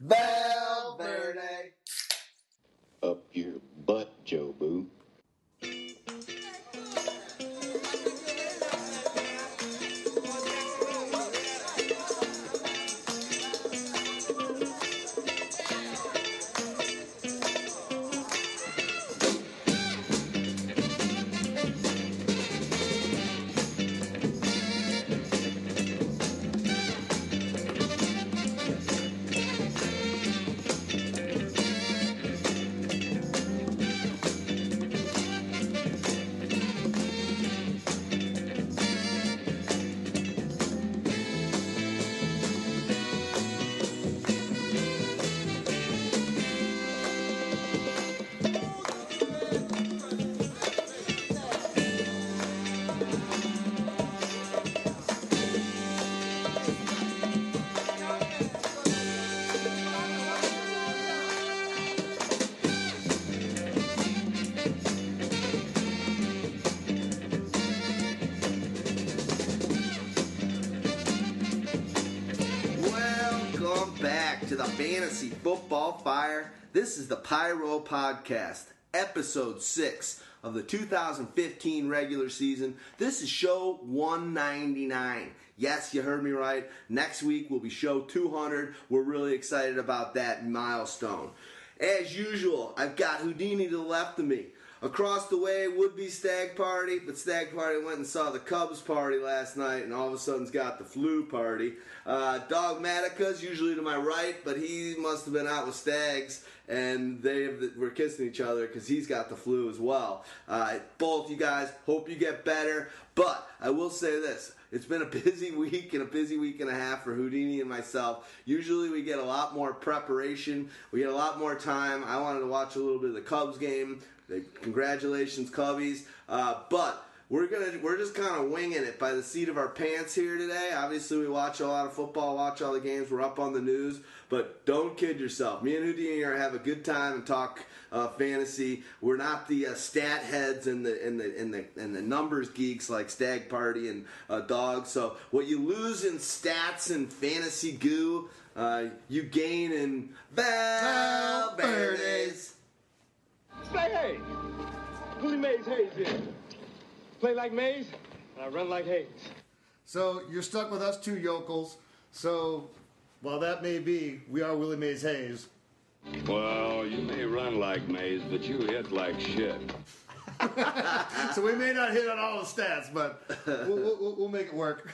Valverde. Up your butt, Joe is the Pyro Podcast, episode 6 of the 2015 regular season. This is show 199. Yes, you heard me right. Next week will be show 200. We're really excited about that milestone. As usual, I've got Houdini to the left of me. Across the way would be Stag Party, but Stag Party went and saw the Cubs party last night and all of a sudden's got the flu party. Uh, Dogmatica's usually to my right, but he must have been out with Stags and they were kissing each other because he's got the flu as well. Uh, both you guys, hope you get better. But I will say this. It's been a busy week and a busy week and a half for Houdini and myself. Usually we get a lot more preparation. We get a lot more time. I wanted to watch a little bit of the Cubs game. Congratulations, Cubbies. Uh, but we're gonna we're just kind of winging it by the seat of our pants here today. Obviously, we watch a lot of football, watch all the games. We're up on the news, but don't kid yourself. Me and Houdini are have a good time and talk uh, fantasy. We're not the uh, stat heads and the and the and the and the numbers geeks like Stag Party and uh, Dog. So what you lose in stats and fantasy goo, uh, you gain in Valverde's. Say hey, Willie Mays Hayes here. Play like Mays, and I run like Hayes. So you're stuck with us two yokels. So while that may be, we are Willie Mays Hayes. Well, you may run like Mays, but you hit like shit. So we may not hit on all the stats, but we'll, we'll, we'll make it work.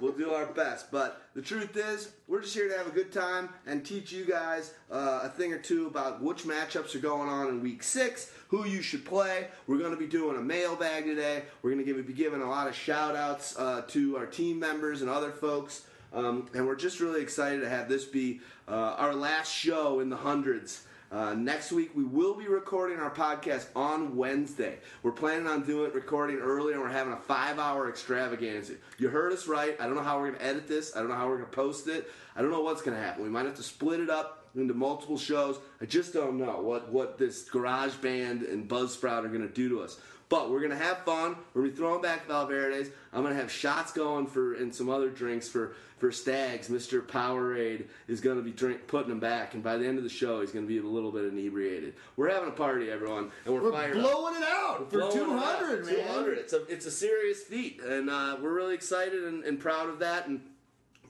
We'll do our best. But the truth is, we're just here to have a good time and teach you guys uh, a thing or two about which matchups are going on in week six, who you should play. We're going to be doing a mailbag today. We're going to be giving a lot of shout outs uh, to our team members and other folks. Um, and we're just really excited to have this be uh, our last show in the hundreds. Uh, next week we will be recording our podcast on Wednesday. We're planning on doing recording early, and we're having a five-hour extravaganza. You heard us right. I don't know how we're going to edit this. I don't know how we're going to post it. I don't know what's going to happen. We might have to split it up into multiple shows. I just don't know what what this Garage Band and Buzzsprout are going to do to us. But we're gonna have fun. We're gonna be throwing back Valverde's. I'm gonna have shots going for and some other drinks for for Stags. Mr. Powerade is gonna be drink putting them back, and by the end of the show, he's gonna be a little bit inebriated. We're having a party, everyone, and we're, We're fired up. blowing it out for Blowing it out. 200, man. 200. It's a it's a serious feat, and uh, we're really excited and, and proud of that. And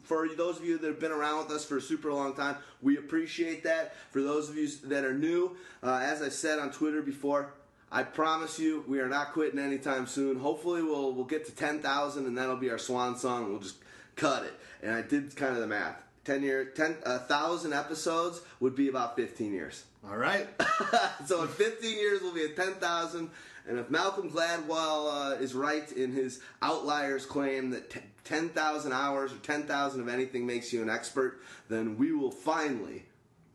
for those of you that have been around with us for a super long time, we appreciate that. For those of you that are new, uh, as I said on Twitter before, I promise you we are not quitting anytime soon. Hopefully, we'll we'll get to 10,000, and that'll be our swan song. We'll just cut it. And I did kind of the math. 10 year, 10, 1,000 episodes would be about 15 years. All right. so in 15 years we'll be at 10,000. And if Malcolm Gladwell uh, is right in his outliers claim that t- 10,000 hours or 10,000 of anything makes you an expert, then we will finally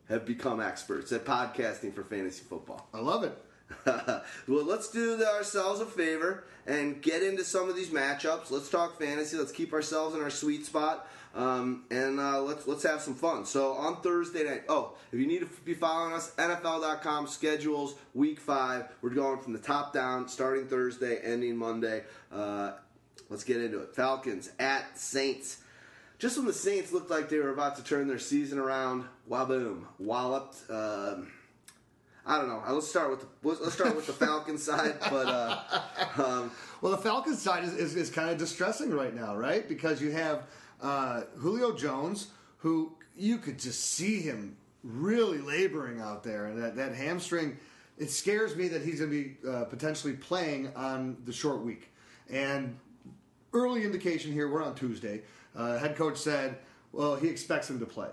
have become experts at podcasting for fantasy football. I love it. well, let's do ourselves a favor and get into some of these matchups. Let's talk fantasy. Let's keep ourselves in our sweet spot, um, and uh, let's let's have some fun. So on Thursday night, oh, if you need to be following us, NFL.com schedules week five. We're going from the top down, starting Thursday, ending Monday. Uh, let's get into it. Falcons at Saints. just when the Saints looked like they were about to turn their season around, waboom, walloped. Um, I don't know. Uh, Let's start with the, let's start with the Falcons side, but uh, um, Well, the Falcons side is, is, is kind of distressing right now, right? Because you have uh, Julio Jones, who you could just see him really laboring out there, and that, that hamstring. It scares me that he's going to be uh, potentially playing on the short week. And early indication here, we're on Tuesday. Uh, head coach said, well, he expects him to play.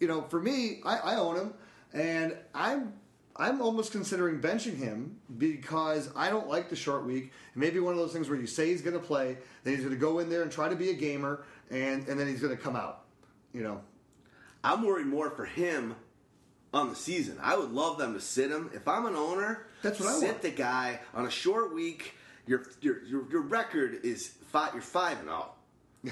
You know, for me, I, I own him, and I'm I'm almost considering benching him because I don't like the short week. It may be one of those things where you say he's going to play, then he's going to go in there and try to be a gamer, and, and then he's going to come out. You know, I'm worried more for him on the season. I would love them to sit him. If I'm an owner, That's what I sit want. the guy on a short week. Your your your, your record is five. You're five and zero.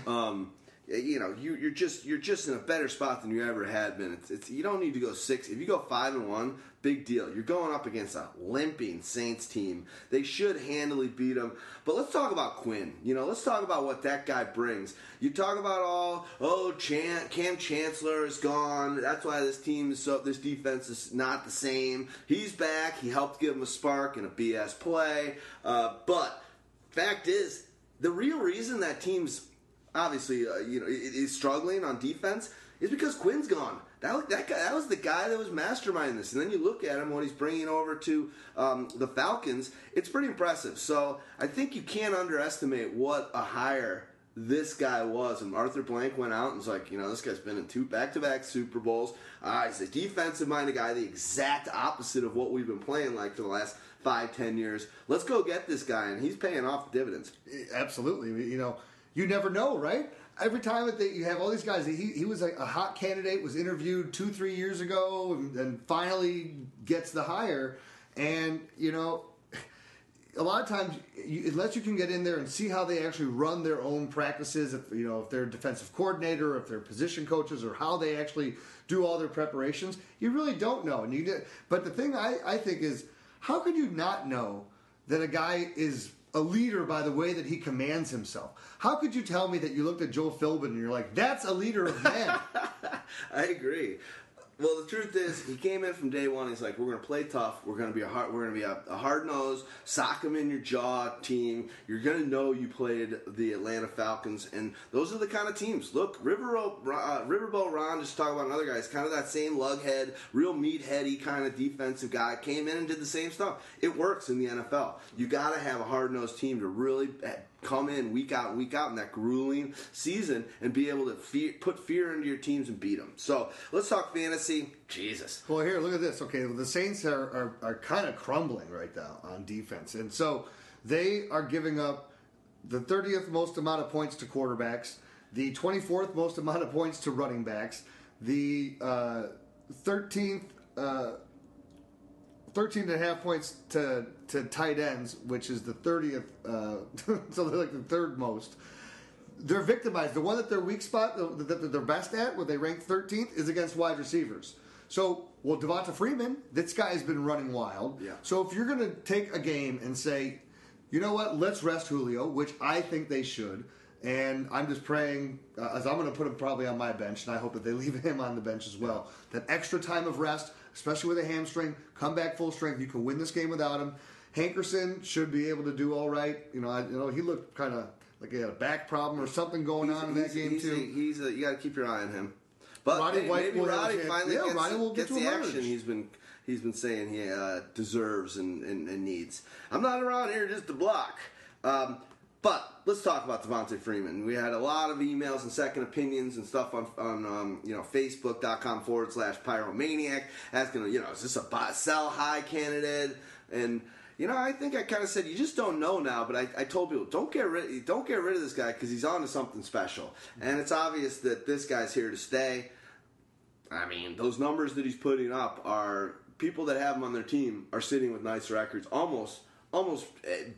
Um, you know you you're just you're just in a better spot than you ever had been. It's, it's you don't need to go six. If you go five and one, big deal. You're going up against a limping Saints team. They should handily beat them. But let's talk about Quinn. You know, let's talk about what that guy brings. You talk about all oh Chan, Kam Chancellor is gone. That's why this team is so this defense is not the same. He's back. He helped give him a spark and a BS play. Uh, but fact is, the real reason that team's obviously uh, you know is struggling on defense is because Quinn's gone. That that guy, that was the guy that was masterminding this. And then you look at him what he's bringing over to um, the Falcons. It's pretty impressive. So I think you can't underestimate what a hire this guy was. And Arthur Blank went out and was like, you know, this guy's been in two back-to-back Super Bowls. Uh, he's a defensive-minded guy, the exact opposite of what we've been playing like for the last five, ten years. Let's go get this guy, and he's paying off dividends. absolutely. You know, you never know, right? Every time that they, you have all these guys, he, he was a, a hot candidate, was interviewed two, three years ago, and, and finally gets the hire. And, you know, a lot of times, you, unless you can get in there and see how they actually run their own practices, if you know if they're defensive coordinator, if they're position coaches, or how they actually do all their preparations, you really don't know. And you, but the thing I, I think is, how could you not know that a guy is a leader by the way that he commands himself? How could you tell me that you looked at Joe Philbin and you're like, that's a leader of men? I agree. Well, the truth is, he came in from day one. He's like, "We're going to play tough. We're going to be a hard. We're going to be a, a hard nosed, sock 'em in your jaw team. You're going to know you played the Atlanta Falcons, and those are the kind of teams. Look, Riverboat, uh, Riverboat Ron, just talk about another guy. He's kind of that same lughead, real meatheady kind of defensive guy. Came in and did the same stuff. It works in the NFL. You got to have a hard nosed team to really come in week out week out in that grueling season and be able to fear, put fear into your teams and beat them. So let's talk fantasy. Jesus. Well, here, look at this. Okay, well, the Saints are, are, are kind of crumbling right now on defense. And so they are giving up the 30th most amount of points to quarterbacks, the 24th most amount of points to running backs, the uh, 13th. Uh, 13 and a half points to, to tight ends, which is the 30th, uh, so they're like the third most. They're victimized. The one that their weak spot, that they're best at, where they rank 13th, is against wide receivers. So, well, Devonta Freeman, this guy's been running wild. Yeah. So if you're going to take a game and say, you know what, let's rest Julio, which I think they should, and I'm just praying, uh, as I'm going to put him probably on my bench, and I hope that they leave him on the bench as well. That extra time of rest, especially with a hamstring, come back full strength. You can win this game without him. Hankerson should be able to do all right. You know, I, you know, he looked kind of like he had a back problem or something going on in that he's, game he's, too. He's a, you got to keep your eye on him. But Roddy hey, White maybe will Roddy finally Yeah, gets, Roddy will get gets to the action he's been he's been saying he uh, deserves and, and, and needs. I'm not around here just to block. Um, but let's talk about Devonta Freeman. We had a lot of emails and second opinions and stuff on, on um, you know Facebook.com forward slash Pyromaniac asking, you know, is this a buy, sell high candidate? And you know, I think I kind of said you just don't know now. But I, I told people don't get rid don't get rid of this guy because he's on to something special, and it's obvious that this guy's here to stay. I mean, those numbers that he's putting up are people that have him on their team are sitting with nice records, almost, almost eh,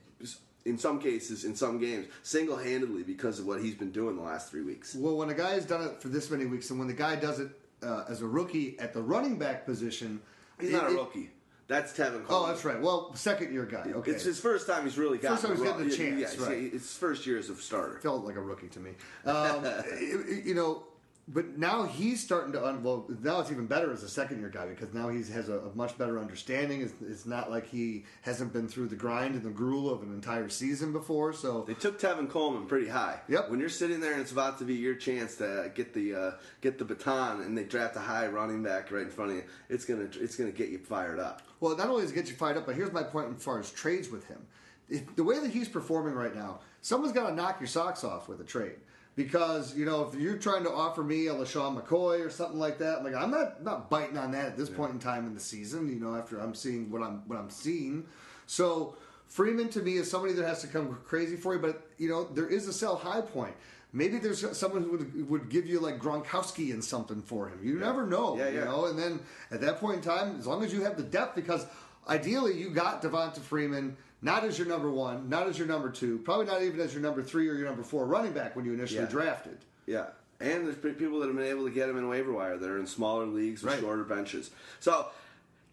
in some cases, in some games, single handedly because of what he's been doing the last three weeks. Well, when a guy has done it for this many weeks, and when the guy does it uh, as a rookie at the running back position, He's it- not a it- rookie. That's Tevin Coleman. Oh, that's right. Well, second year guy. Okay. It's his first time he's really got First time he's yeah, chance, yeah, he's- right. It's his first year as a starter. felt like a rookie to me. Um, you know, but now he's starting to un- well. Now it's even better as a second year guy because now he has a, a much better understanding. It's, it's not like he hasn't been through the grind and the gruel of an entire season before. So They took Tevin Coleman pretty high. Yep. When you're sitting there and it's about to be your chance to get the uh, get the baton, and they draft a high running back right in front of you, it's gonna it's gonna get you fired up. Well, not only does it get you fired up, but here's my point as far as trades with him. If, the way that he's performing right now, someone's got to knock your socks off with a trade. Because, you know, if you're trying to offer me a LeSean McCoy or something like that, like I'm not not biting on that at this point in time in the season, you know, after I'm seeing what I'm what I'm seeing. So Freeman to me is somebody that has to come crazy for you, but you know, there is a sell high point. Maybe there's someone who would, would give you like Gronkowski and something for him. You never know, Yeah, you know. And then at that point in time, as long as you have the depth, because ideally you got Devonta Freeman not as your number one, not as your number two, probably not even as your number three or your number four running back when you initially Yeah. drafted. Yeah. And there's people that have been able to get him in waiver wire that are in smaller leagues with Right. shorter benches. So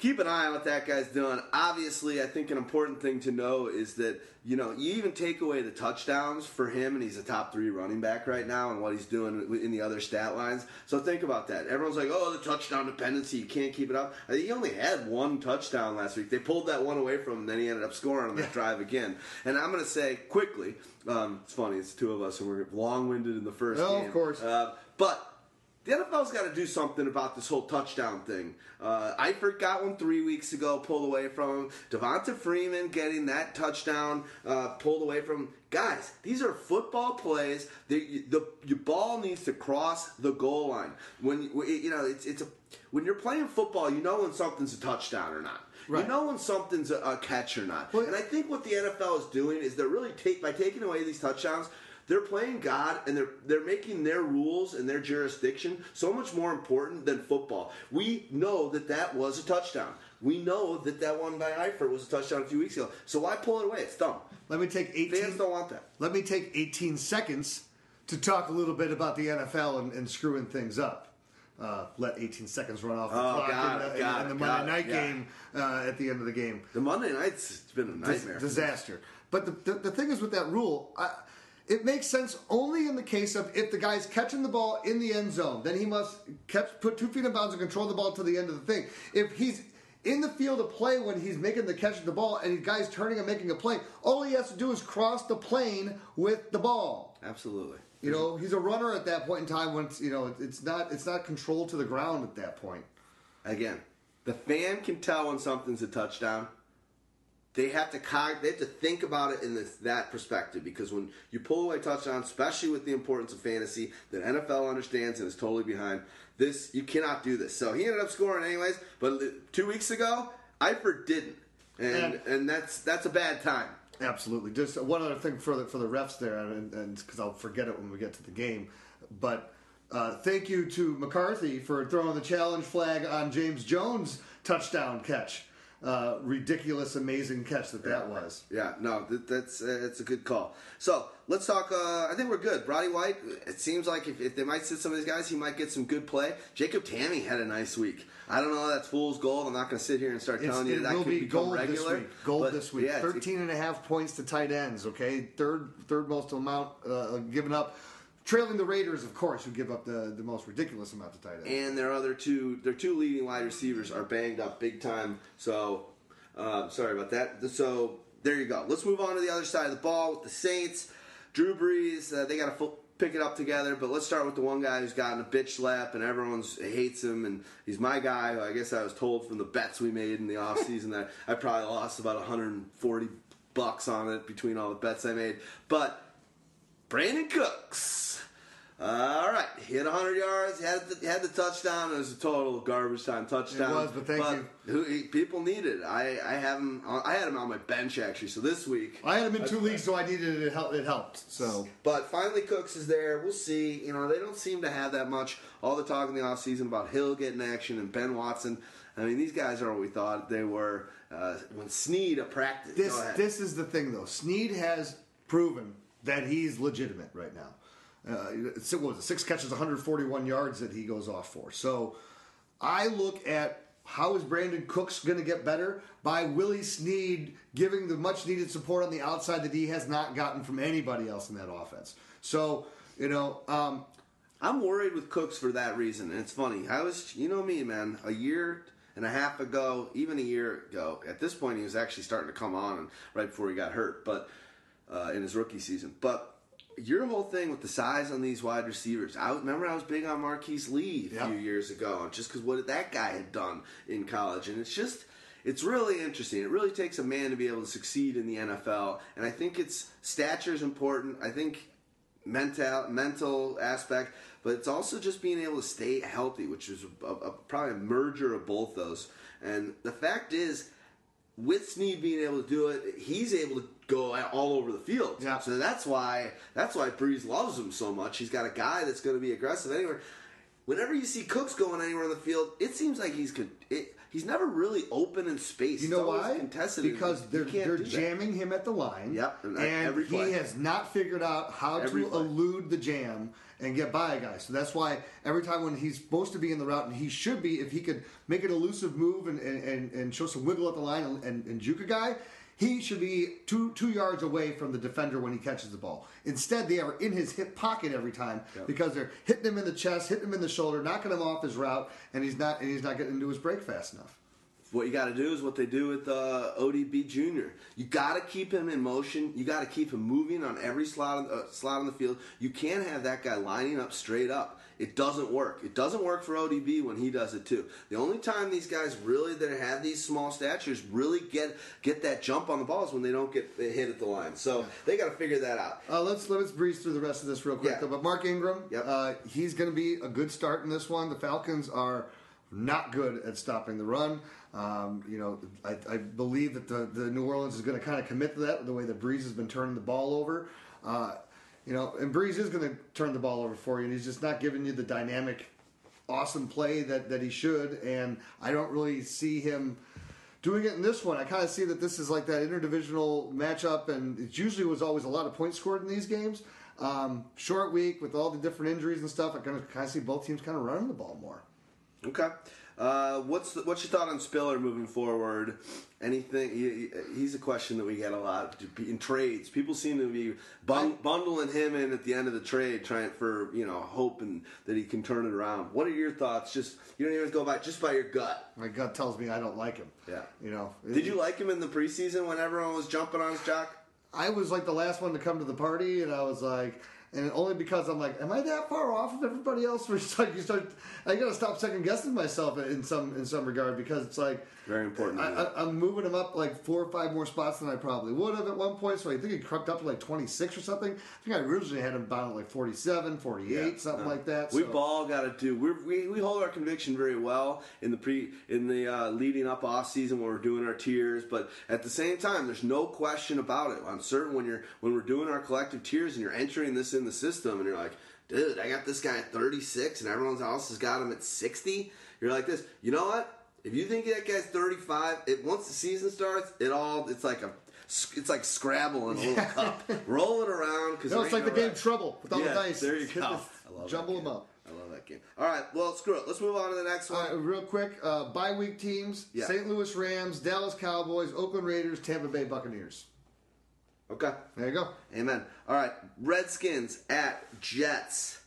keep an eye on what that guy's doing. Obviously, I think an important thing to know is that, you know, you even take away the touchdowns for him, and he's a top three running back right now, and what he's doing in the other stat lines. So think about that. Everyone's like, oh, the touchdown dependency, you can't keep it up. I think he only had one touchdown last week. They pulled that one away from him, then he ended up scoring on that drive again. And I'm going to say quickly, um, it's funny, it's two of us, and we're long winded in the first Oh, game. of course. Uh, but the NFL's got to do something about this whole touchdown thing. Uh, Eifert got one three weeks ago, pulled away from him. Devonta Freeman getting that touchdown uh, pulled away from him. Guys, these are football plays. The, the your ball needs to cross the goal line. When you you know it's it's a when you're playing football, you know when something's a touchdown or not. Right. You know when something's a, a catch or not. Well- and I think what the NFL is doing is they're really take by taking away these touchdowns. They're playing God and they're they're making their rules and their jurisdiction so much more important than football. We know that that was a touchdown. We know that that one by Eifert was a touchdown a few weeks ago. So why pull it away? It's dumb. Let me take 18 Fans don't want that. Let me take 18 seconds to talk a little bit about the NFL and, and screwing things up. Uh, let 18 seconds run off the Oh, clock in the, got in the got Monday night game uh, at the end of the game. The Monday nights it's been a Dis- nightmare. disaster. But the, the, the thing is with that rule, I, it makes sense only in the case of if the guy's catching the ball in the end zone, then he must catch, put two feet in bounds and control the ball to the end of the thing. If he's in the field of play when he's making the catch of the ball and the guy's turning and making a play, all he has to do is cross the plane with the ball. Absolutely. You know, he's a runner at that point in time when it's, you know it's not it's not controlled to the ground at that point. Again, the fan can tell when something's a touchdown. They have to cog- they have to think about it in this, that perspective because when you pull away touchdowns, especially with the importance of fantasy that NFL understands and is totally behind, this you cannot do this. So he ended up scoring anyways, but two weeks ago, Eifert didn't, and And- and that's that's a bad time. Absolutely. Just one other thing for the for the refs there, and because I'll forget it when we get to the game, but uh, thank you to McCarthy for throwing the challenge flag on James Jones' touchdown catch. Uh, ridiculous, amazing catch that that was. Yeah, no, that, that's uh, that's a good call. So let's talk. Uh, I think we're good. Brody White. It seems like if, if they might sit some of these guys, he might get some good play. Jacob Tamme had a nice week. I don't know. That's fool's gold. I'm not going to sit here and start It's, telling you it that will could be become gold regular. this week. Gold this week. Yeah, it's- 13 and a half points to tight ends, okay? Third third most amount uh, given up. Trailing the Raiders, of course, who give up the, the most ridiculous amount to tight ends. and their other two, their two leading wide receivers are banged up big time. So uh, sorry about that. So there you go. Let's move on to the other side of the ball with the Saints. Drew Brees, uh, they got to pick it up together. But let's start with the one guy who's gotten a bitch slap and everyone hates him, and he's my guy. I guess I was told from the bets we made in the offseason that I probably lost about 140 bucks on it between all the bets I made. But Brandin Cooks. All right, he hit 100 yards. He had the, had the touchdown. It was a total garbage time touchdown. It was, but thank you. Who, he, people need it. I, I have him. on- I had him on my bench actually. So this week, I had him in two leagues, so I needed it. It helped. It helped. So but finally Cooks is there. We'll see. You know they don't seem to have that much. All the talk in the offseason about Hill getting action and Ben Watson. I mean these guys are what we thought they were uh, when Snead a practice. This this is the thing though. Snead has proven that he's legitimate right now. Uh, it, six catches, 141 yards that he goes off for. So I look at how is Brandin Cooks going to get better? By Willie Snead giving the much needed support on the outside that he has not gotten from anybody else in that offense. So, you know, um, I'm worried with Cooks for that reason. And it's funny. I was, you know me, man, a year and a half ago, even a year ago, at this point, he was actually starting to come on right before he got hurt, but uh, in his rookie season. But your whole thing with the size on these wide receivers, I remember I was big on Marquise Lee a Yeah. few years ago, just because what that guy had done in college, and it's just. It's really interesting. It really takes a man to be able to succeed in the NFL, and I think it's stature is important. I think mental mental aspect, but it's also just being able to stay healthy, which is a, a, probably a merger of both those. And the fact is, with Snead being able to do it, he's able to go all over the field. Yeah. So that's why that's why Brees loves him so much. He's got a guy that's going to be aggressive anywhere. Whenever you see Cooks going anywhere on the field, it seems like he's con- it, he's never really open in space. You know why? Contested. Because they're they're jamming him at the line. Yep, and and, he has not figured out how Every to play. elude the jam and get by a guy. So that's why every time when he's supposed to be in the route, and he should be, if he could make an elusive move and and, and, and show some wiggle at the line and, and, and juke a guy. He should be two two yards away from the defender when he catches the ball. Instead, they are in his hip pocket every time because they're hitting him in the chest, hitting him in the shoulder, knocking him off his route, and he's not and he's not getting into his break fast enough. What you got to do is what they do with uh, ODB Jr. You got to keep him in motion. You got to keep him moving on every slot on, uh, slot on the field. You can't have that guy lining up straight up. It doesn't work. It doesn't work for ODB when he does it too. The only time these guys really that have these small statures really get get that jump on the ball is when they don't get hit at the line. So they got to figure that out. Uh, let's let's breeze through the rest of this real quick. Yeah. Though. But Mark Ingram, Yep. uh, he's going to be a good start in this one. The Falcons are not good at stopping the run. Um, you know, I, I believe that the, the New Orleans is going to kind of commit to that the way that Brees has been turning the ball over. Uh, you know, and Brees is going to turn the ball over for you, and he's just not giving you the dynamic, awesome play that, that he should. And I don't really see him doing it in this one. I kind of see that this is like that interdivisional matchup, and it usually was always a lot of points scored in these games. Um, short week with all the different injuries and stuff. I kind of kind of see both teams kind of running the ball more. Okay. Uh, what's the, what's your thought on Spiller moving forward? Anything? he- He's a question that we get a lot in trades. People seem to be bun- bundling him in at the end of the trade, trying for you know hoping that he can turn it around. What are your thoughts? Just you don't even go by just by your gut. My gut tells me I don't like him. Yeah. you know. Did you like him in the preseason when everyone was jumping on his jock? I was like the last one to come to the party, and I was like, and only because I'm like, am I that far off of everybody else? Where it's like you start, I gotta stop second guessing myself in some in some regard because it's like Very important I, I, I'm moving him up like four or five more spots than I probably would have at one point. So I think he crept up to like 26 or something. I think I originally had him bound at like 47, 48, Yeah, something no. like that. We've so. all got to do. We're, we we hold our conviction very well in the pre in the uh, leading up off season when we're doing our tiers, but at the same time, there's no question about it. I'm certain when you're when we're doing our collective tiers and you're entering this in the system, and you're like, dude, I got this guy at 36, and everyone else has got him at 60. You're like this. You know what? If you think that guy's 35, it once the season starts, it all it's like a it's like Scrabble in a little cup. Roll it around because No, it's like the game Trouble with all Yeah, the dice. there you go. the- I love jumble them up. I love that game. All right, well, screw it. Let's move on to the next one. Right, real quick, uh, bye week teams: Yeah. St. Louis Rams, Dallas Cowboys, Oakland Raiders, Tampa Bay Buccaneers. Okay. There you go. Amen. All right, Redskins at Jets.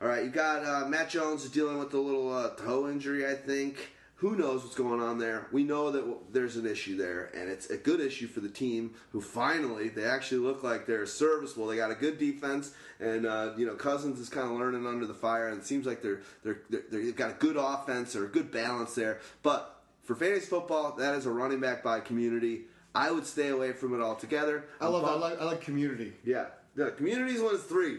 All right, you got uh, Matt Jones is dealing with a little uh, toe injury, I think. Who knows what's going on there? We know that there's an issue there, and it's a good issue for the team. Who finally they actually look like they're serviceable. They got a good defense, and uh, you know Cousins is kind of learning under the fire, and it seems like they're they're, they're they've got a good offense or a good balance there. But for fantasy football, that is a running back by community. I would stay away from it altogether. I love. I like. I like community. yeah, the communities one is three.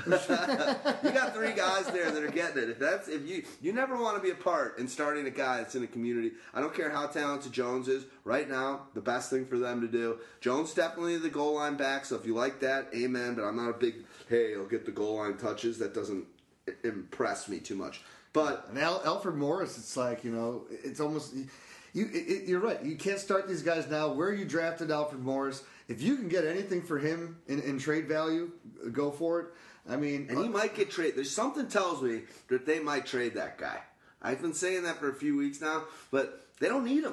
you got three guys there that are getting it. If that's if you you never want to be a part in starting a guy that's in a community. I don't care how talented Jones is. Right now, the best thing for them to do. Jones definitely the goal line back. So if you like that, amen. But I'm not a big hey, he'll get the goal line touches. That doesn't impress me too much. But And Al, Alfred Morris, it's like you know, it's almost. You, it, you're right. You can't start these guys now. Where you drafted Alfred Morris, if you can get anything for him in, in trade value, go for it. I mean, and he uh, might get traded. There's something tells me that they might trade that guy. I've been saying that for a few weeks now, but they don't need him.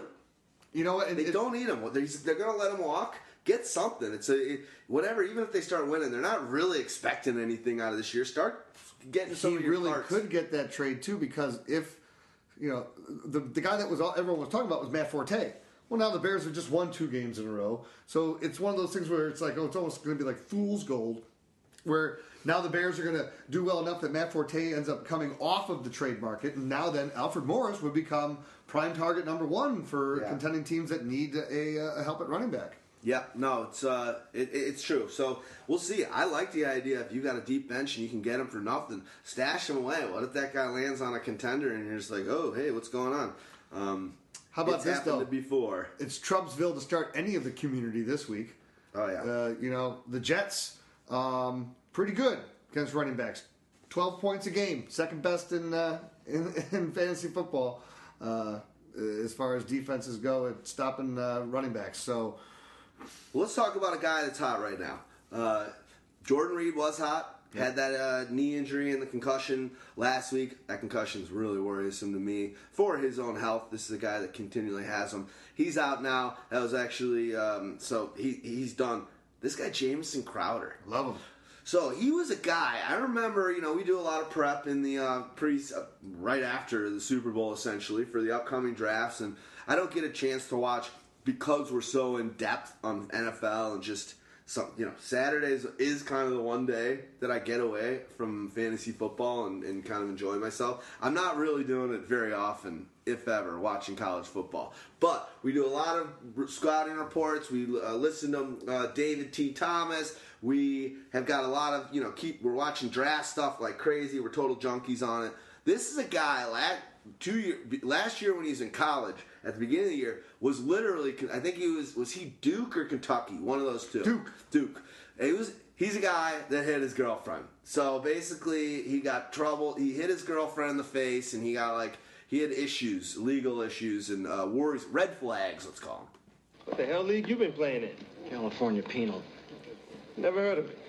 You know what? and They it- don't need him. They're, they're going to let him walk. Get something. It's a it, whatever. Even if they start winning, they're not really expecting anything out of this year. Start getting some he really parts. could get that trade too because if you know the the guy that was all, everyone was talking about was Matt Forte. Well, now the Bears have just won two games in a row, so it's one of those things where it's like oh, it's almost going to be like fool's gold, where now the Bears are going to do well enough that Matt Forte ends up coming off of the trade market, and now then Alfred Morris would become prime target number one for Yeah. contending teams that need a, a help at running back. Yeah, no, it's uh, it, it- it's true. So we'll see. I like the idea if you got a deep bench and you can get him for nothing, stash him away. What if that guy lands on a contender and you're just like, oh, hey, what's going on? Um, How about it's this, though? Before, It's Trumpsville to start any of the community this week. oh yeah, Uh, you know, the Jets, um, pretty good against running backs. 12 points a game, second best in, uh, in, in fantasy football uh, as far as defenses go at stopping uh, running backs. So, Well, let's talk about a guy that's hot right now. Uh, Jordan Reed was hot. Had that uh, knee injury and the concussion last week. That concussion is really worrisome to me for his own health. This is a guy that continually has them. He's out now. That was actually um, so he he's done. This guy Jamison Crowder. love them. So he was a guy. I remember, you know, we do a lot of prep in the uh, pre uh, right after the Super Bowl, essentially for the upcoming drafts, and I don't get a chance to watch because we're so in depth on NFL and just some. You know, Saturdays is kind of the one day that I get away from fantasy football and, and kind of enjoy myself. I'm not really doing it very often, if ever, watching college football. But we do a lot of scouting reports. We uh, listen to uh, David T. Thomas. We have got a lot of, you know, keep we're watching draft stuff like crazy. We're total junkies on it. This is a guy last two year last year when he's in college at the beginning of the year was literally I think he was was he Duke or Kentucky one of those two Duke. Duke. He was he's a guy that hit his girlfriend. So basically he got trouble. He hit his girlfriend in the face and he got like he had issues, legal issues and uh, worries, red flags. Let's call them. What the hell league you been playing in? California penal. Never heard of it.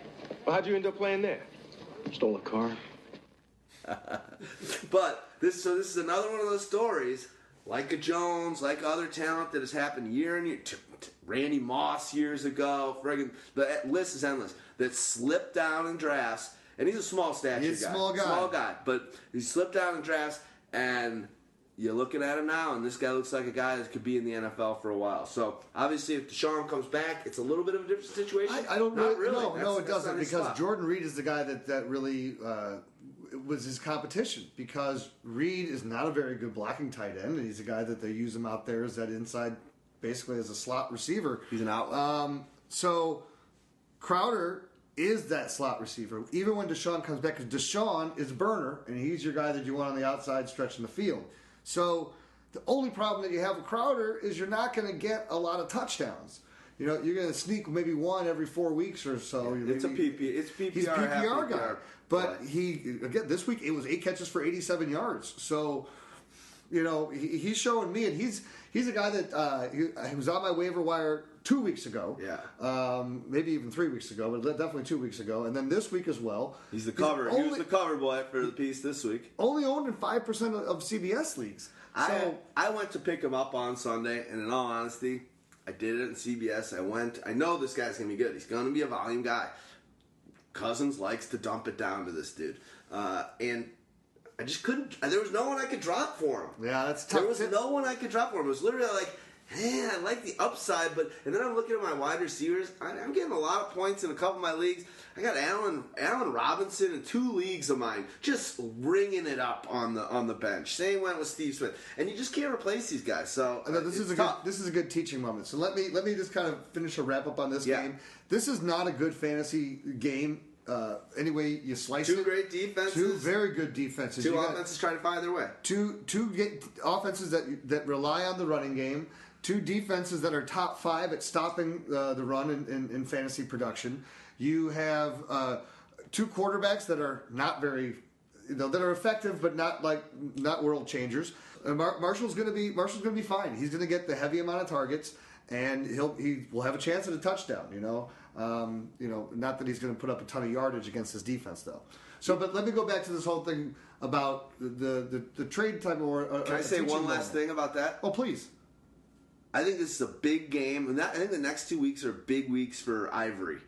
Well, how'd you end up playing there? Stole a car. But this so this is another one of those stories, like a Jones, like other talent that has happened year and year. T- t- Randy Moss years ago, friggin' the list is endless. That slipped down in drafts, and he's a small stature He's a guy, small guy. small guy, but he slipped down in drafts, and you're looking at him now, and this guy looks like a guy that could be in the NFL for a while. So obviously, if DeSean comes back, it's a little bit of a different situation. I, I don't Not really, no, That's- no, it doesn't because spot. Jordan Reed is the guy that that really uh, was his competition because Reed is not a very good blocking tight end, and he's a guy that they use him out there as that inside, basically as a slot receiver. He's an outlet. Um, so Crowder is that slot receiver. Even when DeSean comes back, because DeSean is a burner, and he's your guy that you want on the outside stretching the field. So the only problem that you have with Crowder is you're not going to get a lot of touchdowns. You know, you're going to sneak maybe one every four weeks or so. It's a Maybe- PP. It's PPR. He's a PPR guy. PPR. But he again this week it was eight catches for 87 yards. So you know he, he's showing me, and he's he's a guy that uh, he, he was on my waiver wire two weeks ago. Yeah. um, maybe even three weeks ago, but definitely two weeks ago, and then this week as well. He's the cover. he only, was the cover boy for the piece this week. only owned in five percent of CBS leagues. I So I went to pick him up on Sunday, and in all honesty, I did it in CBS. I went. I know this guy's gonna be good. He's gonna be a volume guy. Cousins likes to dump it down to this dude, uh, and I just couldn't. There was no one I could drop for him. yeah, that's tough. There was no one I could drop for him. It was literally like, man, I like the upside, but and then I'm looking at my wide receivers. I, I'm getting a lot of points in a couple of my leagues. I got Allen Allen Robinson in two leagues of mine, just ringing it up on the on the bench. Same went with Steve Smith, and you just can't replace these guys. So uh, this it's is a tough. good this is a good teaching moment. So let me let me just kind of finish a wrap up on this Yeah. game. This is not a good fantasy game. Uh, anyway, you slice Two it. great defenses. Two very good defenses. two You offenses trying to find their way. two two get offenses that that rely on the running game. Two defenses that are top five at stopping uh, the run in, in, in fantasy production. You have uh, two quarterbacks that are not very, you know, that are effective but not like not world changers. Uh, Mar- Marshall's going to be Marshall's going to be fine. He's going to get the heavy amount of targets and he'll he will have a chance at a touchdown. You know, um, you know, not that he's going to put up a ton of yardage against his defense though. So, but let me go back to this whole thing about the the, the trade type of. Or, uh, Can I say one last thing about that? Oh, please. I think this is a big game, and that, I think the next two weeks are big weeks for Ivory.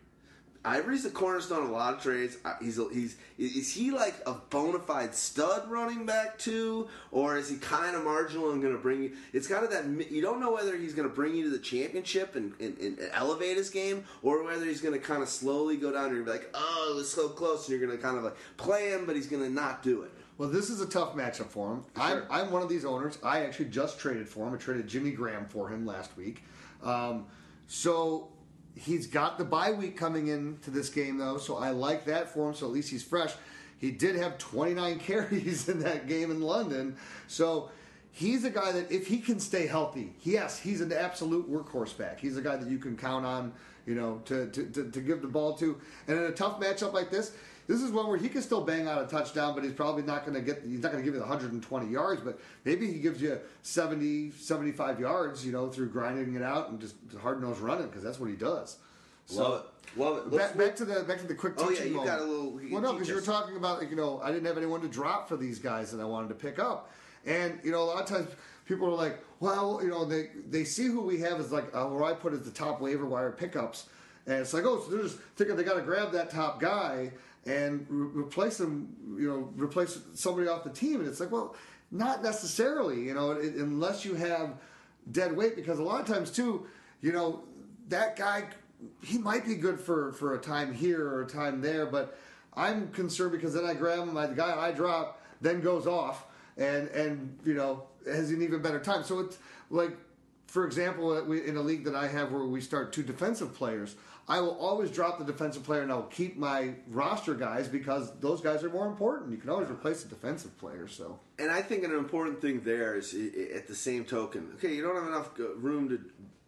Ivory's the cornerstone of a lot of trades. Uh, He's he's is he like a bona fide stud running back too, or is he kind of marginal and going to bring you? It's kind of that you don't know whether he's going to bring you to the championship and, and, and elevate his game, or whether he's going to kind of slowly go down and you're be like, oh, it was so close, and you're going to kind of like play him, but he's going to not do it. Well, this is a tough matchup for him. I'm. I'm one of these owners. I actually just traded for him. I traded Jimmy Graham for him last week. Um, so he's got the bye week coming into this game, though. So I like that for him. So at least he's fresh. He did have 29 carries in that game in London. So he's a guy that if he can stay healthy, yes, he's an absolute workhorse back. He's a guy that you can count on, you know, to, to, to, to give the ball to. And in a tough matchup like this, this is one where he can still bang out a touchdown, but he's probably not going to get, he's not going to give you the 120 yards, but maybe he gives you 70, 75 yards, you know, through grinding it out and just hard nose running because that's what he does. Love it, love it. Back, back to the back to the quick Oh, yeah, you moment. got a little- Well, no, because you were talking about like, you know I didn't have anyone to drop for these guys that I wanted to pick up, and you know a lot of times people are like, well, you know they they see who we have as like uh, where I put as the top waiver wire pickups, and it's like oh so they're just thinking they got to grab that top guy and re- replace them, you know, replace somebody off the team, and it's like well, not necessarily, you know, it, unless you have dead weight because a lot of times too, you know, that guy he might be good for for a time here or a time there, but I'm concerned because then I grab him, the guy I drop then goes off and and you know has an even better time. So it's like, for example, in a league that I have where we start two defensive players. I will always drop the defensive player and I'll keep my roster guys because those guys are more important. You can always replace a defensive player. So And I think an important thing there is at the same token, okay, you don't have enough room to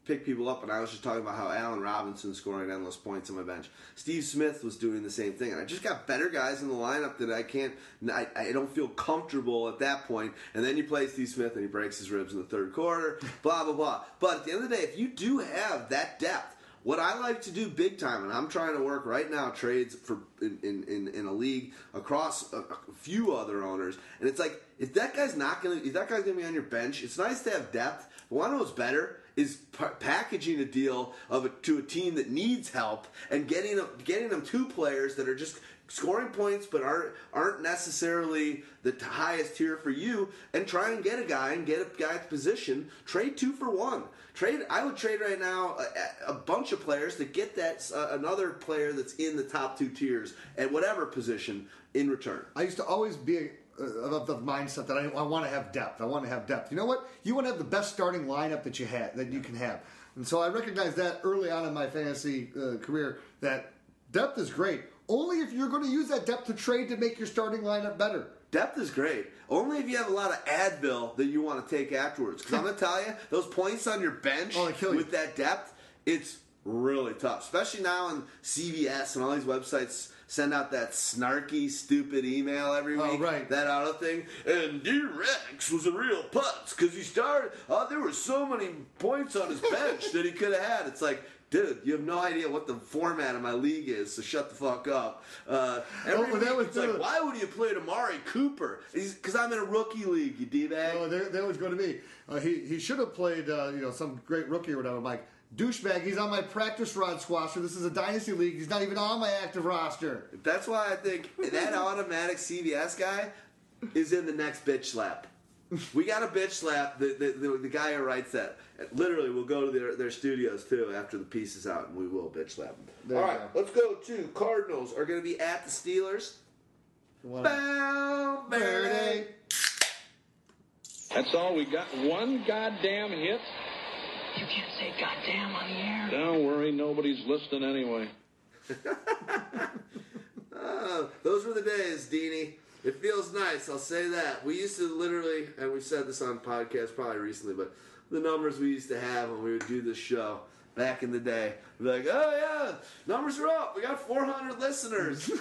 pick people up. And I was just talking about how Allen Robinson scoring endless points on my bench. Steve Smith was doing the same thing. And I just got better guys in the lineup that I can't, I, I don't feel comfortable at that point. And then you play Steve Smith and he breaks his ribs in the third quarter, blah, blah, blah. But at the end of the day, if you do have that depth, what I like to do big time, and I'm trying to work right now trades for in, in, in, a league across a, a few other owners, and it's like if that guy's not gonna if that guy's gonna be on your bench, it's nice to have depth. But to know what's better is pa- packaging a deal of a, to a team that needs help and getting them, getting them two players that are just scoring points but aren't aren't necessarily the highest tier for you and try and get a guy and get a guy at the position trade two for one trade i would trade right now a, a bunch of players to get that uh, another player that's in the top two tiers at whatever position in return I used to always be uh, of the mindset that I, I want to have depth. I want to have depth. You know what? You want to have the best starting lineup that you had that you can have. And so I recognized that early on in my fantasy uh, career that depth is great. Only if you're going to use that depth to trade to make your starting lineup better. Depth is great. Only if you have a lot of Advil that you want to take afterwards. Because I'm to tell you, those points on your bench Oh, they kill you. with that depth, it's really tough. Especially now in CBS and all these websites send out that snarky, stupid email every Oh, week. right. That auto thing. And Dear Rex was a real putz because he started, oh, there were so many points on his bench that he could have had. It's like, Dude, you have no idea what the format of my league is, so shut the fuck up. Uh, every Oh, well, that was it's like, why would you play Amari Cooper? Because I'm in a rookie league, you d-bag. Oh, there, was going to be. Uh, he he should have played, uh, you know, some great rookie or whatever. I'm like, douchebag, he's on my practice rod squasher. This is a dynasty league. He's not even on my active roster. That's why I think that automatic CBS guy is in the next bitch slap. We got a bitch slap. The, the, the, the guy who writes that. Literally, we'll go to their, their studios too after the piece is out, and we will bitch slap them. There All you right, go. let's go to Cardinals are going to be at the Steelers. You wanna- Bow, Verde. That's all we got. One goddamn hit. You can't say goddamn on the air. Don't worry, nobody's listening anyway. Oh, those were the days, Deanie. It feels nice, I'll say that. We used to literally, and we've said this on podcasts probably recently, but the numbers we used to have when we would do this show back in the day, we'd be like, oh yeah, numbers are up. We got 400 listeners.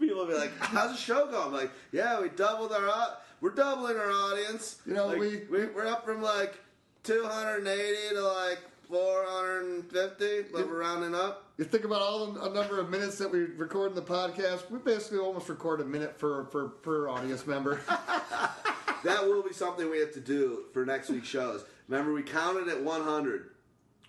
People would be like, how's the show going? I'm like, yeah, we doubled our, au- we're doubling our audience. You know, Like, we- we, we're up from like 280 to like 450, but we're rounding up. You think about all the a number of minutes that we record in the podcast. We basically almost record a minute for for per audience member. that will be something we have to do for next week's shows. Remember, we counted at 100.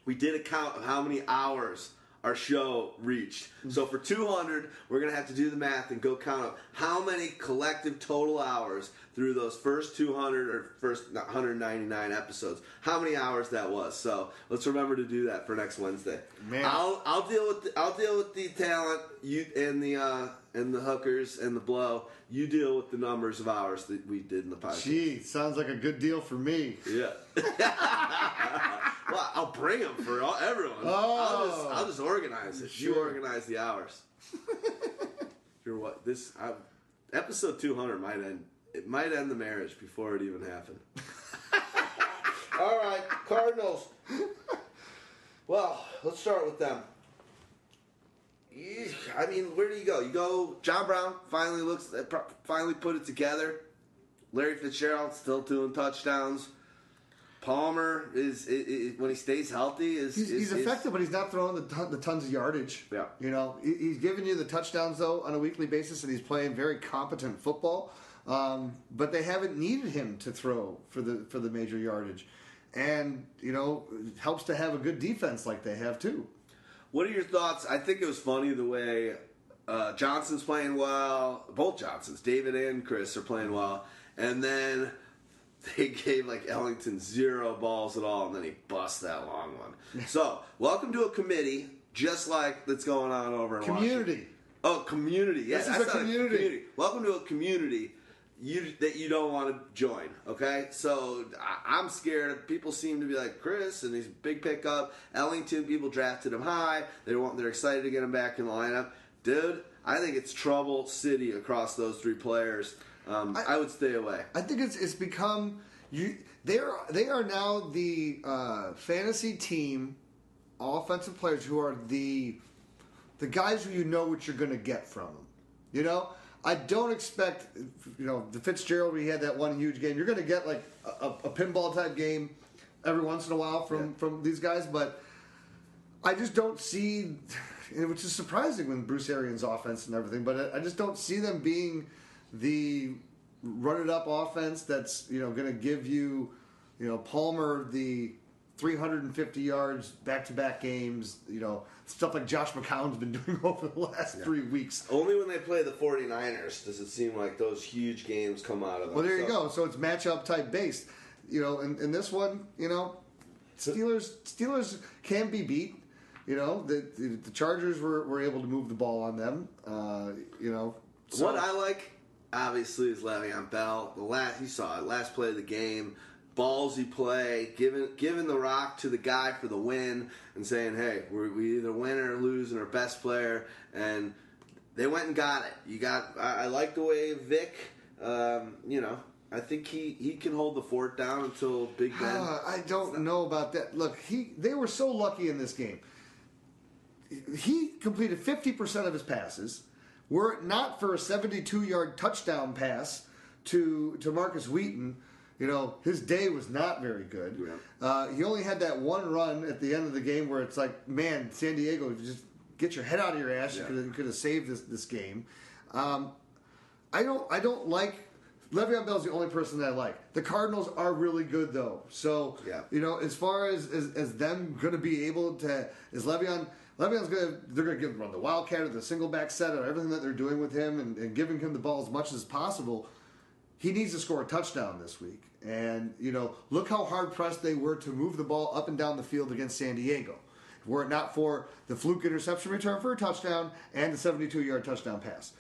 We did a count of how many hours our show reached. So for 200, we're going to have to do the math and go count up how many collective total hours through those first 200 or first 199 episodes. How many hours that was. So let's remember to do that for next Wednesday. Man. I'll I'll deal with the, I'll deal with the talent you and the uh, and the hookers and the blow. You deal with the numbers of hours that we did in the podcast. Gee, sounds like a good deal for me. Yeah. well, I'll bring them for all, everyone. I'll, just, I'll just organize it. You organize the hours. You're what? This I, episode 200 might end. It might end the marriage before it even happened. all right, Cardinals. Well, let's start with them. I mean, where do you go? You go. John Brown finally looks, uh, finally put it together. Larry Fitzgerald still doing touchdowns. Palmer is, i i when he stays healthy is He's, is, he's is- effective, but he's not throwing the, ton, the tons of yardage. Yeah. You know, he- he's giving you the touchdowns, though, on a weekly basis, and he's playing very competent football. Um, but they haven't needed him to throw for the for the major yardage. And, you know, it helps to have a good defense like they have, too. What are your thoughts? I think it was funny the way uh, Johnson's playing well. Both Johnsons, David and Chris, are playing well, and then they gave like Ellington zero balls at all, and then he bust that long one. so, welcome to a committee, just like that's going on over in Washington. Community. Oh, community. Yes, This is that's a community. Welcome to a community you that you don't want to join. Okay, so I, I'm scared. People seem to be like Chris, and he's a big pickup. Ellington, people drafted him high. They want. They're excited to get him back in the lineup, dude. I think it's trouble city across those three players. Um, I, I- would stay away. I think it's it's become you. They're they are now the uh, fantasy team, offensive players who are the the guys who you know what you're going to get from them. You know, I don't expect you know the Fitzgerald. We had that one huge game. You're going to get like a, a pinball type game every once in a while from Yeah. from these guys, but I just don't see, which is surprising when Bruce Arians' offense and everything. But I I just don't see them being the run it up offense that's you know going to give you, you know, Palmer the 350 yards back to back games. You know, stuff like Josh McCown's been doing over the last three weeks. Only when they play the 49ers does it seem like those huge games come out of them. Well, there you So- go. So it's matchup type based. You know, and, in this one, you know, Steelers Steelers can be beat. You know, the the, the Chargers were, were able to move the ball on them. Uh, you know, so- what I like, obviously, is Le'Veon Bell. The last you saw it, last play of the game, ballsy play, giving giving the rock to the guy for the win, and saying, "Hey, we're, we either win or lose, and our best player." And they went and got it. You got. I, I like the way Vic. Um, you know, I think he he can hold the fort down until Big Ben. Uh, I don't know about that. Look, he they were so lucky in this game. He completed fifty percent of his passes. Were it not for a seventy-two yard touchdown pass to to Markus Wheaton, you know his day was not very good. Yeah. Uh, he only had that one run at the end of the game where it's like, man, San Diego, you just get your head out of your ass. Yeah. You could have, you could have saved this this game. Um, I don't I don't like Le'Veon Bell's the only person that I like. The Cardinals are really good though. So Yeah. you know, as far as as, as them gonna be able to is Le'Veon Le'Veon's gonna they're gonna give him run the wildcat or the single back set or everything that they're doing with him and, and giving him the ball as much as possible. He needs to score a touchdown this week. And, you know, look how hard pressed they were to move the ball up and down the field against San Diego. Were it not for the fluke interception return for a touchdown and the 72 yard touchdown pass.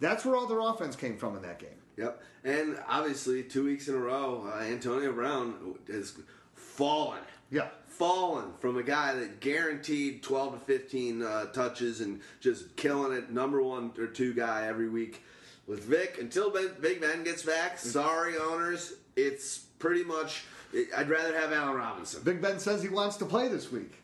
That's where all their offense came from in that game. Yep. And obviously, two weeks in a row, uh, Antonio Brown has fallen. Yeah. Fallen from a guy that guaranteed 12 to 15 uh, touches and just killing it, number one or two guy every week. With Vic, until Big Ben gets back, sorry, owners, it's pretty much. I'd rather have Allen Robinson. Big Ben says he wants to play this week,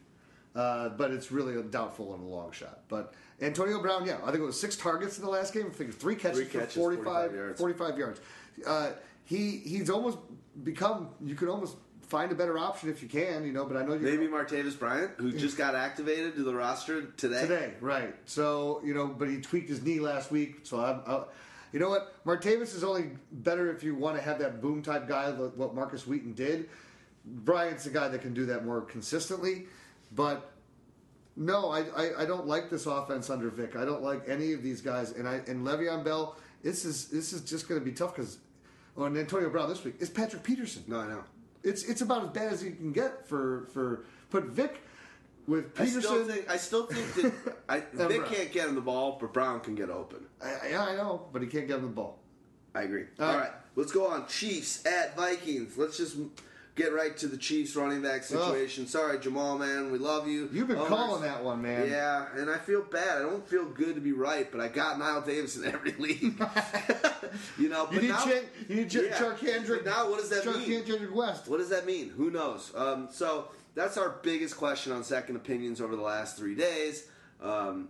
uh, but it's really a doubtful and a long shot. But Antonio Brown, yeah, I think it was six targets in the last game. I think three catches, Three catches, for 45, 45 yards. 45 yards. Uh, he he's almost become. You could almost find a better option if you can, you know. But I know you Maybe Martavis Bryant, who just got activated to the roster today. today, right? So you know, but he tweaked his knee last week. So I'm, I, you know what, Martavis is only better if you want to have that boom type guy, like what Markus Wheaton did. Bryant's the guy that can do that more consistently, but. No, I, I, I don't like this offense under Vic. I don't like any of these guys, and I and Le'Veon Bell. This is this is just going to be tough because, oh, and Antonio Brown this week is Patrick Peterson. No, I know. It's it's about as bad as you can get for for put Vic with I Peterson. still think I still think that I, Vic Brown. can't get him the ball, but Brown can get open. I, yeah, I know, but he can't get him the ball. I agree. All All right. right, let's go on. Chiefs at Vikings. Let's just get right to the Chiefs running back situation. Sorry, Jamal, man, we love you. You've been Owners. calling that one, man. Yeah, and I feel bad. I don't feel good to be right, but I got Knile Davis in every league. you know, You but need now, Ch- you need Ch- Yeah, Charcandrick. now what does that mean? Charcandrick West. What does that mean? Who knows? Um, so that's our biggest question on second opinions over the last three days. Um,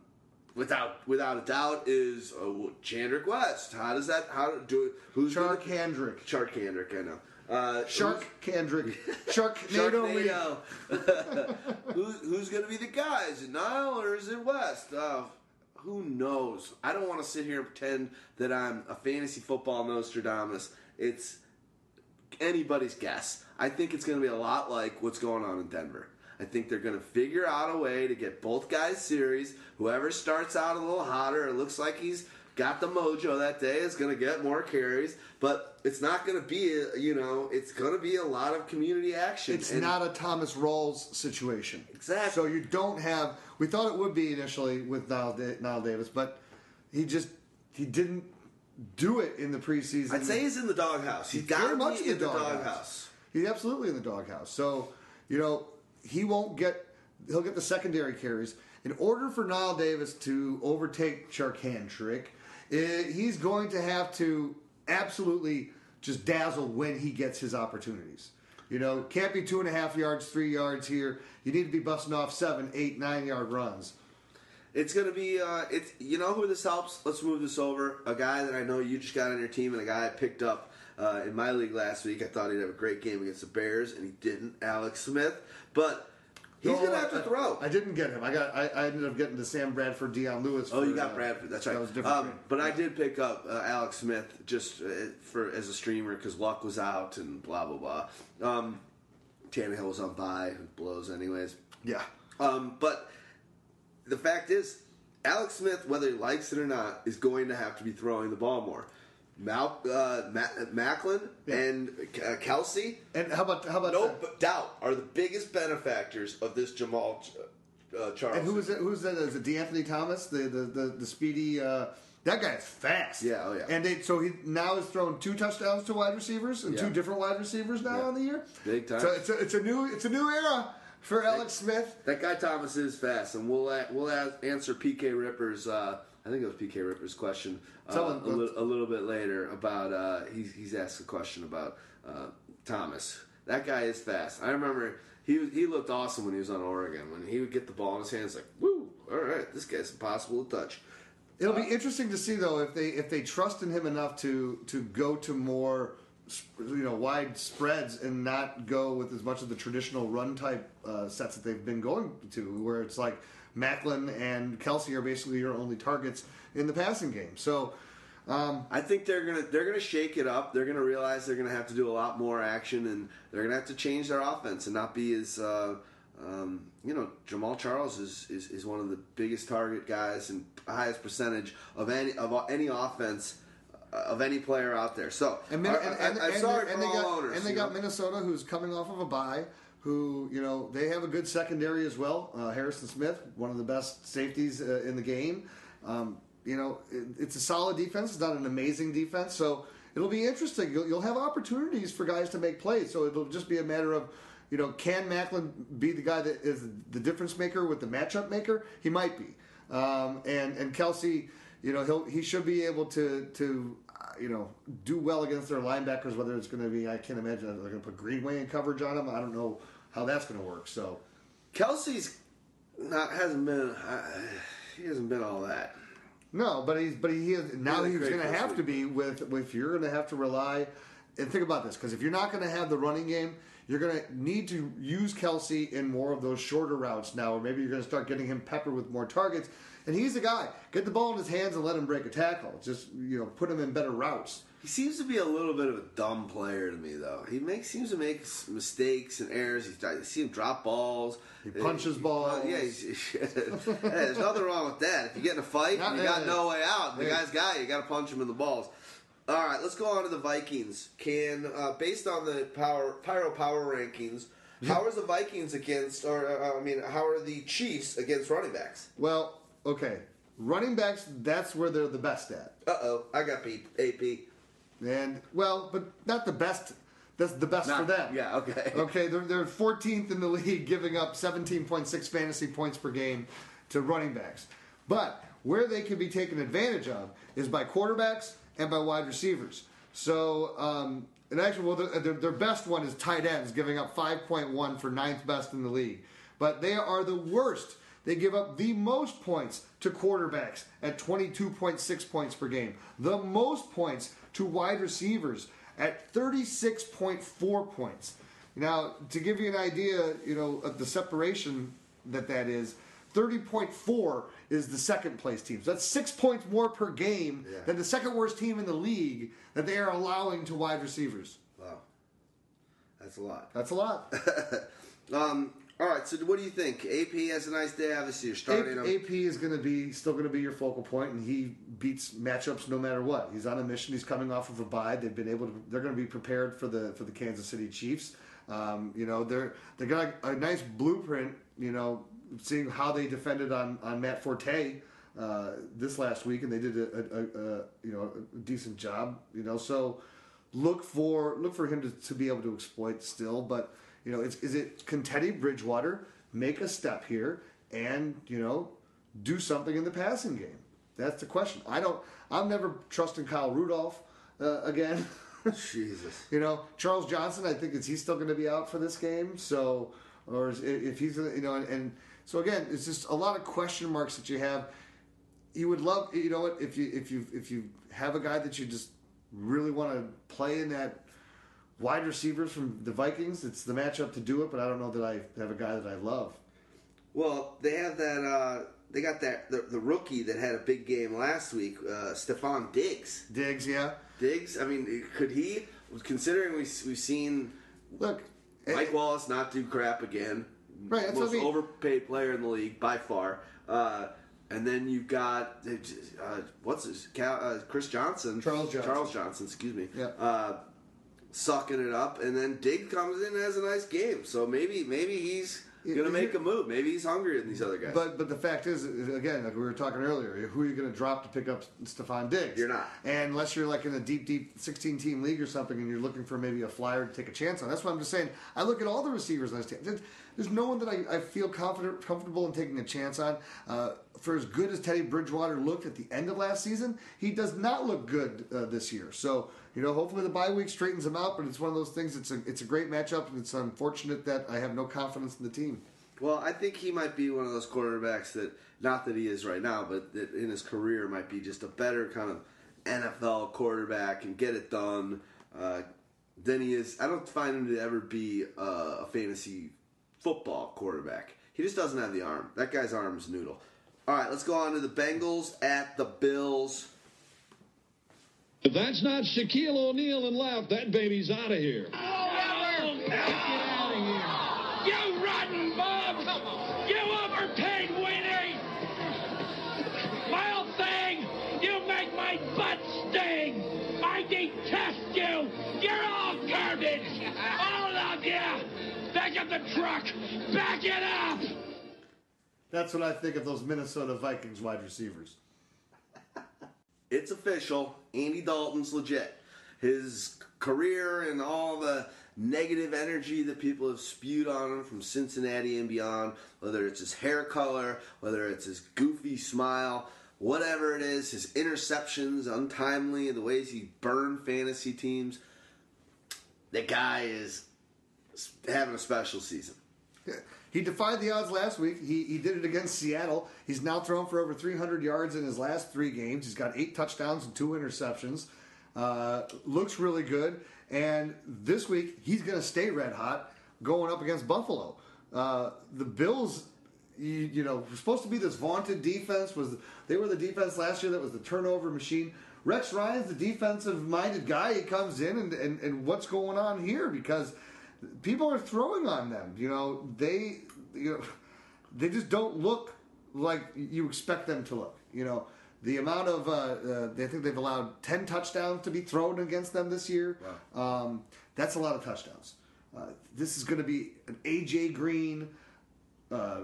without without a doubt, is uh, Chandrick West. How does that? How do who's Charcandrick. Sharkandrick, I know. Uh, Shark Kendrick. Sharknado Week. Sharknado. Who, who's going to be the guy? Is it Knile or is it West? Uh, who knows? I don't want to sit here and pretend that I'm a fantasy football Nostradamus. It's anybody's guess. I think it's going to be a lot like what's going on in Denver. I think they're going to figure out a way to get both guys series. Whoever starts out a little hotter, it looks like he's got the mojo that day, is going to get more carries. But it's not going to be, a, you know, it's going to be a lot of community action. It's And not a Thomas Rawls situation. Exactly. So you don't have. We thought it would be initially with Knile, Knile Davis, but he just he didn't do it in the preseason. I'd say he's in the doghouse. He's got very much be in the doghouse. He's absolutely in the doghouse. So, you know, he won't get. He'll get the secondary carries. In order for Knile Davis to overtake Charcandrick, eh, he's going to have to absolutely just dazzle when he gets his opportunities. You know, can't be two and a half yards, three yards here. You need to be busting off seven, eight, nine yard runs. It's gonna be. Uh, it's you know who this helps. Let's move this over. A guy that I know you just got on your team, and a guy I picked up uh, in my league last week. I thought he'd have a great game against the Bears, and he didn't. Alex Smith, but he's No, gonna have to I- throw. I didn't get him. I got. I, I ended up getting the Sam Bradford, Dion Lewis. Oh, you got uh, Bradford. That's right. That was different. Um, trade. but I did pick up uh, Alex Smith just uh, for as a streamer because Luck was out and blah blah blah. Um, Tannehill was on bye, who blows anyways. yeah. Um, but the fact is, Alex Smith, whether he likes it or not, is going to have to be throwing the ball more. Mal, uh, Ma- Maclin Yeah. and uh, Kelce, And how about how about no that? doubt, are the biggest benefactors of this Jamal uh, Charles. And who was that? Who's that? Is it De'Anthony Thomas, the the the, the speedy? Uh, that guy is fast. Yeah, oh, yeah. And they, so he now has thrown two touchdowns to wide receivers and Yeah. two different wide receivers now Yeah. on the year. Big time. So it's a, it's a new it's a new era for Alex Smith. That guy Thomas is fast, and we'll we'll answer PK Ripper's. Uh, I think it was PK Ripper's question uh, a, li- a little bit later about. Uh, he's he's asked a question about uh, Thomas. That guy is fast. I remember he was- he looked awesome when he was on Oregon. When he would get the ball in his hands, like woo, all right, this guy's impossible to touch. It'll be interesting to see though if they if they trust in him enough to to go to more you know wide spreads and not go with as much of the traditional run type uh, sets that they've been going to, where it's like Maclin and Kelce are basically your only targets in the passing game. So. Um, I think they're gonna they're gonna shake it up. They're gonna realize they're gonna have to do a lot more action, and they're gonna have to change their offense and not be as uh, um, you know Jamal Charles is, is is one of the biggest target guys and highest percentage of any of any offense uh, of any player out there. So And, Min- I, and, I, and, I'm and- and they all got, owners. And they got know? Minnesota, who's coming off of a bye, who you know they have a good secondary as well. Uh, Harrison Smith, one of the best safeties uh, in the game. Um, you know, it, it's a solid defense. It's not an amazing defense, so it'll be interesting. You'll, you'll have opportunities for guys to make plays. So it'll just be a matter of. You know, can Maclin be the guy that is the difference maker with the matchup maker? He might be. Um, and and Kelce, you know, he'll he should be able to to you know do well against their linebackers. Whether it's going to be, I can't imagine they're going to put Greenway in coverage on him. I don't know how that's going to work. So Kelce's not hasn't been uh, he hasn't been all that. no, but he's but he is now Really he's going to have to be with if you're going to have to rely and think about this because if you're not going to have the running game, you're going to need to use Kelce in more of those shorter routes now, or maybe you're going to start getting him peppered with more targets. And he's the guy. Get the ball in his hands and let him break a tackle. Just you know, put him in better routes. He seems to be a little bit of a dumb player to me, though. He makes seems to make mistakes and errors. He's, I see him drop balls. He punches balls. Yeah, he's, hey, there's nothing wrong with that. If you get in a fight, and you got no way out. The guy's got you. You got to punch him in the balls. All right, let's go on to the Vikings. Can uh, based on the power Pyro Power rankings, how are the Vikings against, or uh, I mean, how are the Chiefs against running backs? Well, okay, running backs. That's where they're the best at. Uh oh, I got beat. AP. And well, but not the best. That's the best for them. Yeah. Okay. Okay, they're, they're 14th in the league, giving up 17.6 fantasy points per game to running backs. But where they can be taken advantage of is by quarterbacks and by wide receivers. So, um, and actually, well, their, their best one is tight ends, giving up 5.1 for ninth best in the league. But they are the worst. They give up the most points to quarterbacks at 22.6 points per game, the most points to wide receivers at 36.4 points. Now, to give you an idea, you know, of the separation that that is, 30.4 is the second place team. So that's six points more per game Yeah. than the second worst team in the league that they are allowing to wide receivers. Wow, that's a lot. That's a lot. Um, all right, so what do you think? AP has a nice day. Obviously, you're starting him. AP is going to be still going to be your focal point, and he beats matchups no matter what. He's on a mission. He's coming off of a bye. They've been able to. They're going to be prepared for the for the Kansas City Chiefs. Um, you know, they're they got a, a nice blueprint. You know, seeing how they defended on on Matt Forte uh, this last week, and they did a, a, a, you know a decent job. You know, so look for look for him to, to be able to exploit still. But you know, it's, is it can Teddy Bridgewater make a step here and you know do something in the passing game? That's the question. I don't. I'm never trusting Kyle Rudolph uh, again. Jesus. you know, Charles Johnson. I think is he still going to be out for this game? So, or is, if he's you know, and, and so again, it's just a lot of question marks that you have. You would love, you know, what if you if you if you have a guy that you just really want to play in that wide receivers from the Vikings, it's the matchup to do it. But I don't know that I have a guy that I love. Well, they have that. Uh, they got that the, the rookie that had a big game last week, uh, Stefon Diggs. Diggs, yeah. Diggs. I mean, could he? Considering we we've seen Look, Mike Wallace not do crap again. Right, that's most I mean. overpaid player in the league by far. Uh, and then you've got uh, what's his Cal, uh, Chris Johnson, Charles Johnson. Charles Johnson, excuse me. Yeah. Sucking it up, and then Diggs comes in and has a nice game. So maybe maybe he's gonna make a move. Maybe he's hungrier than these other guys. But but the fact is, again, like we were talking earlier, who are you going to drop to pick up Stefon Diggs? You're not. And unless you're like in a deep, deep 16 team league or something, and you're looking for maybe a flyer to take a chance on. That's what I'm just saying. I look at all the receivers on this team. There's, there's no one that I, I feel confident, comfortable in taking a chance on. Uh, for as good as Teddy Bridgewater looked at the end of last season, he does not look good uh, this year. So you know, hopefully the bye week straightens him out. But it's one of those things. It's a it's a great matchup, and it's unfortunate that I have no confidence in the team. Well, I think he might be one of those quarterbacks that, not that he is right now, but that in his career might be just a better kind of NFL quarterback and get it done uh, than he is. I don't find him to ever be a fantasy football quarterback. He just doesn't have the arm. That guy's arm's noodle. All right, let's go on to the Bengals at the Bills. If that's not Shaquille O'Neal and left, that baby's out of here. Get out of here. You rotten bum! You overpaid weenie! Vile thing! You make my butt sting! I detest you! You're all garbage! All of you! Back up the truck! Back it up! That's what I think of those Minnesota Vikings wide receivers. It's official. Andy Dalton's legit. His career and all the negative energy that people have spewed on him from Cincinnati and beyond, whether it's his hair color, whether it's his goofy smile, whatever it is, his interceptions, untimely, the ways he burned fantasy teams, the guy is having a special season. He defied the odds last week. He, he did it against Seattle. He's now thrown for over 300 yards in his last three games. He's got eight touchdowns and two interceptions. Uh, looks really good. And this week, he's going to stay red hot going up against Buffalo. Uh, the Bills, you, you know, supposed to be this vaunted defense. Was They were the defense last year that was the turnover machine. Rex Ryan's the defensive minded guy. He comes in, and, and, and what's going on here? Because people are throwing on them. You know, they, you know, they just don't look like you expect them to look. You know, the amount of uh, uh, I think they've allowed ten touchdowns to be thrown against them this year. Um, that's a lot of touchdowns. Uh, this is going to be an AJ Green, uh,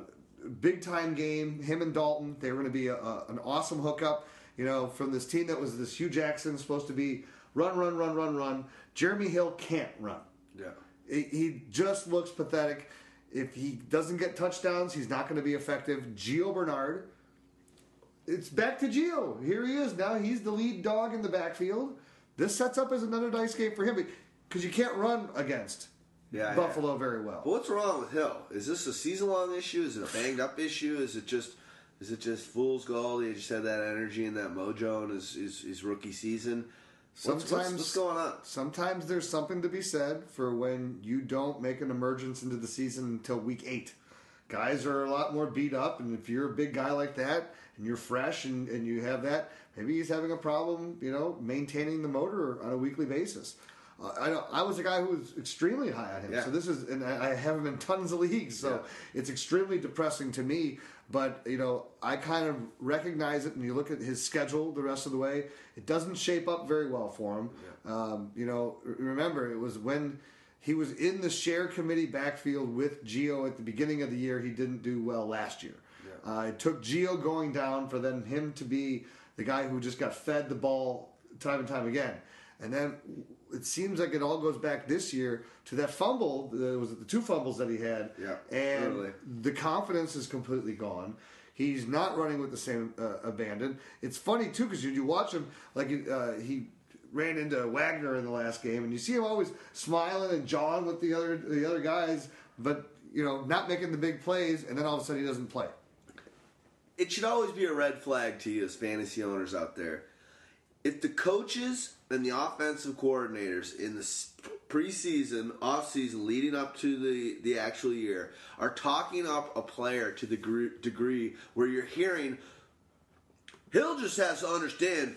big time game. Him and Dalton, they're going to be a, a, an awesome hookup. You know, from this team that was this Hue Jackson supposed to be run, run, run, run, run. Jeremy Hill can't run. Yeah. He- He just looks pathetic. If he doesn't get touchdowns, he's not going to be effective. Gio Bernard, it's back to Gio. Here he is. Now he's the lead dog in the backfield. This sets up as another nice game for him because you can't run against Yeah, Buffalo very well. But what's wrong with Hill? Is this a season long issue? Is it a banged up issue? Is it just is it just fool's gold? He just had that energy and that mojo in his, his, his rookie season. What's, what's, Sometimes- what's going on? Sometimes there's something to be said for when you don't make an emergence into the season until week eight. Guys are a lot more beat up, and if you're a big guy like that and you're fresh and, and you have that, maybe he's having a problem, you know, maintaining the motor on a weekly basis. Uh, I know I was a guy who was extremely high on him, Yeah. so this is, and I I have him in tons of leagues, so Yeah. it's extremely depressing to me. But you know, I kind of recognize it, and you look at his schedule the rest of the way. It doesn't shape up very well for him. Um, you know, remember it was when he was in the share committee backfield with Gio at the beginning of the year. He didn't do well last year. Uh, it took Gio going down for then him to be the guy who just got fed the ball time and time again. And then it seems like it all goes back this year to that fumble. There was the two fumbles that he had, Yeah, and early. the confidence is completely gone. He's not running with the same uh, abandon. It's funny too because you, you watch him like uh, he ran into Wagner in the last game, and you see him always smiling and jawing with the other the other guys, but you know not making the big plays, and then all of a sudden he doesn't play. it should always be a red flag to you as fantasy owners out there. If the coaches and the offensive coordinators in the preseason, offseason, leading up to the, the actual year are talking up a player to the gr- degree where you're hearing Hill just has to understand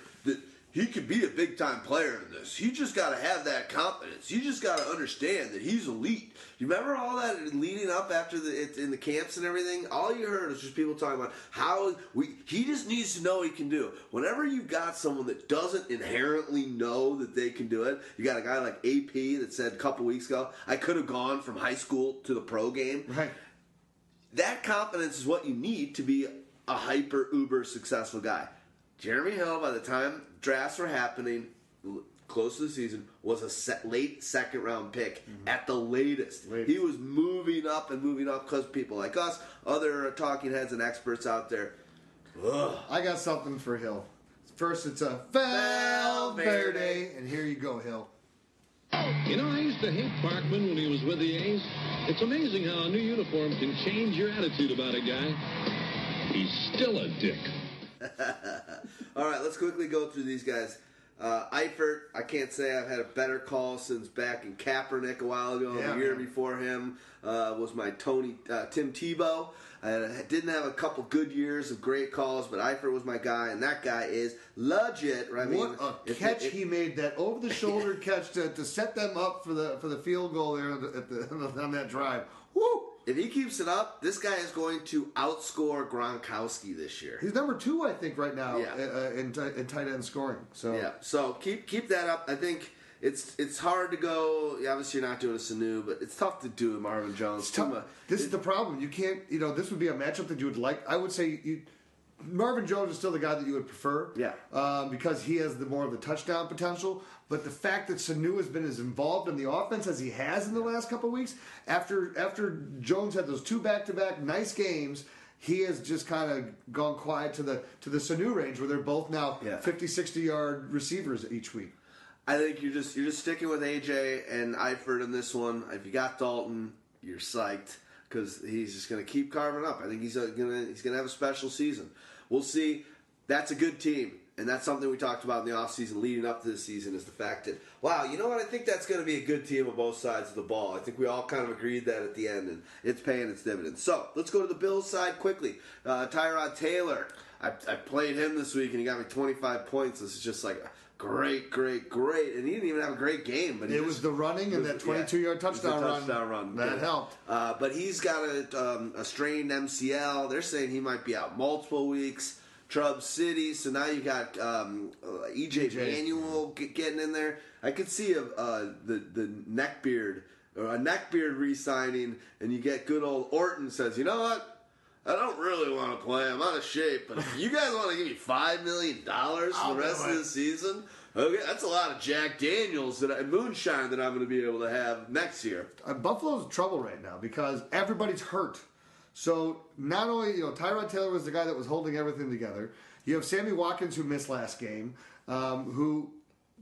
he could be a big time player in this. He just got to have that confidence. You just got to understand that he's elite. You remember all that leading up after the in the camps and everything? All you heard was just people talking about how we he just needs to know he can do. Whenever you got someone that doesn't inherently know that they can do it, you got a guy like AP that said a couple weeks ago, "I could have gone from high school to the pro game." Right. that confidence is what you need to be a hyper uber successful guy. Jeremy Hill, by the time drafts were happening, close to the season, was a set, late second round pick mm-hmm. at the latest. Latest. He was moving up and moving up because people like us, other talking heads and experts out there. Ugh. I got something for Hill. First, it's a Valverde, Valverde. and here you go, Hill. You know, I used to hate Parkman when he was with the A's. It's amazing how a new uniform can change your attitude about a guy. He's still a dick. All right, let's quickly go through these guys. Uh, Eifert, I can't say I've had a better call since back in Kaepernick a while ago. Yeah, the year man. before him uh, was my Tony uh, Tim Tebow. I didn't have a couple good years of great calls, but Eifert was my guy, and that guy is legit. Right? I mean, what a if- catch if- he made! That over-the-shoulder catch to, to set them up for the for the field goal there at the, on that drive. Woo! If he keeps it up, this guy is going to outscore Gronkowski this year. He's number two, I think, right now Yeah. uh, in, in tight end scoring. So Yeah, so keep keep that up. I think it's it's hard to go. Obviously, you're not doing a Sanu, but it's tough to do Marvin Jones. It's tough. This is the problem. You can't. You know, this would be a matchup that you would like. I would say you. Marvin Jones is still the guy that you would prefer. Yeah. Um, because he has the more of the touchdown potential. But the fact that Sanu has been as involved in the offense as he has in the last couple of weeks, after after Jones had those two back to back nice games, he has just kind of gone quiet to the to the Sanu range where they're both now Yeah. 50, 60 yard receivers each week. I think you're just you're just sticking with AJ and Eifert in this one. If you got Dalton, you're psyched because he's just going to keep carving up. I think he's uh, gonna he's gonna have a special season. We'll see. That's a good team. And that's something we talked about in the offseason leading up to this season, is the fact that, wow, you know what? I think that's going to be a good team on both sides of the ball. I think we all kind of agreed that at the end, and it's paying its dividends. So let's go to the Bills side quickly. Uh, Tyrod Taylor, I, I played him this week, and he got me 25 points. This is just like great, great, great. And he didn't even have a great game, but It just- was the running and that was- 22 yard it was a touchdown run. touchdown run. That Good. helped. Uh, but he's got a, um, a strained MCL. They're saying he might be out multiple weeks. Trub City. So now you got um, uh, EJ, EJ. Manuel get, getting in there. I could see a, uh, the the neckbeard or a neckbeard re-signing, and you get good old Orton says, you know what? I don't really want to play. I'm out of shape, but if you guys want to give me five million dollars for the rest of the season, okay, that's a lot of Jack Daniels that I, moonshine that I'm going to be able to have next year. Uh, Buffalo's in trouble right now because everybody's hurt. So not only you know Tyrod Taylor was the guy that was holding everything together. You have Sammy Watkins who missed last game, um, who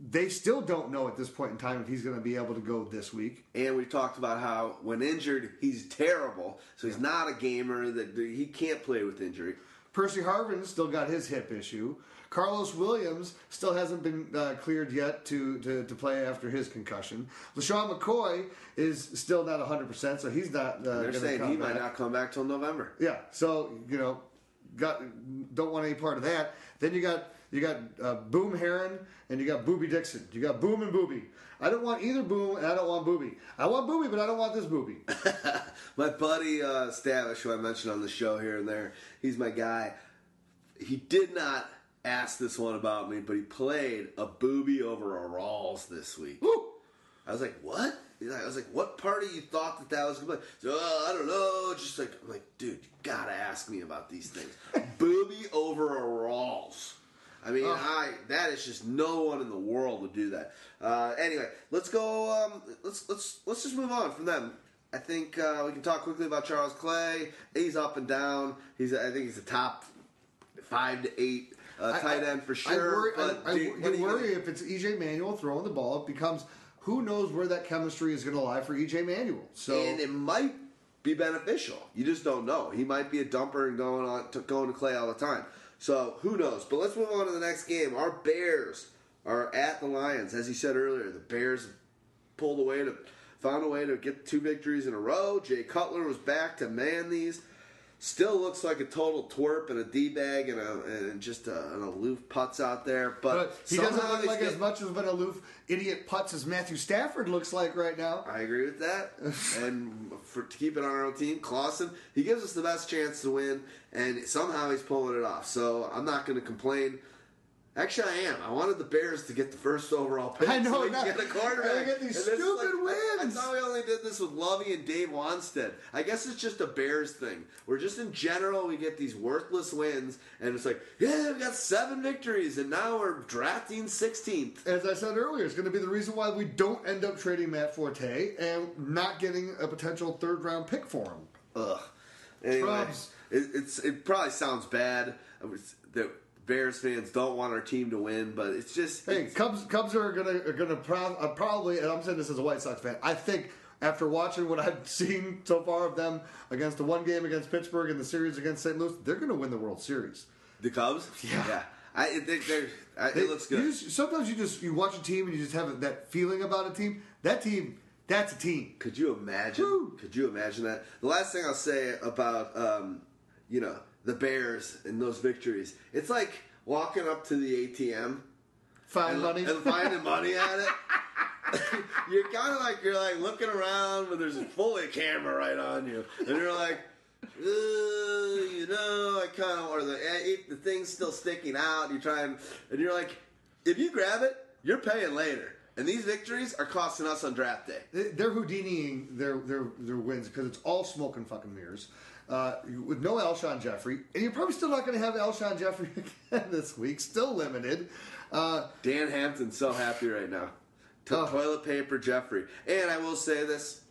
they still don't know at this point in time if he's going to be able to go this week. And we talked about how when injured, he's terrible. So he's not a gamer. That that he can't play with injury. Percy Harvin still got his hip issue. Carlos Williams still hasn't been uh, cleared yet to, to, to play after his concussion. LeSean McCoy is still not 100%, so he's not. Uh, They're saying he might not come back till November. Yeah, so you know, got don't want any part of that. Then you got you got uh, Boom Herron and you got Boobie Dixon. You got Boom and Booby. I don't want either Boom and I don't want Booby. I want Booby, but I don't want this Booby. My buddy uh, Stavish, who I mentioned on the show here and there, he's my guy. He did not ask this one about me, but he played a booby over a Rawls this week. Woo! I was like, what? I was like, what part of you thought that that was going to be? So, oh, I don't know. Just like, I'm like, dude, you gotta ask me about these things. Booby over a Rawls. I mean, I that is just no one in the world would do that. Uh, anyway, let's go. Um, let's let's let's just move on from them. I think uh, we can talk quickly about Charles Clay. He's up and down. He's I think he's the top five to eight uh, tight end for I sure. worry, but I, I, do- I you worry gonna- if it's EJ Manuel throwing the ball, it becomes who knows where that chemistry is going to lie for EJ Manuel. So and it might be beneficial. You just don't know. He might be a dumper and going on to going to Clay all the time. So who knows? But let's move on to the next game. Our Bears are at the Lions, as you said earlier. The Bears pulled away to found a way to get two victories in a row. Jay Cutler was back to man these. Still looks like a total twerp and a d bag and a and just a, an aloof putz out there. But, but he doesn't look like as much of an aloof idiot putz as Matthew Stafford looks like right now. I agree with that. and for to keep it on our own team, Clausen, he gives us the best chance to win, and somehow he's pulling it off. So I'm not going to complain. Actually, I am. I wanted the Bears to get the first overall pick. I know, so we can get a quarterback. they get these And this is stupid I- I, wins. thought we only did this with Lovie and Dave Wannstedt. I guess it's just a Bears thing. We're just in general, we get these worthless wins, and it's like, yeah, we got seven victories, and now we're drafting 16th. As I said earlier, it's going to be the reason why we don't end up trading Matt Forte and not getting a potential third round pick for him. Ugh. Anyway, it, it's it probably sounds bad that Bears fans don't want our team to win, but it's just Hey, it's- Cubs Cubs are gonna are gonna pro- uh, probably, and I'm saying this as a White Sox fan. I think after watching what I've seen so far of them against the one game against Pittsburgh and the series against St. Louis, they're gonna win the World Series. the Cubs. Yeah. yeah. I think they're. I, They- it looks good. You just, sometimes you just you watch a team and you just have that feeling about a team. That team, that's a team. Could you imagine? Woo. Could you imagine that? The last thing I'll say about um, you know the Bears and those victories, it's like walking up to the ATM Find and, money. and finding money at it. you're kind of like you're like looking around, but there's a fully camera right on you, and you're like, you know, I kind of or the eh, the thing's still sticking out. You try and and you're like, if you grab it, you're paying later. And these victories are costing us on draft day. They- They're Houdiniing their their their wins because it's all smoke and fucking mirrors. Uh, with no Alshon Jeffery, and you're probably still not going to have Alshon Jeffery again this week. Still limited. Uh, Dan Hampton's so happy right now. To Oh. toilet paper Jeffery. And I will say this.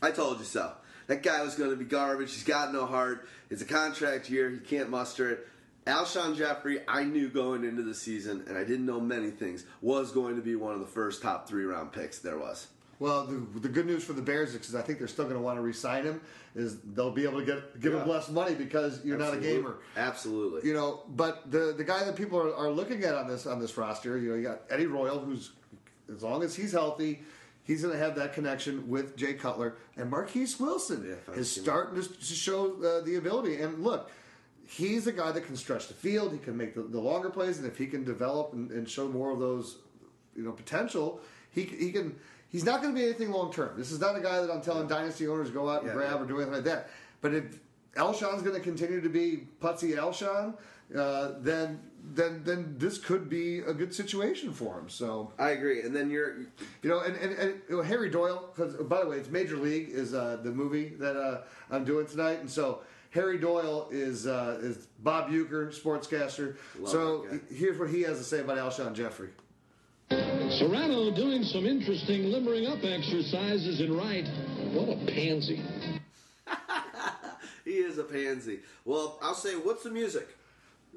I told you so. That guy was going to be garbage. He's got no heart. It's a contract year. He can't muster it. Alshon Jeffery, I knew going into the season, and I didn't know many things, was going to be one of the first top three round picks there was. Well, the, the good news for the Bears is because I think they're still going to want to re-sign him. Is they'll be able to get give him less money because you're not a gamer. Absolutely. You know, but the the guy that people are, are looking at on this on this roster, you know, you got Eddie Royal, who's as long as he's healthy, he's going to have that connection with Jay Cutler and Marquess Wilson Yeah, is starting to, to show uh, the ability. And look, he's a guy that can stretch the field. He can make the, the longer plays, and if he can develop and, and show more of those, you know, potential, he he can. He's not going to be anything long term. This is not a guy that I'm telling dynasty owners go out and Yeah, grab yeah. or do anything like that. But if Alshon's going to continue to be putsy Alshon, uh, then then then this could be a good situation for him. So I agree. And then you're you know, and, and, and you know, Harry Doyle. Because by the way, it's Major League is uh, the movie that uh, I'm doing tonight, and so Harry Doyle is uh, is Bob Uecker, sportscaster. Love so here's what he has to say about Alshon Jeffery. Cerrano doing some interesting limbering up exercises in right. What a pansy. he is a pansy. Well, I'll say, what's the music?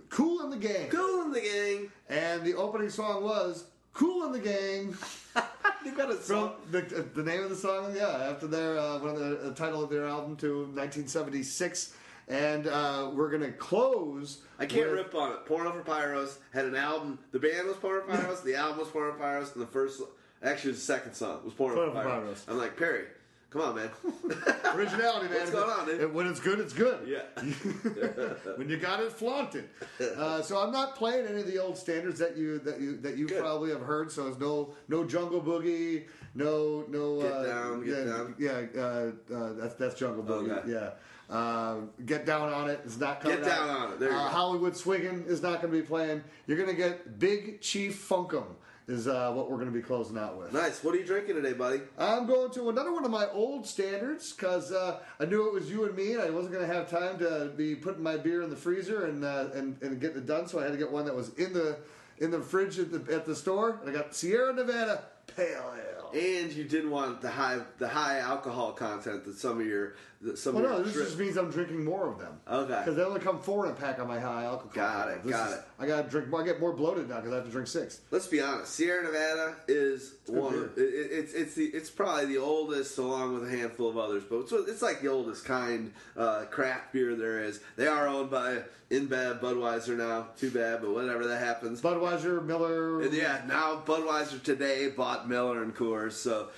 Kool and the Gang, Kool and the Gang. and the opening song was "Kool and the Gang." You got a From the, the name of the song, yeah, after their uh, one of the, the title of their album to 1976, and uh, we're gonna close. I can't with- rip on it. Porno for Pyros had an album. The band was Porno for Pyros. the album was Porno for Pyros, and the first, actually, the second song was Porno, Porno for Pyros. Pyros. I'm like Perry, come on, man. Originality, man. What's going on, dude? And when it's good, it's good. yeah. when you got it, flaunt it. Uh, so I'm not playing any of the old standards that you that you that you Good. probably have heard. So there's no no Jungle Boogie, no no Get uh, Down, Get yeah, Down. Yeah, uh, uh, that's that's Jungle Boogie. Okay. Yeah. Uh, get down on it. it is not coming. Get Down out. on It. There you uh, go. Hollywood Swinging is not going to be playing. You're going to get Big Chief Funkum is uh, what we're going to be closing out with. Nice. What are you drinking today, buddy? I'm going to another one of my old standards because uh, I knew it was you and me, and I wasn't going to have time to be putting my beer in the freezer and uh, and and getting it done. So I had to get one that was in the in the fridge at the at the store. And I got Sierra Nevada Pale Ale. And you didn't want the high the high alcohol content that some of your some Well, no, this tri- just means I'm drinking more of them. Okay. Because they only come four in a pack on my high alcohol. Got it, This got is- it. I got to drink more. I get more bloated now because I have to drink six. Let's be honest. Sierra Nevada is good one. Of, it, it- it's it's the it's probably the oldest, along with a handful of others. But it's, it's like the oldest kind uh, craft beer there is. They are owned by InBev, Budweiser now. Too bad, but whatever that happens. Budweiser, Miller. And yeah, now Budweiser today bought Miller and Coors, so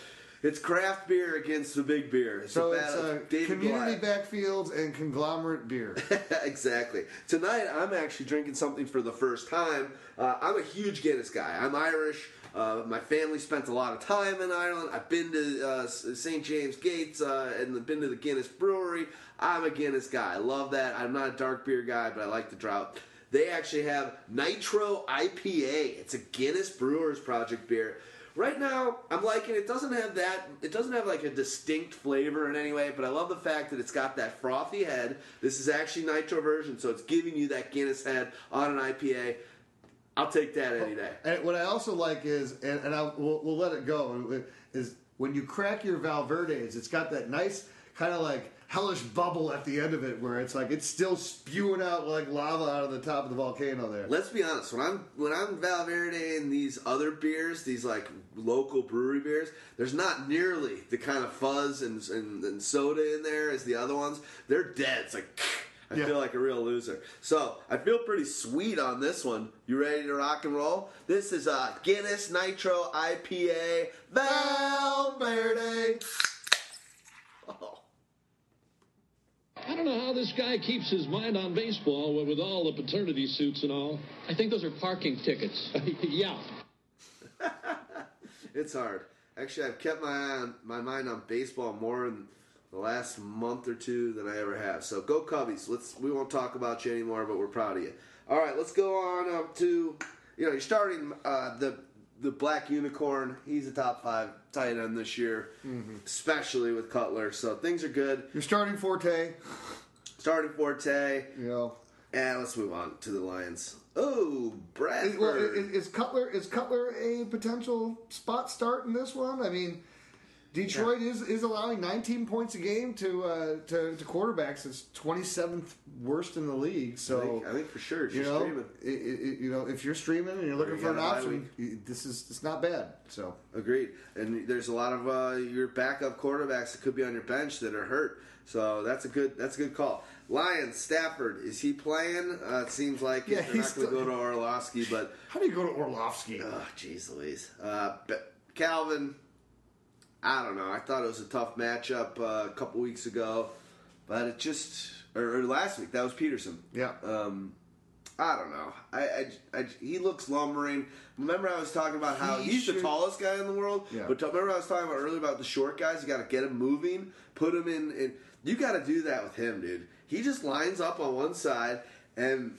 it's craft beer against the big beer. It's So a it's uh, community Goliath. backfields and conglomerate beer. exactly. Tonight, I'm actually drinking something for the first time. Uh, I'm a huge Guinness guy. I'm Irish. Uh, my family spent a lot of time in Ireland. I've been to uh, St. James Gates uh, and been to the Guinness Brewery. I'm a Guinness guy. I love that. I'm not a dark beer guy, but I like the drought. They actually have Nitro IPA. It's a Guinness Brewers Project beer. Right now, I'm liking it. Doesn't have that. It doesn't have like a distinct flavor in any way, but I love the fact that it's got that frothy head. This is actually nitro version, so it's giving you that Guinness head on an IPA. I'll take that any day. And what I also like is, and, and I we'll, we'll let it go, is when you crack your Valverdes, it's got that nice kind of like hellish bubble at the end of it, where it's like it's still spewing out like lava out of the top of the volcano there. Let's be honest. When I'm when I'm Valverde and these other beers, these like local brewery beers, there's not nearly the kind of fuzz and, and, and soda in there as the other ones. They're dead. It's like I Yeah. feel like a real loser. So I feel pretty sweet on this one. You ready to rock and roll? This is a Guinness Nitro IPA Valverde. Oh. I don't know how this guy keeps his mind on baseball with- with all the paternity suits and all. I think those are parking tickets. yeah. It's hard. Actually, I've kept my eye on, my mind on baseball more in the last month or two than I ever have. So go Cubbies. Let's. We won't talk about you anymore, but we're proud of you. All right, let's go on up to. You know, you're starting uh, the the Black Unicorn. He's a top five tight end this year, mm-hmm. especially with Cutler. So things are good. You're starting Forte, Starting Forte, Yeah. and let's move on to the Lions. Oh, Is, Bradford. well, is, is Cutler is Cutler a potential spot start in this one? I mean, Detroit is, is allowing 19 points a game to uh, to, to quarterbacks. It's 27th worst in the league. So I think, I think for sure. if you you're know, streaming. it, it, you know, if you're streaming and you're looking you for an got a bye option, you- this is it's not bad. So Agreed. And there's a lot of uh, your backup quarterbacks that could be on your bench that are hurt. So that's a good that's a good call. Lions Stafford is he playing? Uh, it seems like Yeah, they're not going to go to Orlovsky, but how do you go to Orlovsky? oh jeez Louise. Uh, Calvin, I don't know. I thought it was a tough matchup uh, a couple weeks ago, but it just or, or last week that was Peterson. Yeah. Um, I don't know. I, I, I- he looks lumbering. Remember, I was talking about how He he's the tallest guy in the world. Yeah. But remember, I was talking about earlier about the short guys. You got to get him moving, put him in. in you got to do that with him, dude. He just lines up on one side, and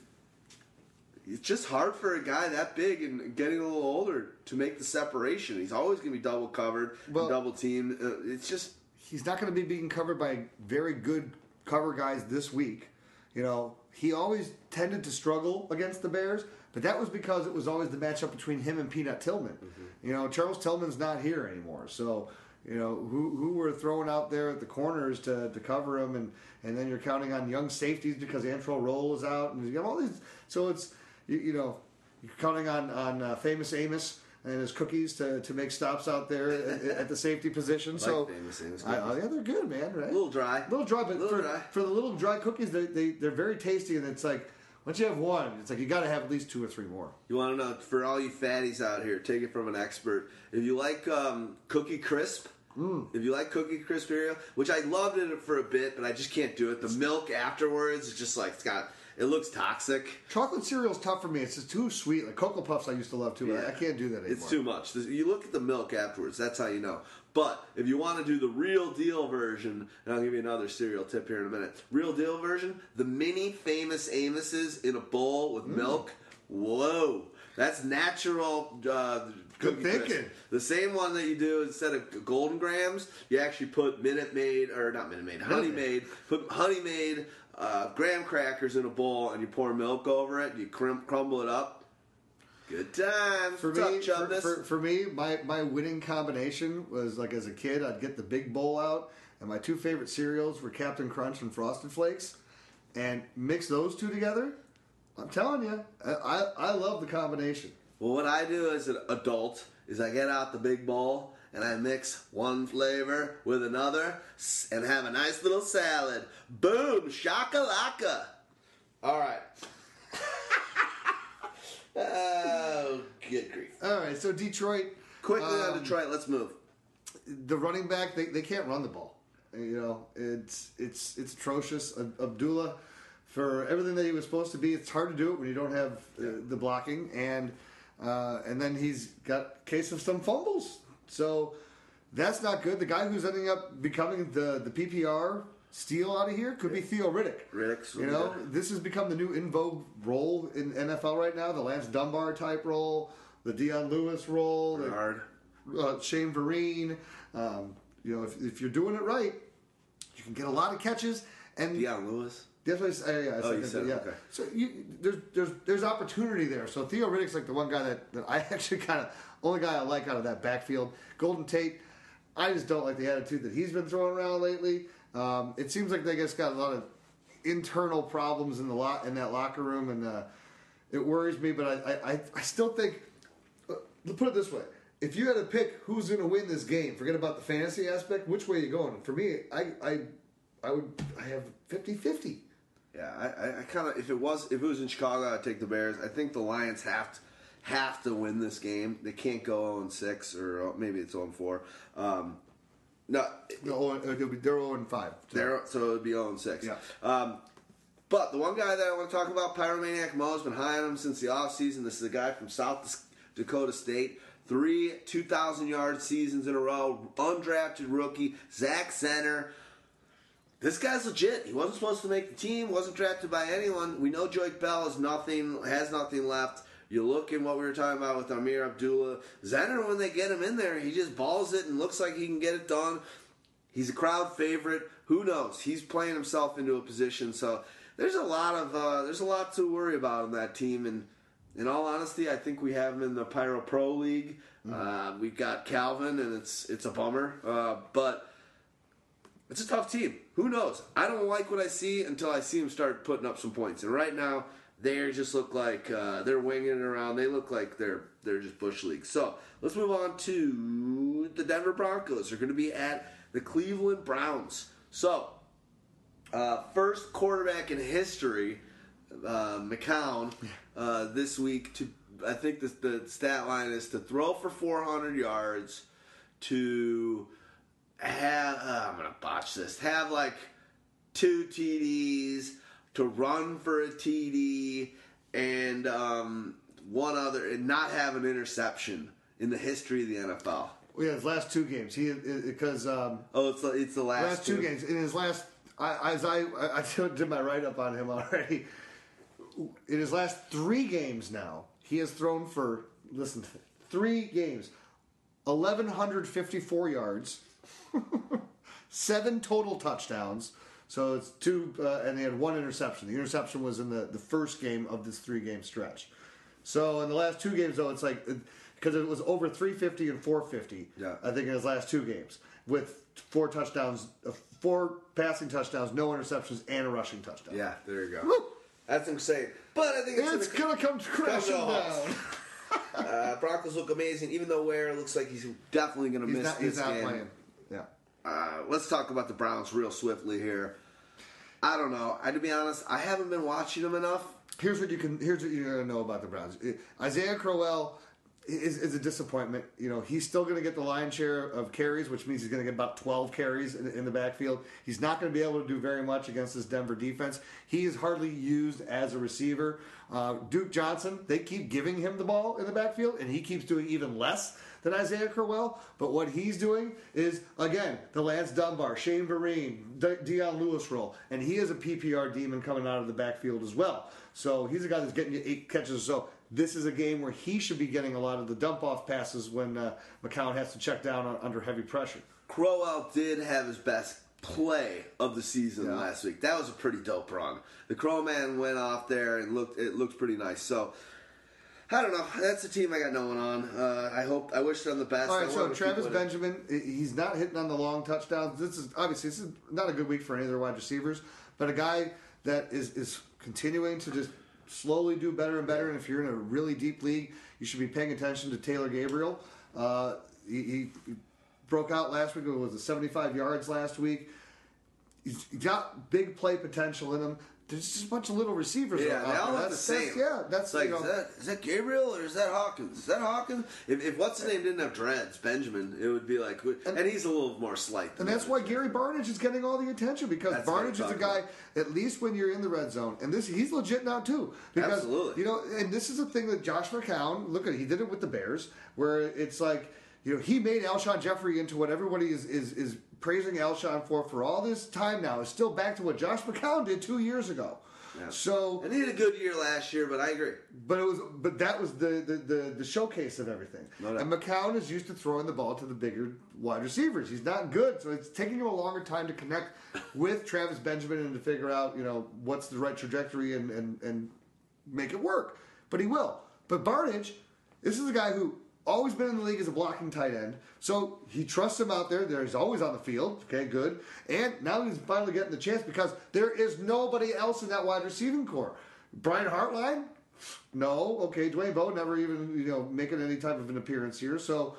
it's just hard for a guy that big and getting a little older to make the separation. He's always going to be double covered, Well- double teamed. Uh, it's just he's not going to be being covered by very good cover guys this week. You know, he always tended to struggle against the Bears, but that was because it was always the matchup between him and Peanut Tillman. You know, Charles Tillman's not here anymore, so you know who who were throwing out there at the corners to, to cover him, and and then you're counting on young safeties because Antrel Rolle is out, and you have all these. So it's you, you know you're counting on on uh, famous Amos. And his cookies to, to make stops out there at, at the safety position. so I, oh, yeah, they're good, man. Right? a little dry. A little dry, but Little for, dry. for the little dry cookies, they, they they're very tasty, and it's like once you have one, it's like you got to have at least two or three more. You want to know for all you fatties out here, take it from an expert. If you like um, Cookie Crisp, if you like Cookie Crisp cereal, which I loved it for a bit, but I just can't do it. The milk afterwards is just like it's got. It looks toxic. Chocolate cereal's tough for me. It's just too sweet. Like Cocoa Puffs, I used to love too. but I, I can't do that anymore. It's too much. You look at the milk afterwards. That's how you know. But if you want to do the real deal version, and I'll give you another cereal tip here in a minute. Real deal version: the mini famous Amos's in a bowl Mm. with milk. Whoa, that's natural. Uh, Good thinking. The same one that you do instead of Golden Grahams, you actually put Minute Maid or not Minute Maid, Honey Maid. Put Honey Maid uh, graham crackers in a bowl, and you pour milk over it. You crum- crumble it up. Good times. For What's me, up, for, for, for me, my, my winning combination was like as a kid, I'd get the big bowl out, and my two favorite cereals were Captain Crunch and Frosted Flakes, and mix those two together. I'm telling you, I, I, I love the combination. Well, what I do as an adult is I get out the big bowl and I mix one flavor with another and have a nice little salad. Boom, shakalaka. All right. oh, good grief. All right, so Detroit, Quickly on Um, Detroit, let's move. the running back they, they can't run the ball. You know, it's it's it's atrocious. Abdullah, for everything that he was supposed to be, it's hard to do it when you don't have uh, the blocking, and uh, and then he's got a case of some fumbles. So that's not good. The guy who's ending up becoming the the PPR steal out of here could be Theo Riddick. Riddick's You know, good. this has become the new in vogue role in NFL right now. The Lance Dunbar type role, the Dion Lewis role, the- uh, Shane Vereen. Um, you know, if, if you're doing it right, you can get a lot of catches. And Dion Lewis. that's what I said. Yeah, I Oh, you said yeah. okay. So you, there's there's there's opportunity there. So Theo Riddick's like the one guy that, that I actually kind of only guy I like out of that backfield. Golden Tate, I just don't like the attitude that he's been throwing around lately. Um, it seems like they just got a lot of internal problems in the lot in that locker room, and uh, it worries me. But I I, I, still think. uh, Put it this way: if you had to pick who's going to win this game, forget about the fantasy aspect. Which way are you going? For me, I I I would I have 50-50. Yeah, I, I, I kind of if it was if it was in Chicago, I'd take the Bears. I think the Lions have to have to win this game. They can't go 0 6 or uh, maybe it's 0 4. Um, no, No, it'll be they're 0 5. So. they're, so it'd be 0 6. Yeah. Um, but the one guy that I want to talk about, Pyromaniac Mo, has been high on him since the offseason. This is a guy from South Dakota State. Three 2,000 yard seasons in a row. Undrafted rookie. Zach Zenner. This guy's legit. He wasn't supposed to make the team. Wasn't drafted by anyone. We know Joique Bell is nothing. Has nothing left. You look in what we were talking about with Ameer Abdullah. Zenner, when they get him in there, he just balls it and looks like he can get it done. He's a crowd favorite. Who knows? He's playing himself into a position. So there's a lot of uh, there's a lot to worry about on that team. And in all honesty, I think we have him in the Pyro Pro League. Uh, we've got Calvin, and it's it's a bummer, uh, but it's a tough team. Who knows? I don't like what I see until I see him start putting up some points. And right now, they just look like uh, they're winging it around. They look like they're they're just bush league. So let's move on to the Denver Broncos. They're going to be at the Cleveland Browns. So uh, first quarterback in history, uh, McCown, uh, this week to I think the, the stat line is to throw for 400 yards, to have uh, I'm gonna botch this. Have like two TDs, to run for a TD, and um, one other, and not have an interception in the history of the NFL. Well, yeah, his last two games. He because um, Oh, it's the, it's the last, last two games in his last. I, as I I did my write up on him already. In his last three games now, he has thrown for listen, three games, eleven hundred fifty four yards, seven total touchdowns. So it's two, uh, and they had one interception. The interception was in the, the first game of this three game stretch. So in the last two games, though, it's like because it was over 350 and 450. Yeah. I think in his last two games with four touchdowns, uh, four passing touchdowns, no interceptions, and a rushing touchdown. Yeah, there you go. Woo! That's insane. But I think it's, It's gonna come crashing come halt. down. Uh, Broncos look amazing, even though Ware looks like he's definitely going to He's miss not, this he's not playing. Yeah. Uh, let's talk about the Browns real swiftly here. I don't know. I, to be honest, I haven't been watching them enough. Here's what you can. Here's what you're gonna know about the Browns. Isaiah Crowell is, is a disappointment. You know, he's still gonna get the lion's share of carries, which means he's gonna get about 12 carries in, in the backfield. He's not gonna be able to do very much against this Denver defense. He is hardly used as a receiver. Uh, Duke Johnson, they keep giving him the ball in the backfield, and he keeps doing even less than Isaiah Crowell. But what he's doing is, again, the Lance Dunbar, Shane Vereen, De- Dion Lewis role. And he is a PPR demon coming out of the backfield as well. So he's a guy that's getting you eight catches. So this is a game where he should be getting a lot of the dump off passes when uh, McCown has to check down on, under heavy pressure. Crowell did have his best play of the season Yeah. last week. That was a pretty dope run. The Crow Man went off there and looked it looked pretty nice. So I don't know. That's the team I got no one on. Uh, I hope I wish them the best. All I right, so to keep Travis. Benjamin, he's not hitting on the long touchdowns. This is obviously this is not a good week for any of their wide receivers, but a guy that is is continuing to just slowly do better and better. And if you're in a really deep league, you should be paying attention to Taylor Gabriel. Uh, he, he he broke out last week. It was 75 yards last week. He's got big play potential in him. There's just a bunch of little receivers. Yeah, they all look the That's- same. that's- yeah, that's It's like you know, is that is that Gabriel or is that Hawkins? Is that Hawkins? If, if what's his name didn't have dreads, Benjamin, it would be like, and, he's a little more slight. Than And that's why. Gary Barnidge is getting all the attention because That's Barnidge is a guy. about. At least when you're in the red zone, and this he's legit now too. Because Absolutely. you know, and this is a thing that Josh McCown. Look at he did it with the Bears, where it's like you know he made Alshon Jeffery into what everybody is is is praising Alshon for for all this time now. Is still back to what Josh McCown did two years ago. So And he had a good year last year, but I agree. but it was, but that was the the, the, the showcase of everything. No and McCown is used to throwing the ball to the bigger wide receivers. He's not good, so it's taking him a longer time to connect with Travis Benjamin and to figure out, you know, what's the right trajectory and and and make it work. But he will. But Barnidge, this is a guy who always been in the league as a blocking tight end, so he trusts him out there. There he's always on the field. Okay, good. And now he's finally getting the chance because there is nobody else in that wide receiving core. Brian Hartline, no. Okay, Dwayne Bowe never even you know making any type of an appearance here. So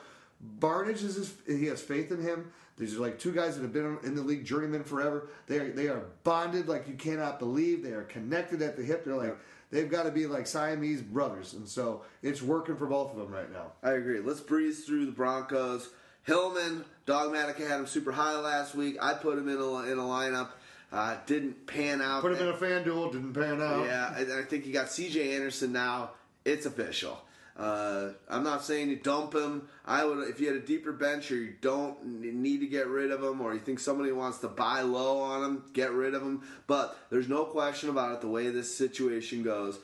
Barnidge is his, he has faith in him. These are like two guys that have been in the league journeyman forever. They are they are bonded like you cannot believe. They are connected at the hip. They're like they've got to be like Siamese brothers, and so it's working for both of them right now. I agree. Let's breeze through the Broncos. Hillman, Dogmatic had him super high last week. I put him in a, in a lineup. Uh, didn't pan out. Put him in a FanDuel, didn't pan out. Yeah, and I think you got C.J. Anderson now. It's official. Uh, I'm not saying you dump him. I would, if you had a deeper bench or you don't need to get rid of him, or you think somebody wants to buy low on him, get rid of him. But there's no question about it. The way this situation goes,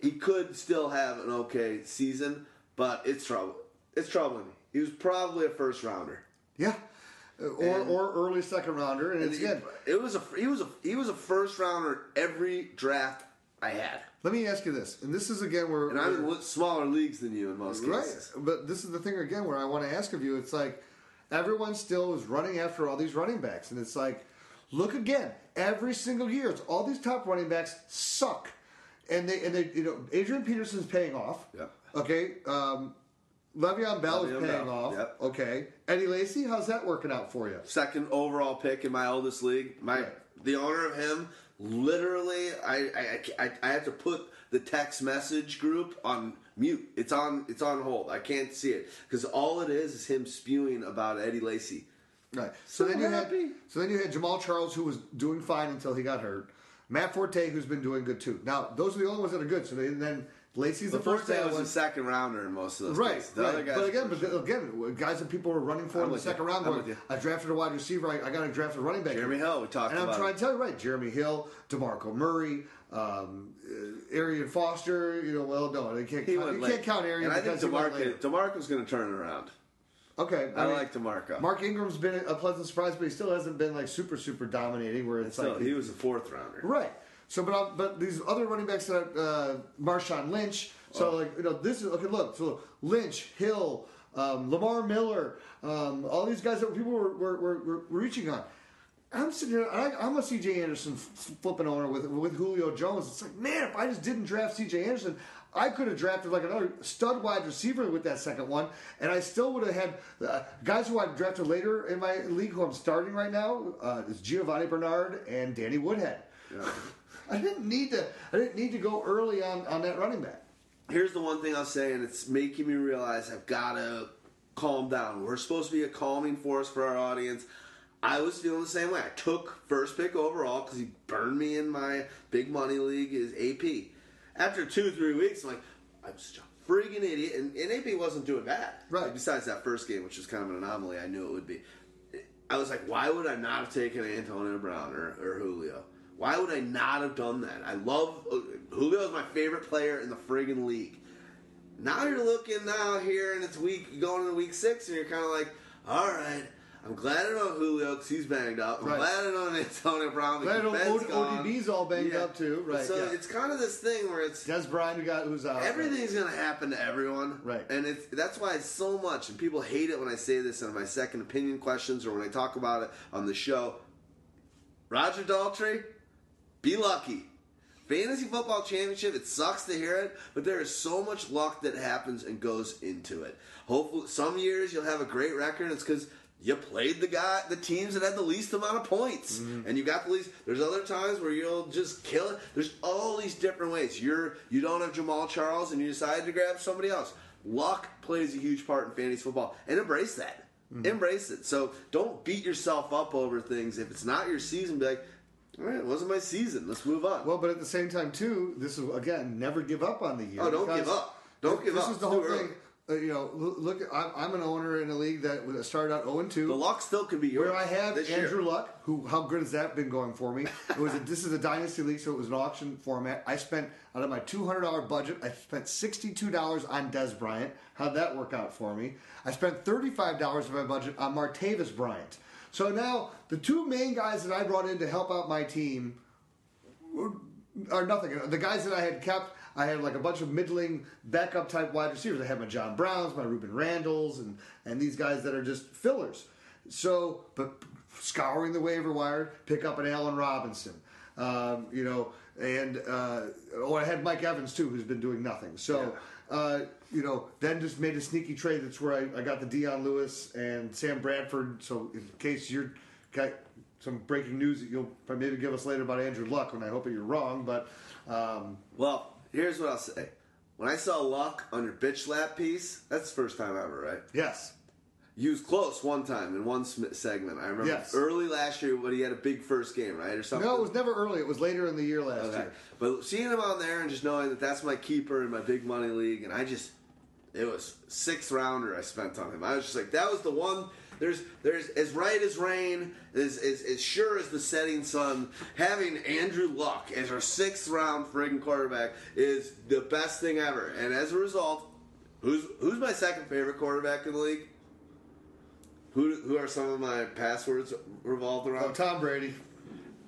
he could still have an okay season, but it's trouble. It's troubling me. He was probably a first rounder. Yeah. Or, And- or early second rounder, and And he, it was a he was a he was a first rounder every draft I had. Let me ask you this, and this is again where And I'm in smaller leagues than you in most right, cases. but this is the thing again where I want to ask of you. It's like everyone still is running after all these running backs, and it's like, look again, every single year, it's all these top running backs suck, and they and they you know Adrian Peterson's paying off. Yeah. Okay. Um, Le'Veon Bell is paying Bell, off. yep. Okay. Eddie Lacy, how's that working out for you? Second overall pick in my oldest league. My Right. the owner of him literally I I, I I have to put the text message group on mute. It's on it's on hold. I can't see it because all it is is him spewing about Eddie Lacy. Right. So, So then you happy. had so then you had Jamaal Charles who was doing fine until he got hurt. Matt Forte who's been doing good too. Now those are the only ones that are good. So they, then Lacy's the, The first day guy was a second rounder in most of those Right, cases. The right. other guys but again, but sure. again, guys that people were running for I'm in the with you. second round. Going, you. I drafted a wide receiver. I, I got to draft a running back. Jeremy Hill, we talked and I'm trying it. to tell you, right? Jeremy Hill, Demarco Murray, um, uh, Arian Foster. You know, well, no, they can't. he count, you late. can't count Arian And I think because he went later. DeMarco DeMarco's going to turn it around. Okay, I mean, like DeMarco. Mark Ingram's been a pleasant surprise, but he still hasn't been like super, super dominating. Where it's Still, like he was a fourth rounder. Right. So, but i but these other running backs that uh, Marshawn Lynch. So, Oh. like you know, this is okay. Look, so Lynch, Hill, um, Lamar Miller, um, all these guys that people were, were, were, were reaching on. I'm sitting here. I, I'm a C.J. Anderson flipping owner with with Julio Jones. It's like, man, if I just didn't draft C.J. Anderson, I could have drafted like another stud wide receiver with that second one, and I still would have had uh, guys who I drafted later in my league who I'm starting right now. Uh, is Giovani Bernard and Danny Woodhead. I didn't need to. I didn't need to go early on on that running back. Here's the one thing I'll say, and it's making me realize I've got to calm down. We're supposed to be a calming force for our audience. I was feeling the same way. I took first pick overall because he burned me in my big money league is AP. After two, three weeks, I'm like, I'm such a freaking idiot. And, and AP wasn't doing bad. Right. Besides that first game, which was kind of an anomaly, I knew it would be. I was like, why would I not have taken Antonio Brown or, or Julio? Why would I not have done that? I love uh, Julio is my favorite player in the friggin' league. Now you're looking now here, and it's week going into week six, and you're kind of like, all right. I'm glad I know Julio because he's banged up. I'm Right. glad I know Antonio Brown Glad I know Ben's O- gone. ODB's all banged up too. Right, So yeah. it's kind of this thing where it's Dez Bryant, who got who's out. Everything's gonna happen to everyone, Right. And it's that's why it's so much, and people hate it when I say this in my second opinion questions or when I talk about it on the show. Roger Daltrey, be lucky. Fantasy football championship. It sucks to hear it, but there is so much luck that happens and goes into it. Hopefully, some years you'll have a great record. It's because you played the guy, the teams that had the least amount of points, mm-hmm. and you got the least. There's other times where you'll just kill it. There's all these different ways. You're you don't have Jamaal Charles, and you decide to grab somebody else. Luck plays a huge part in fantasy football, and embrace that. Mm-hmm. Embrace it. So don't beat yourself up over things. If it's not your season, be like, all right, it wasn't my season. Let's move on. Well, but at the same time too, this is again never give up on the year. Oh, don't give up. Don't give this up. This is the whole thing. Uh, you know, look, I'm, I'm an owner in a league that started out 0 and 2. the luck still could be yours. Where I have Andrew year. Luck, who how good has that been going for me? It was a, this is a dynasty league, so it was an auction format. I spent out of my two hundred dollar budget, I spent sixty two dollars on Dez Bryant. How'd that work out for me? I spent thirty five dollars of my budget on Martavis Bryant. So now the two main guys that I brought in to help out my team are nothing. The guys that I had kept, I had like a bunch of middling backup type wide receivers. I had my John Browns, my Rueben Randles, and and these guys that are just fillers. So, but scouring the waiver wire, pick up an Allen Robinson, um, you know, and uh, oh, I had Mike Evans too, who's been doing nothing. So. Uh, you know, then just made a sneaky trade. That's where I, I got the Dion Lewis and Sam Bradford. So in case you're got some breaking news that you'll probably maybe give us later about Andrew Luck, and I hope that you're wrong, but um, Well, here's what I'll say. When I saw luck on your bitch lap piece, that's the first time ever, right? yes, He was close one time in one segment. I remember Yes. early last year when he had a big first game, right, or something. no, it was never early. It was later in the year last Okay. year. But seeing him on there and just knowing that that's my keeper in my big money league, and I just, it was sixth rounder I spent on him. I was just like, that was the one. There's, there's as right as rain, as, as, as sure as the setting sun. Having Andrew Luck as our sixth round friggin' quarterback is the best thing ever. And as a result, who's who's my second favorite quarterback in the league? Who who are some of my passwords revolved around? Oh, Tom Brady.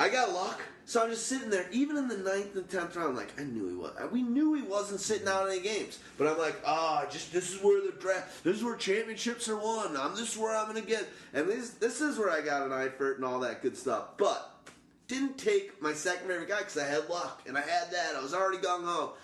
I got luck. So I'm just sitting there, even in the ninth and tenth round, like I knew he was. We knew he wasn't sitting out any games, but I'm like, ah, just this is where the draft, this is where championships are won. I'm this is where I'm gonna get, and this this is where I got an Eifert and all that good stuff. But didn't take my second favorite guy because I had luck and I had that. I was already gung ho.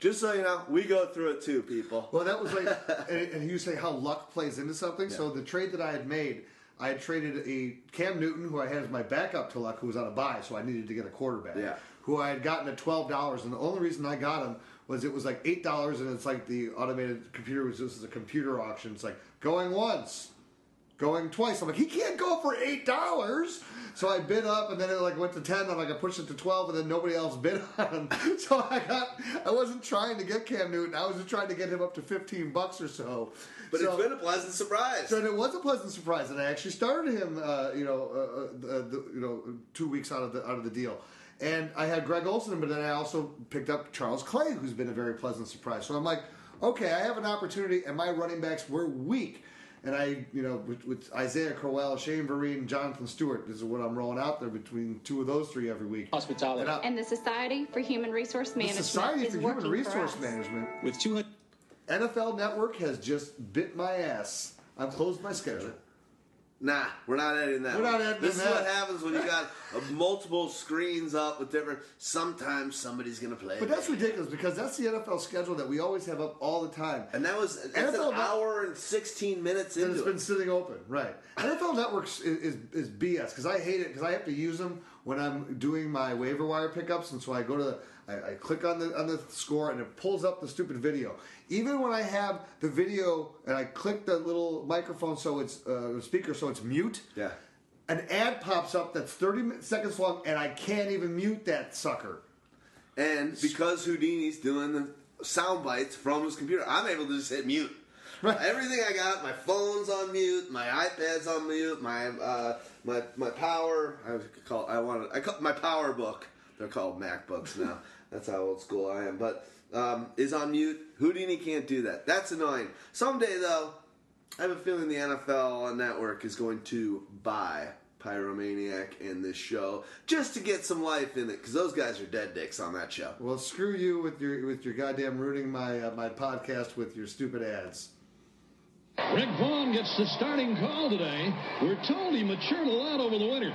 Just so you know, we go through it too, people. Well, that was like, and, and you say how luck plays into something. So the trade that I had made, I had traded a Cam Newton, who I had as my backup to Luck, who was on a buy, so I needed to get a quarterback. Yeah. Who I had gotten at twelve dollars, and the only reason I got him was it was like eight dollars, and it's like the automated computer was this is a computer auction. It's like going once, going twice. I'm like, he can't go for eight dollars. So I bid up, and then it like went to ten. And like I pushed it to twelve, and then nobody else bid on. him. So I got. I wasn't trying to get Cam Newton. I was just trying to get him up to fifteen bucks or so. But So- it's been a pleasant surprise. so it was a pleasant surprise, and I actually started him, uh, you know, uh, uh, the, you know, two weeks out of the out of the deal. And I had Greg Olsen, but then I also picked up Charles Clay, who's been a very pleasant surprise. So I'm like, okay, I have an opportunity, and my running backs were weak. And I, you know, with, with Isaiah Crowell, Shane Vereen, Jonathan Stewart, this is what I'm rolling out there between two of those three every week. Hospitality. And I- And the Society for Human Resource Management. the Management Society is for Human working Resource for. Management, With 200. NFL Network has just bit my ass. I've closed my schedule. Nah, we're not editing that. We're one. not editing This is what happens when you got uh, multiple screens up with different. Sometimes somebody's gonna play. But that's ridiculous because that's the NFL schedule that we always have up all the time. and that was it's NFL an not- hour and sixteen minutes And into it's been it. sitting open, right? NFL Networks is, is, is BS because I hate it because I have to use them when I'm doing my waiver wire pickups, and so I go to the, I, I click on the on the score and it pulls up the stupid video. Even when I have the video and I click the little microphone so it's uh, speaker so it's mute, Yeah. an ad pops up that's 30 seconds long and I can't even mute that sucker. And because Houdini's doing the sound bites from his computer, I'm able to just hit mute. Right. Everything I got, my phone's on mute, my iPad's on mute, my uh, my my power. I call I wanted I call my power book. They're called MacBooks now. That's how old school I am. But um, is on mute. Houdini can't do that. That's annoying. Someday though, I have a feeling the NFL network is going to buy Pyromaniac and this show just to get some life in it because those guys are dead dicks on that show. Well, screw you with your with your goddamn ruining my uh, my podcast with your stupid ads. Rick Vaughn gets the starting call today. We're told he matured a lot over the winter.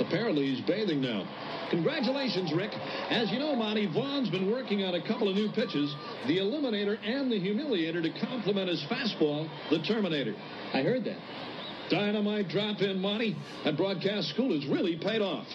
Apparently, he's bathing now. Congratulations, Rick. As you know, Monty, Vaughn's been working on a couple of new pitches, the Eliminator and the Humiliator, to complement his fastball, the Terminator. I heard that. Dynamite drop in, Monty. That broadcast school has really paid off.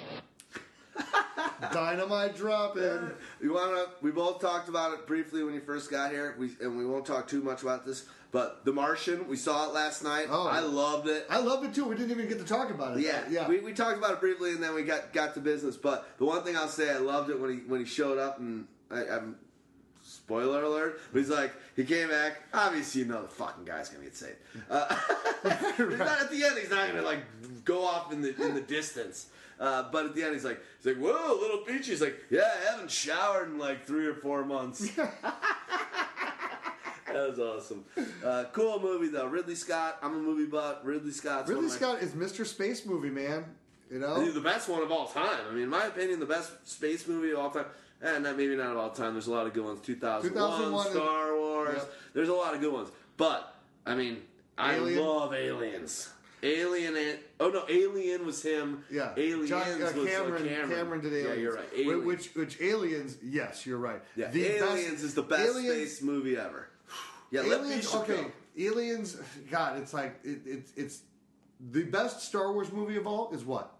Dynamite drop in. We want to. We both talked about it briefly when you first got here. We and we won't talk too much about this. But The Martian, we saw it last night. Oh. I loved it. I loved it too. We didn't even get to talk about it. Yeah, yeah. We, we talked about it briefly, and then we got got to business. But the one thing I'll say, I loved it when he when he showed up, and I, I'm spoiler alert. But he's like, he came back. Obviously, you know the fucking guy's gonna get saved. Uh, he's not at the end. He's not gonna like go off in the in the distance. Uh, but at the end, he's like, he's like, whoa, little Peachy. He's like, yeah, I haven't showered in like three or four months. That was awesome. Uh, cool movie though. Ridley Scott. I'm a movie buff. Ridley Scott's one Ridley my- Scott is Mr. Space Movie, man. You know? the best one of all time. I mean, in my opinion, the best space movie of all time. And not maybe not of all time. There's a lot of good ones. 2001, 2001 Star Wars. Yep. There's a lot of good ones. But I mean, Alien? I love Aliens. Alien. And, oh no, Alien was him. Yeah. Aliens John, uh, was uh, Cameron, Cameron. did Yeah, Aliens. you're right. Aliens. Which, which Aliens, yes, you're right. yeah, The best- Aliens is the best Aliens- space movie ever. Yeah, Aliens, okay. Aliens, God, it's like, it, it's it's the best Star Wars movie of all is what?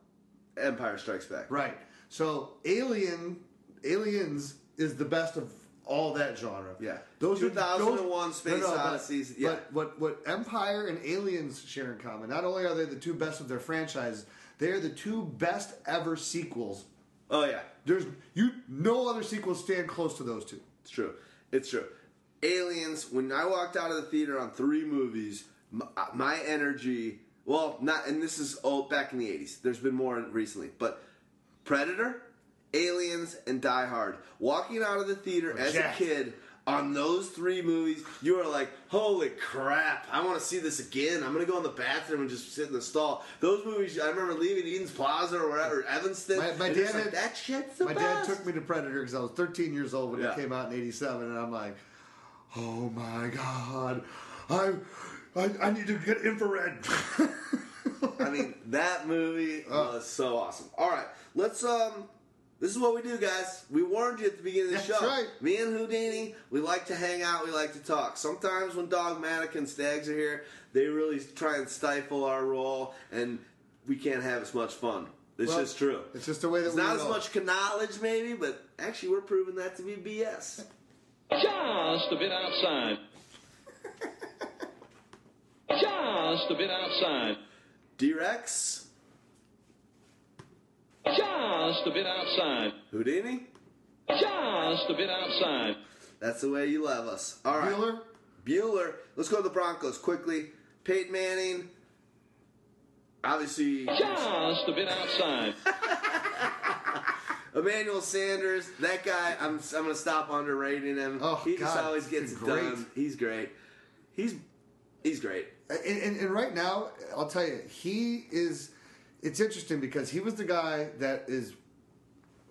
Empire Strikes Back. Right. So Alien, Aliens is the best of all that genre. Yeah. Those are 2001 those- Space but- Odyssey, yeah. But what what Empire and Aliens share in common? Not only are they the two best of their franchises, they are the two best ever sequels. Oh yeah, There's you no other sequels stand close to those two. It's true. It's true. Aliens. When I walked out of the theater on three movies, my, uh, my energy. Well, not, and this is old back in the '80s. There's been more recently, but Predator, Aliens, and Die Hard. Walking out of the theater oh, as Jacked. a kid, on those three movies, you are like, holy crap! I want to see this again. I'm gonna go in the bathroom and just sit in the stall. Those movies, I remember leaving Eden's Plaza or whatever, Evanston. My, my dad like, had- that shit's the My best. dad took me to Predator because I was 13 years old when Yeah. it came out in '87, and I'm like, "Oh my god, I, I, I need to get infrared." I mean, that movie Uh. was so awesome. All right, let's um. This is what we do, guys. We warned you at the beginning of the That's show. right. Me and Houdini, we like to hang out. We like to talk. Sometimes when Dogmatic and Stags are here, they really try and stifle our role, and we can't have as much fun. It's Well, just true. It's just the way that It's we not as much knowledge, maybe, but actually, we're proving that to be BS. Just a bit outside. Just a bit outside. D-Rex, Just a bit outside. Houdini, Just a bit outside. that's the way you love us. All right. Bueller, Bueller. Let's go to the Broncos quickly. Peyton Manning. Obviously, Just a bit outside. Emmanuel Sanders. That guy, I'm I'm gonna stop underrating him. Oh, he just always gets great. done. He's great. He's he's great. and, and, and right now, I'll tell you, he is. It's interesting because he was the guy that is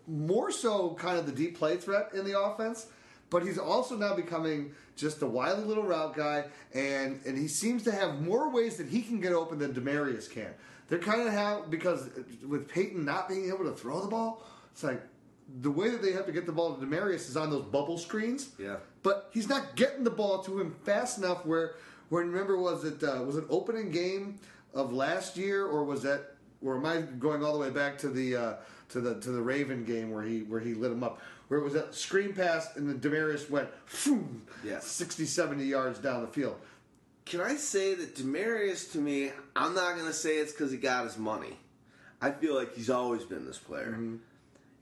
more so kind of the deep play threat in the offense, but he's also now becoming just the wily little route guy, and and he seems to have more ways that he can get open than Demaryius can. They're kind of how because with Peyton not being able to throw the ball, it's like the way that they have to get the ball to Demaryius is on those bubble screens. Yeah. but he's not getting the ball to him fast enough. Where where remember was it uh, was it opening game of last year or was that or am I going all the way back to the uh, to the to the Raven game where he where he lit him up? Where it was that screen pass and then Demaryius went Yeah. 60, 70 yards down the field. Can I say that Demaryius to me? I'm not gonna say it's because he got his money. I feel like he's always been this player. Mm-hmm.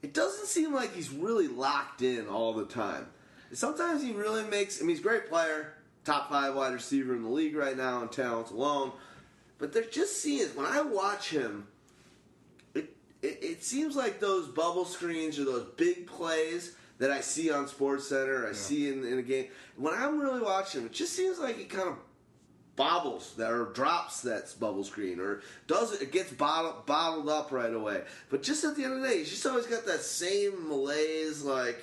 It doesn't seem like he's really locked in all the time. Sometimes he really makes. I mean, he's a great player, top five wide receiver in the league right now in talent alone. But there just seems when I watch him, it, it it seems like those bubble screens or those big plays that I see on Sports Center, I see in, in a game. When I'm really watching him, it just seems like he kind of bobbles that or drops that bubble screen or does it, it gets bottled, bottled up right away. But just at the end of the day, he's just always got that same malaise like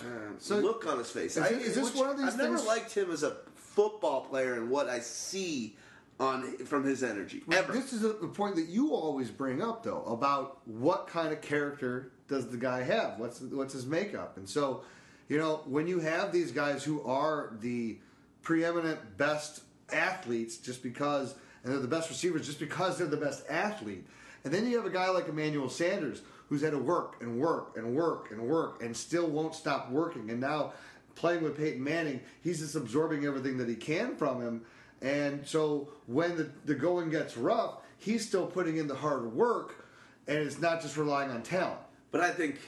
uh, So, look on his face. is it- is this one of these I've never liked him as a football player and what I see on from his energy ever. This is a, the point that you always bring up, though, about what kind of character does the guy have? What's what's his makeup? And so, you know, when you have these guys who are the preeminent best athletes, just because, and they're the best receivers, just because they're the best athlete, and then you have a guy like Emmanuel Sanders who's had to work and work and work and work and still won't stop working, and now playing with Peyton Manning, he's just absorbing everything that he can from him. And so when the, the going gets rough, he's still putting in the hard work, and it's not just relying on talent. But I think,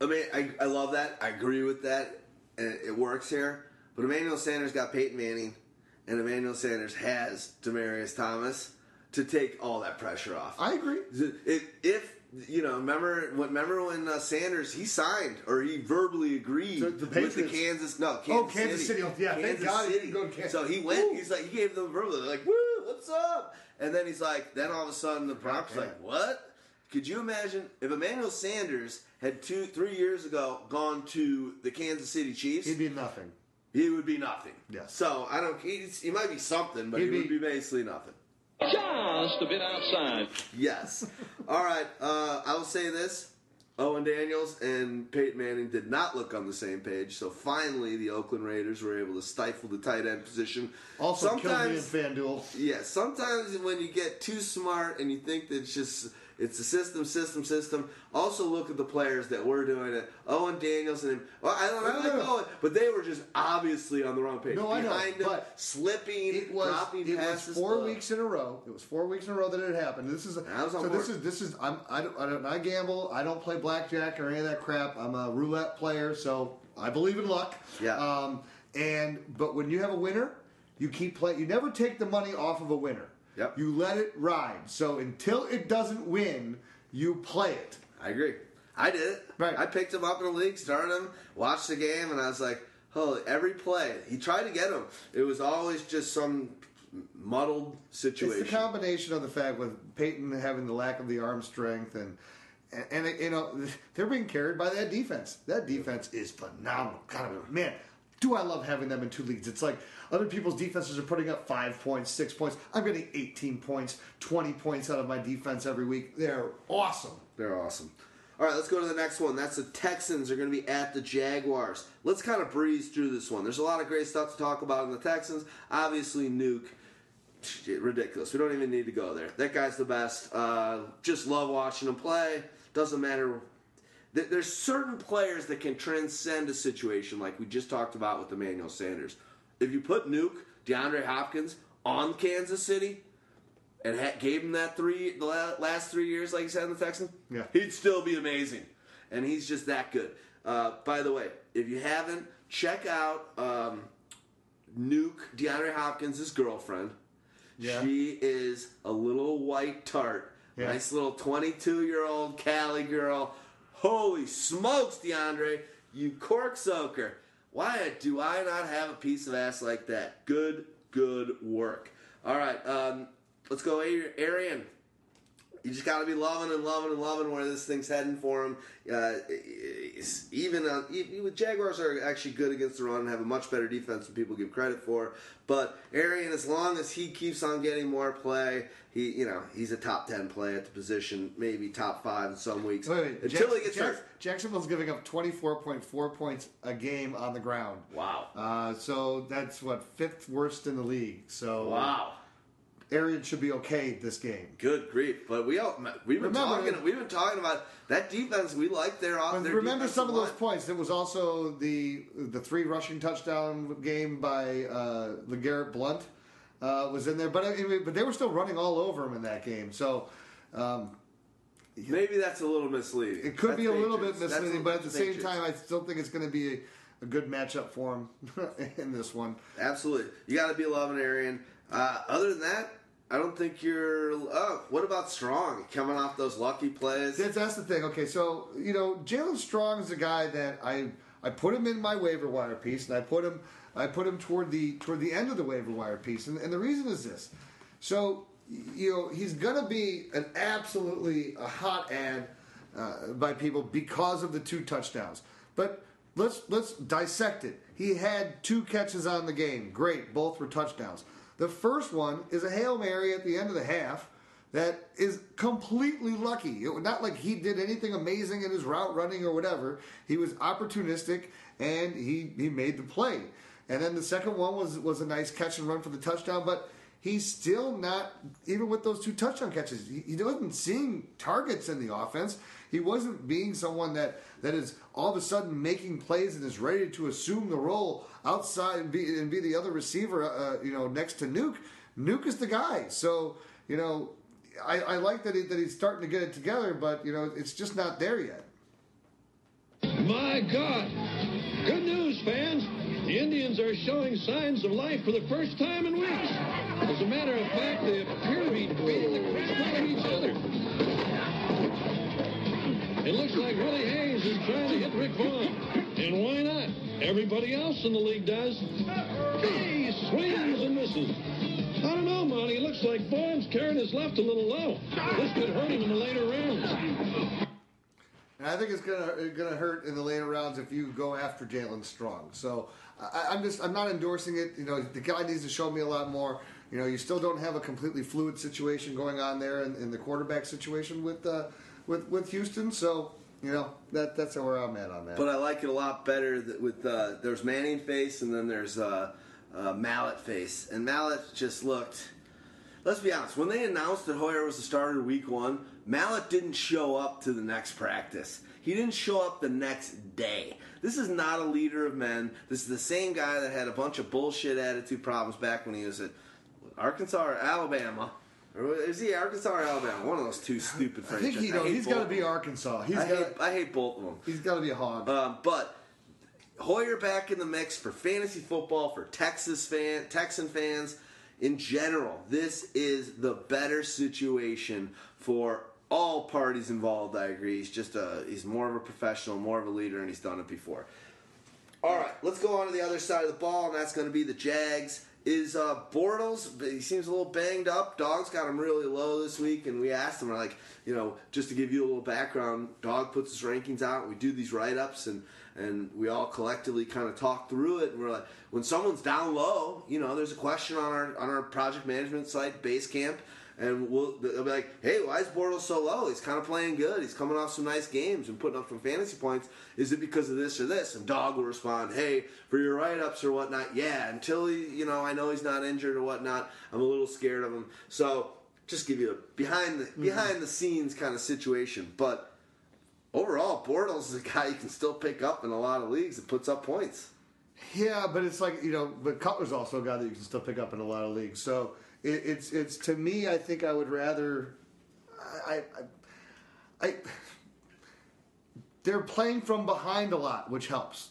I mean, I, I love that. I agree with that. And it, it works here. But Emmanuel Sanders got Peyton Manning, and Emmanuel Sanders has Demaryius Thomas to take all that pressure off. I agree. If, if you know, remember when remember when uh, Sanders he signed or he verbally agreed To the with the Kansas no Kansas Oh, Kansas City. Oh, yeah, thank God City. go Kansas. So he went. Woo. He's like he gave them verbally they're like woo what's up and then he's like then all of a sudden the Broncos like what could you imagine if Emmanuel Sanders had two three years ago gone to the Kansas City Chiefs He'd be nothing. He would be nothing Yes. so I don't he's, he might be something but He'd he would be- be basically nothing. Just a bit outside. Yes. All right. Uh, I will say this: Owen Daniels and Peyton Manning did not look on the same page. So finally, the Oakland Raiders were able to stifle the tight end position. Also killed me in FanDuel. Yeah, sometimes when you get too smart and you think that it's just it's a system, system, system. Also look at the players that were doing it. Owen Daniels and well, I don't I No, like no. Owen, but they were just obviously on the wrong page. No, I know, Behind him, but slipping, It was dropping it was passes. four Ugh. weeks in a row. It was four weeks in a row that it happened. This is I was on so. This is this is I'm I don't, I don't I gamble. I don't play blackjack or any of that crap. I'm a roulette player, so I believe in luck. Yeah. Um. And but when you have a winner, you keep playing. You never take the money off of a winner. Yep. You let it ride. So until it doesn't win, you play it. I agree. I did it. Right. I picked him up in the league, started him, watched the game, and I was like, Holy, every play he tried to get him. It was always just some muddled situation. It's the combination of the fact with Peyton having the lack of the arm strength and. And, and you know they're being carried by that defense. That defense is phenomenal. God, man, do I love having them in two leagues? It's like other people's defenses are putting up five points, six points. I'm getting 18 points, 20 points out of my defense every week. They're awesome. They're awesome. All right, let's go to the next one. That's the Texans are going to be at the Jaguars. Let's kind of breeze through this one. There's a lot of great stuff to talk about in the Texans. Obviously, Nuke. Ridiculous. We don't even need to go there. That guy's the best. Uh, just love watching him play. Doesn't matter. There's certain players that can transcend a situation like we just talked about with Emmanuel Sanders. If you put Nuke, DeAndre Hopkins on Kansas City, and ha- gave him that three the last three years, like you said in the Texans, yeah. he'd still be amazing. And he's just that good. Uh, by the way, if you haven't, check out um, Nuke, DeAndre Hopkins' girlfriend. Yeah. She is a little white tart. Yeah. Nice little 22 year old Cali girl. Holy smokes, DeAndre, you cork soaker. Why do I not have a piece of ass like that? Good, good work. All right, um, let's go, Arian. You just got to be loving and loving and loving where this thing's heading for him. Uh, even, uh, even Jaguars are actually good against the run and have a much better defense than people give credit for. But Arian, as long as he keeps on getting more play, he you know he's a top ten play at the position, maybe top five in some weeks. Wait, wait. Until Jackson, he gets Jackson, hurt. Jacksonville's giving up 24.4 points a game on the ground. Wow. Uh, so that's what fifth worst in the league. So Wow. Arian should be okay this game. Good grief! But we all, we've been Remember- talking. We've been talking about that defense. We like their. Their remember some of those points. There was also the the three rushing touchdown game by uh, LeGarrette Blount uh, was in there, but I mean, but they were still running all over him in that game. So um, Maybe that's a little misleading. it could That's be a little bit misleading, but at the that's same time, I still think it's going to be a, a good matchup for him in this one. Absolutely. You got to be loving Arian. Uh, other than that, I don't think you're. Oh, what about Strong coming off those lucky plays? That's, that's the thing. Okay, so you know, Jaelen Strong is a guy that I I put him in my waiver wire piece, and I put him I put him toward the toward the end of the waiver wire piece, and, and the reason is this. So you know, he's gonna be an absolutely a hot ad uh, by people because of the two touchdowns, but. Let's let's dissect it. He had two catches on the game. Great, both were touchdowns. The first one is a hail mary at the end of the half that is completely lucky. It, not like he did anything amazing in his route running or whatever. He was opportunistic and he, he made the play. And then the second one was was a nice catch and run for the touchdown, but he's still not even with those two touchdown catches. He, he wasn't seeing targets in the offense. He wasn't being someone that that is all of a sudden making plays and is ready to assume the role outside and be and be the other receiver. Uh, you know, next to Nuke. Nuke is the guy. So you know, I, I like that he, that he's starting to get it together, but you know, it's just not there yet. My God! Good news, fans. The Indians are showing signs of life for the first time in weeks. As a matter of fact, they appear to be beating the crap out of each other. It looks like Willie Hayes is trying to hit Rick Vaughn. And why not? Everybody else in the league does. He swings and misses. I don't know, Monty. Looks like Vaughn's carrying his left a little low. This could hurt him in the later rounds. And I think it's gonna gonna hurt in the later rounds if you go after Jaelen Strong. So I, I'm just I'm not endorsing it. You know, the guy needs to show me a lot more. You know, you still don't have a completely fluid situation going on there in, in the quarterback situation with uh, with with Houston. So you know that that's where I'm at on that. But I like it a lot better with uh, there's Manning face and then there's uh, uh, Mallett face, and Mallett just looked. Let's be honest. When they announced that Hoyer was the starter week one, Mallett didn't show up to the next practice. He didn't show up the next day. This is not a leader of men. This is the same guy that had a bunch of bullshit attitude problems back when he was at Arkansas or Alabama. Or is he Arkansas or Alabama? One of those two stupid I franchises. think he, know, hate he's both got to be. Arkansas. He's I got hate, I hate both of them. he's got to be a hog. Um, but Hoyer back in the mix for fantasy football for Texas fan, Texan fans in general. This is the better situation for all parties involved. I agree. He's just a he's more of a professional, more of a leader, and he's done it before. All right, let's go on to the other side of the ball, and that's going to be the Jags. Is uh, Bortles? He seems a little banged up. Dog's got him really low this week, and we asked him, like, you know, just to give you a little background. Dog puts his rankings out. We do these write ups, and and we all collectively kind of talk through it. And we're like, when someone's down low, you know, there's a question on our on our project management site, Basecamp and we'll they'll be like, "Hey, why is Bortles so low? He's kind of playing good. He's coming off some nice games and putting up some fantasy points. Is it because of this or this?" And Dog will respond, "Hey, for your write-ups or whatnot, yeah. Until he, you know, I know he's not injured or whatnot. I'm a little scared of him. So just give you a behind the Mm-hmm. behind the scenes kind of situation, but." Overall, Bortles is a guy you can still pick up in a lot of leagues and puts up points. Yeah, but it's like you know, but Cutler's also a guy that you can still pick up in a lot of leagues. So it, it's it's to me, I think I would rather, I, I, I, they're playing from behind a lot, which helps.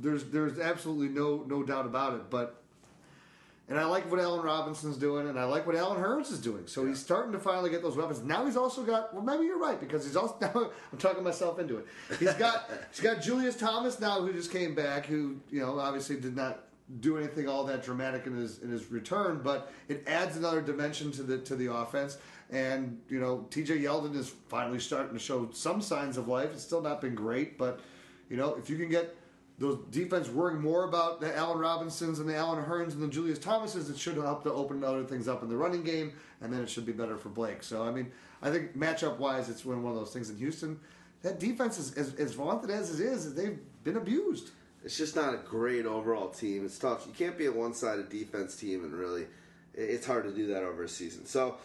There's there's absolutely no no doubt about it. But and I like what Allen Robinson's doing, and I like what Allen Hurns is doing. So he's starting to finally get those weapons. Now he's also got. Well, maybe you're right because he's also. Now I'm talking myself into it. He's got. he's got Julius Thomas now, who just came back. Who you know obviously did not do anything all that dramatic in his in his return, but it adds another dimension to the to the offense. And you know, T.J. Yeldon is finally starting to show some signs of life. It's still not been great, but you know, if you can get those defense worrying more about the Allen Robinsons and the Allen Hurns and the Julius Thomases, it should help to open other things up in the running game, and then it should be better for Blake. So, I mean, I think matchup wise, it's one of those things in Houston. That defense is as, as vaunted as it is, they've been abused. It's just not a great overall team. It's tough. You can't be a one-sided defense team, and really, it's hard to do that over a season. So,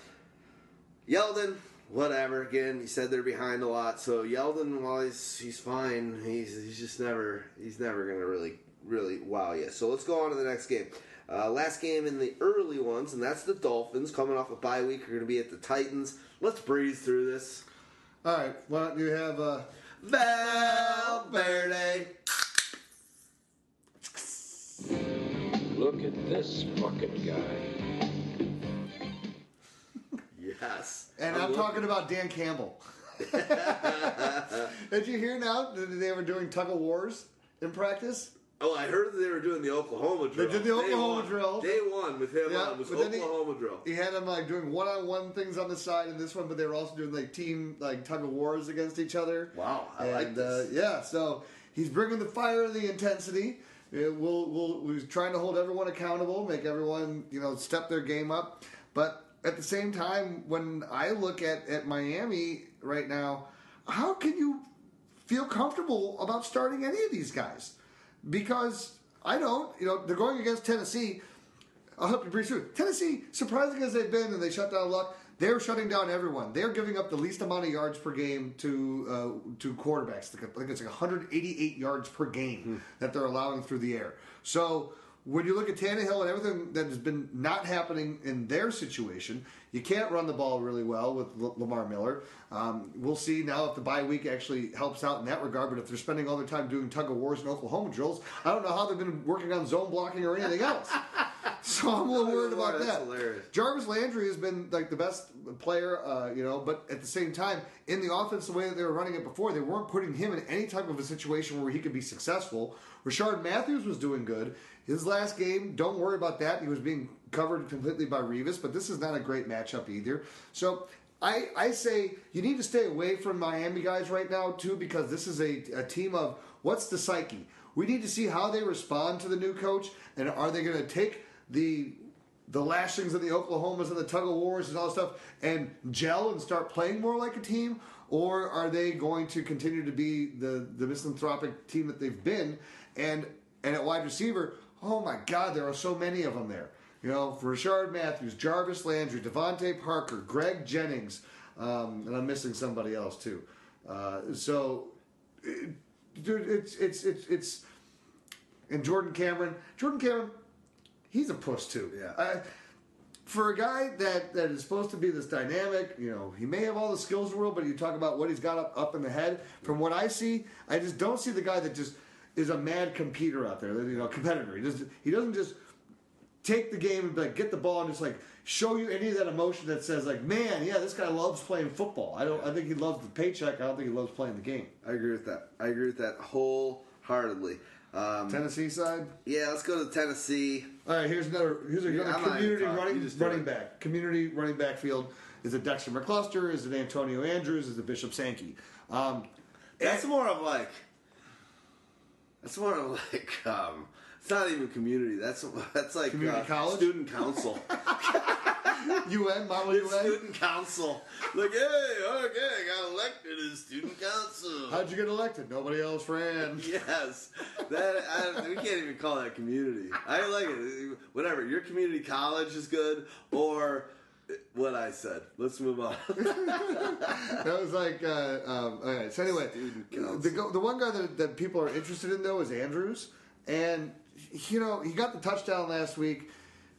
Yeldon, whatever. Again, he said they're behind a lot. So Yeldon, while he's he's fine, he's he's just never he's never gonna really really wow you. So let's go on to the next game. Uh, last game in the early ones, and that's the Dolphins coming off a bye week. Are going to be at the Titans. Let's breeze through this. All right, why don't you have uh, Valverde. Look at this fucking guy. Yes. And I'm, talking about Dan Campbell. Did you hear now that they were doing tug of wars in practice? Oh, I heard that they were doing the Oklahoma drill. They did the Oklahoma one. drill. Day one with him Yeah, on was but then he- Oklahoma drill. He had them like doing one-on-one things on the side in this one, but they were also doing like team like tug of wars against each other. Wow, I and, like this. Uh, yeah, so he's bringing the fire and the intensity. Uh, We'll, we'll, we're trying to hold everyone accountable, make everyone you know step their game up. But at the same time, when I look at, at Miami right now, how can you feel comfortable about starting any of these guys? Because I don't. You know, they're going against Tennessee. I'll help you breeze through. Tennessee, surprising as they've been, and they shut down Luck. They're shutting down everyone. They're giving up the least amount of yards per game to uh, to quarterbacks. I think it's like 188 yards per game that they're allowing through the air. So when you look at Tannehill and everything that has been not happening in their situation, you can't run the ball really well with L- Lamar Miller. Um, we'll see now if the bye week actually helps out in that regard. But if they're spending all their time doing tug of wars and Oklahoma drills, I don't know how they've been working on zone blocking or anything else. so I'm a little worried about That's that. hilarious. Jarvis Landry has been like the best player, uh, you know, but at the same time, in the offense, the way that they were running it before, they weren't putting him in any type of a situation where he could be successful. Rishard Matthews was doing good. His last game, don't worry about that. He was being covered completely by Revis, but this is not a great matchup either. So I, I say you need to stay away from Miami guys right now, too, because this is a, a team of what's the psyche? We need to see how they respond to the new coach, and are they going to take the the lashings of the Oklahomas and the tug of wars and all that stuff and gel and start playing more like a team? Or are they going to continue to be the, the misanthropic team that they've been? And and at wide receiver, oh my God, there are so many of them there. You know, Rishard Matthews, Jarvis Landry, DeVante Parker, Greg Jennings, um, and I'm missing somebody else too. Uh, so, it, dude, it's it's it's it's and Jordan Cameron. Jordan Cameron, he's a puss too. Yeah. Uh, for a guy that, that is supposed to be this dynamic, you know, he may have all the skills in the world, but you talk about what he's got up, up in the head. From what I see, I just don't see the guy that just is a mad competitor out there. You know, competitor. He doesn't. He doesn't just take the game and like get the ball and just like show you any of that emotion that says like, man, yeah, this guy loves playing football. I don't. I think he loves the paycheck. I don't think he loves playing the game. I agree with that. I agree with that wholeheartedly. Um, Tennessee side. yeah, let's go to Tennessee. All right, here's another. Here's Yeah, another I'm community even talking. You running running back. Community running back field. Is it Dexter McCluster? Is it Antonio Andrews? Is it Bishop Sankey? Um, That's more of like. That's more of like. Um, it's not even community. That's that's like Community uh, college? student council. UN, Model UN. student council. Like, hey, okay, I got elected as student council. How'd you get elected? Nobody else ran. Yes, that I, we can't even call that community. I like it. Whatever. Your community college is good, or what I said. Let's move on. That was like, uh, um, all right. So anyway, the the one guy that, that people are interested in though is Andrews, and you know he got the touchdown last week.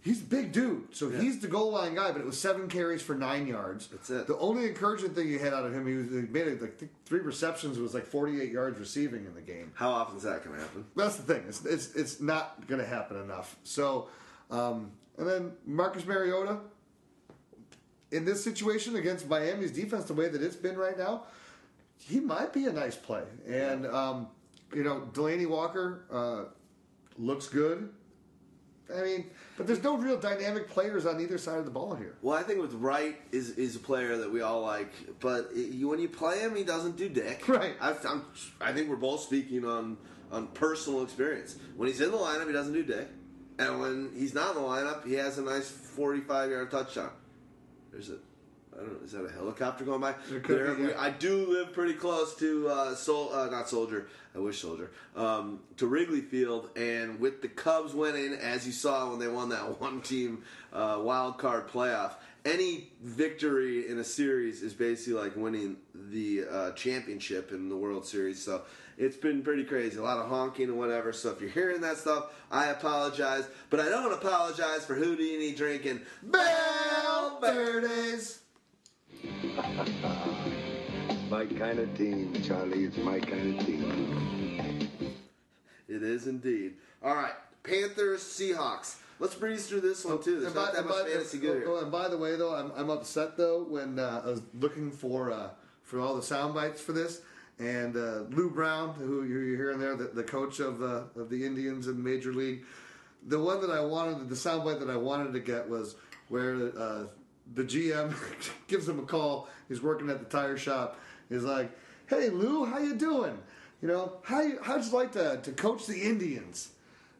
He's a big dude, so he's the goal line guy. But it was seven carries for nine yards. That's it. The only encouraging thing you had out of him, he, was, he made it like th- three receptions, was like forty eight yards receiving in the game. How often is that going to happen? That's the thing. It's it's, it's not going to happen enough. So, um, and then Marcus Mariota in this situation against Miami's defense, the way that it's been right now, he might be a nice play. And um, you know, Delanie Walker uh, looks good. I mean, but there's no real dynamic players on either side of the ball here. Well, I think with Wright is is a player that we all like, but it, you, when you play him, he doesn't do dick. Right. I, I'm, I think we're both speaking on on personal experience. When he's in the lineup, he doesn't do dick, and when he's not in the lineup, he has a nice 45 yard touchdown. There's a. I don't know. Is that a helicopter going by? There- be, yeah. I do live pretty close to uh, Sol, uh, not Soldier. I wish Soldier. Um, to Wrigley Field, and with the Cubs winning, as you saw when they won that one team uh, wild card playoff, any victory in a series is basically like winning the uh, championship in the World Series. So it's been pretty crazy. A lot of honking and whatever. So if you're hearing that stuff, I apologize, but I don't apologize for Houdini drinking Bell Verdes. My kind of team, Charlie. It's my kind of team. It is indeed. All right, Panthers, Seahawks. Let's breeze through this one too. There's And not by- that much by- fantasy good here. and by the way, though, I'm, I'm upset though when uh, I was looking for uh, for all the sound bites for this, and uh, Lou Brown, who you're hearing there, the, the coach of the of the Indians in Major League, the one that I wanted, the sound bite that I wanted to get was where uh, the GM gives him a call. He's working at the tire shop. He's like, "Hey Lou, how you doing? You know, how you, how'd you like to to coach the Indians?"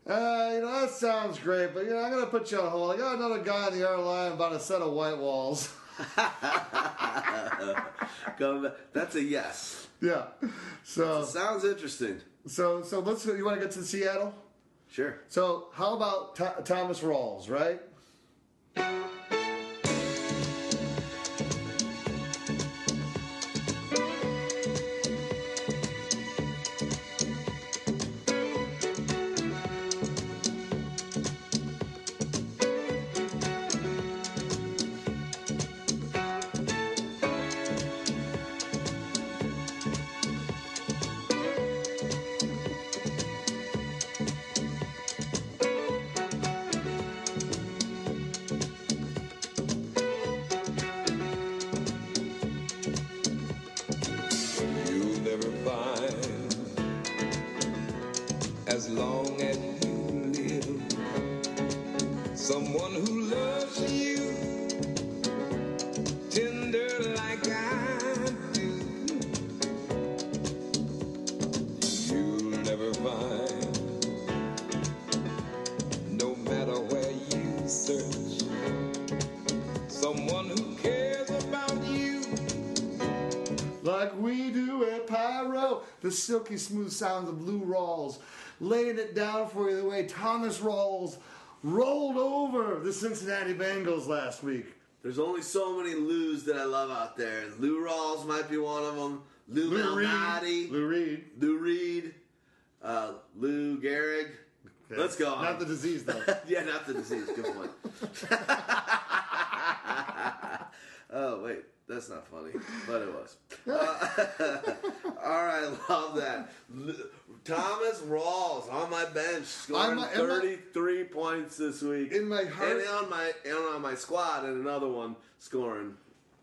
Uh, you know, that sounds great, but you know, I'm gonna put you on hold. I got another guy on the other line about a set of white walls. That's a yes. yeah. So, Sounds interesting. so, so let's. You want to get to Seattle? Sure. So, how about Th- Thomas Rawls, right? The silky smooth sounds of Lou Rawls, laying it down for you the way Thomas Rawls rolled over the Cincinnati Bengals last week. There's only so many Lou's that I love out there. Lou Rawls might be one of them. Lou, Lou Reed. Malnati. Lou Reed. Lou Reed. Uh, Lou Gehrig. Let's go on. Not the disease though. yeah, not the disease. Good point. oh wait, that's not funny, but it was. Uh, all right, love that. Thomas Rawls on my bench, scoring I- 33 points this week. In my heart- and on my and on my squad, and another one scoring.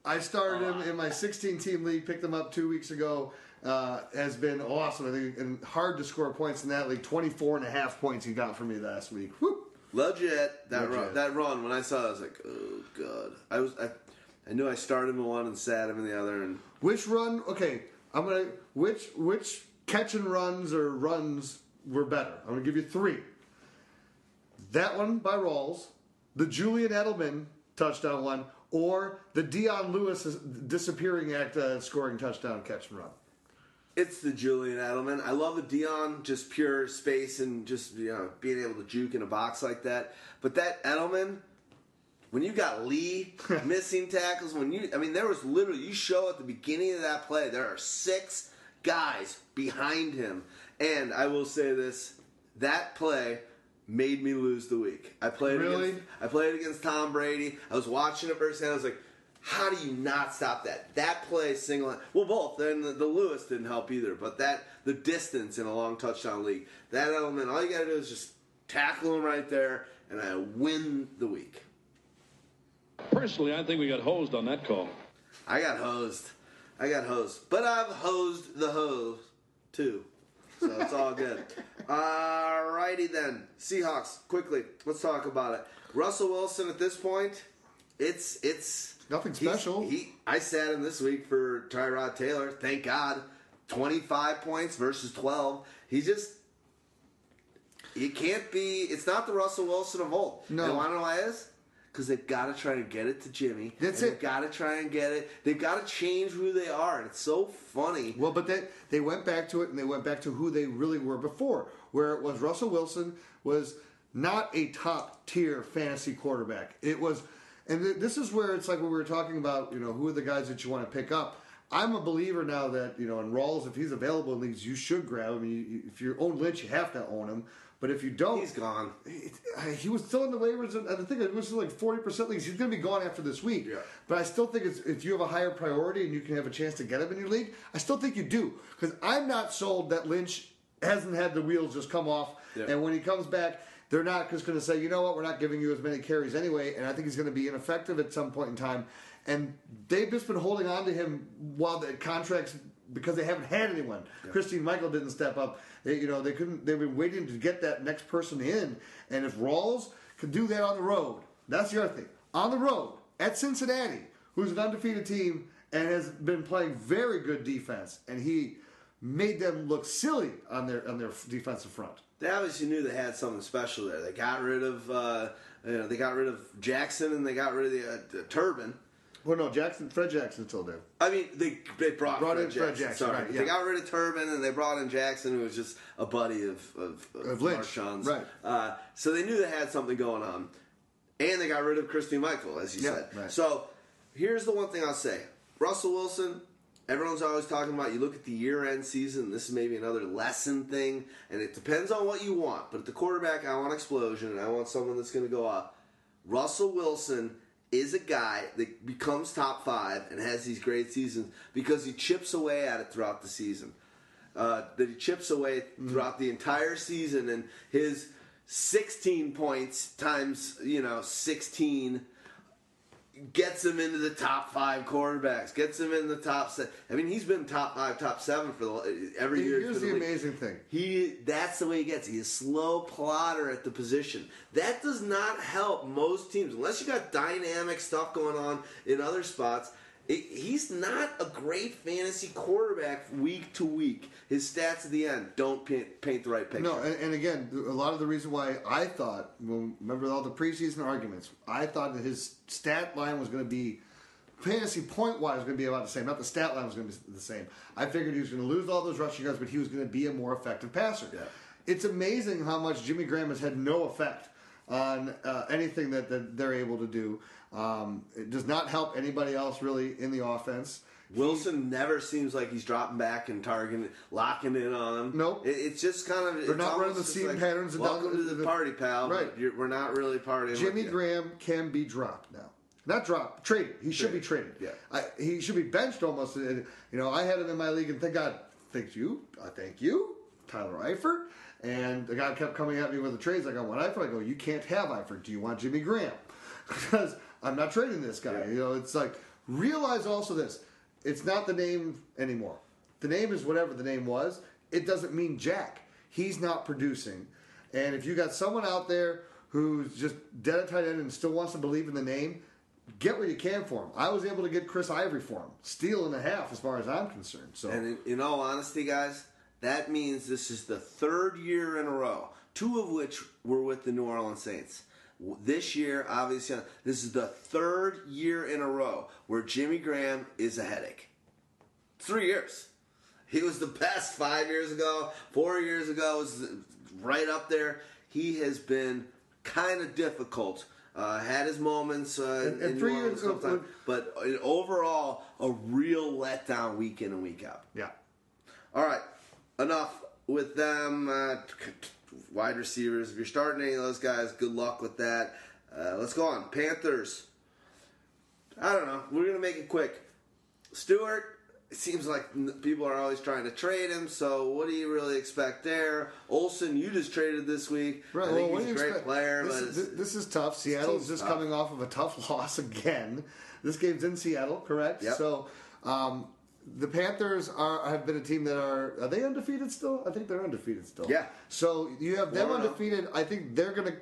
I started him in my 16 team league, picked him up two weeks ago. uh, has been awesome. I think and hard to score points in that league. 24 and a half points he got for me last week. Whoop. Legit that Legit. run. That run. When I saw, it, I was like, oh god. I was. I, I knew I started him in one and sat him in the other, and Which run? Okay, I'm gonna. Which which catch and runs or runs were better? I'm gonna give you three. That one by Rawls, the Julian Edelman touchdown one, or the Dion Lewis disappearing act uh, scoring touchdown catch and run. it's the Julian Edelman. I love the Dion, just pure space and just you know being able to juke in a box like that. But that Edelman, when you got Lee missing tackles, when you, I mean, there was literally you show at the beginning of that play, there are six guys behind him, and I will say this: that play made me lose the week. I played Really? against, I played against Tom Brady. I was watching it firsthand. I was like. How do you not stop that? That play single. Well, both. Then the, the Lewis didn't help either. But that the distance in a long touchdown league. That Edelman. All you got to do is just tackle him right there, and I win the week. Personally, I think we got hosed on that call. I got hosed. I got hosed. But I've hosed the hose too. So it's all good. Alrighty then. Seahawks, quickly, let's talk about it. Russell Wilson at this point, it's it's Nothing special. He I sat him this week for Tyrod Taylor. Thank God. Twenty five points versus twelve. He just it can't be it's not the Russell Wilson of old. No. And wanna know why it is? Because they've got to try and get it to Jimmy. That's it. They've got to try and get it. They've got to change who they are, and it's so funny. Well, but they they went back to it and they went back to who they really were before, where it was Russell Wilson was not a top tier fantasy quarterback. It was, and th- this is where it's like when we were talking about, you know, who are the guys that you want to pick up. I'm a believer now that you know, in Rawls, if he's available in leagues, you should grab him. You, if you own Lynch, you have to own him. But if you don't, He's gone. he, uh, he was still in the waivers, and I think it was like forty percent leagues. He's going to be gone after this week. Yeah. But I still think it's, if you have a higher priority and you can have a chance to get him in your league, I still think you do because I'm not sold that Lynch hasn't had the wheels just come off, Yeah. and when he comes back. They're not just going to say, you know what, we're not giving you as many carries anyway, and I think he's going to be ineffective at some point in time. And they've just been holding on to him while the contracts because they haven't had anyone. Christine Michael didn't step up. They, you know, they couldn't. They've been waiting to get that next person in. And if Rawls could do that on the road, that's the other thing. On the road at Cincinnati, who's an undefeated team and has been playing very good defense, and he made them look silly on their on their defensive front. They obviously knew they had something special there. They got rid of, uh, you know, they got rid of Jackson and they got rid of the, uh, the Turbin. Well, no, Jackson, Fred Jackson still there. I mean, they they brought, Brought Fred in Fred Jackson. Jackson, sorry. right, They got rid of Turbin and they brought in Jackson, who was just a buddy of of, Of Lynch, Marshawn's. right. Uh, so they knew they had something going on, and they got rid of Christine Michael, as you Yeah, said. right. So here's the one thing I'll say: Russell Wilson. Everyone's always talking about. You look at the year-end season. This is maybe another lesson thing, and it depends on what you want. But at the quarterback, I want explosion, and I want someone that's going to go up. Russell Wilson is a guy that becomes top five and has these great seasons because he chips away at it throughout the season. Uh, that he chips away throughout the entire season, and his 16 points times you know 16 gets him into the top five quarterbacks, gets him in the top seven. I mean, he's been top five, top seven for the every year. Here's for the amazing thing. He that's the way he gets. He's a slow plotter at the position. That does not help most teams unless you got dynamic stuff going on in other spots. He's not a great fantasy quarterback week to week. His stats at the end don't paint, paint the right picture. No, and, and again, a lot of the reason why I thought, well, remember all the preseason arguments, I thought that his stat line was going to be, fantasy point wise, going to be about the same. Not the stat line was going to be the same. I figured he was going to lose all those rushing yards, but he was going to be a more effective passer. Yeah. It's amazing how much Jimmy Graham has had no effect on uh, anything that, that they're able to do. Um, it does not help anybody else really in the offense. Wilson never seems like he's dropping back and targeting, locking in on him. Nope. It, it's just kind of. They're not running the just seam patterns and Welcome down to the- the, party, pal. Right. We're not really partying. Jimmy. Graham can be dropped now. Not dropped, traded. He should be traded. Yeah. I, he should be benched almost. uh, You know, I had him in my league, and thank God, thank you, uh, thank you, Tyler Eifert. And the guy kept coming at me with the trades. I go, what Eifert? I go, you can't have Eifert. Do you want Jimmy Graham? Because I'm not trading this guy. You know, it's like realize also this: it's not the name anymore. the name is whatever the name was. It doesn't mean jack. He's not producing. And if you got someone out there who's just dead at tight end and still wants to believe in the name, get what you can for him. I was able to get Chris Ivory for him, steal and a half as far as I'm concerned. So And in, in all honesty, guys, that means this is the third year in a row, two of which were with the New Orleans Saints. This year, obviously, this is the third year in a row where Jimmy Graham is a headache. Three years. He was the best five years ago, four years ago was right up there. He has been kind of difficult. Uh, had his moments uh, And- and three years ago, sometimes, but overall, a real letdown week in and week out. yeah. All right, enough with them. Uh, wide receivers. If you're starting any of those guys, good luck with that. Uh, let's go on. Panthers. I don't know. We're gonna make it quick. Stewart. It seems like people are always trying to trade him. So what do you really expect there? Olsen, you just traded this week. Right. I think well, he's a great expect? player, this, but is, it's, this is tough. Seattle's just tough. coming off of a tough loss again. This game's in Seattle, correct? Yep. So um, the Panthers are have been a team that are are they undefeated still? I think they're undefeated still. Yeah. So you have them 4-0. undefeated. I think they're going to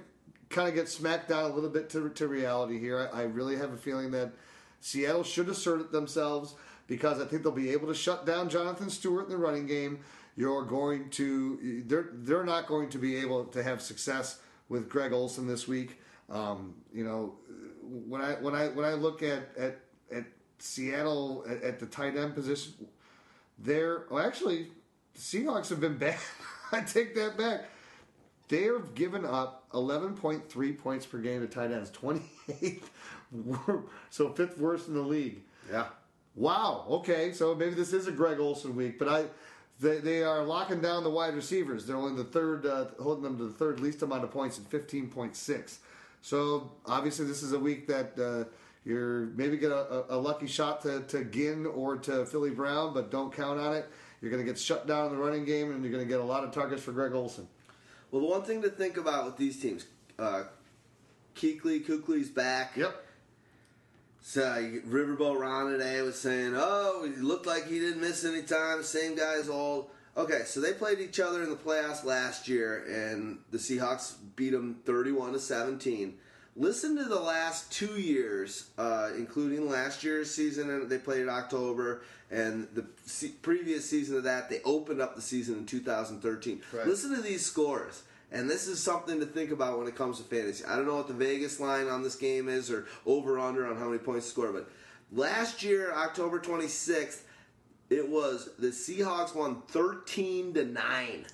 kind of get smacked down a little bit to, to reality here. I, I really have a feeling that Seattle should assert themselves because I think they'll be able to shut down Jonathan Stewart in the running game. You're going to they're they're not going to be able to have success with Greg Olsen this week. Um, you know, when I when I when I look at at, at Seattle at, at the tight end position, they're well, actually the Seahawks have been bad. I take that back. They have given up 11.3 points per game to tight ends, 28th, so fifth worst in the league. yeah. Wow. Okay, so maybe this is a Greg Olsen week, but I, they, they are locking down the wide receivers. They're only the third, uh, holding them to the third least amount of points at 15.6. So obviously, this is a week that uh, you're maybe get a, a, a lucky shot to, to Ginn or to Philly Brown, but don't count on it. You're going to get shut down in the running game, and you're going to get a lot of targets for Greg Olsen. Well, the one thing to think about with these teams, uh, Kuechly, Kuechly's back. Yep. So Riverboat Ron today was saying, "Oh, he looked like he didn't miss any time. Same guy as old." Okay, so they played each other in the playoffs last year, and the Seahawks beat them thirty-one to seventeen. Listen to the last two years, uh, including last year's season, they played in October, and the se- previous season of that, they opened up the season in 2013. Right. Listen to these scores. And this is something to think about when it comes to fantasy. I don't know what the Vegas line on this game is or over under on how many points to score, but last year, October 26th, it was the Seahawks won 13 to 9.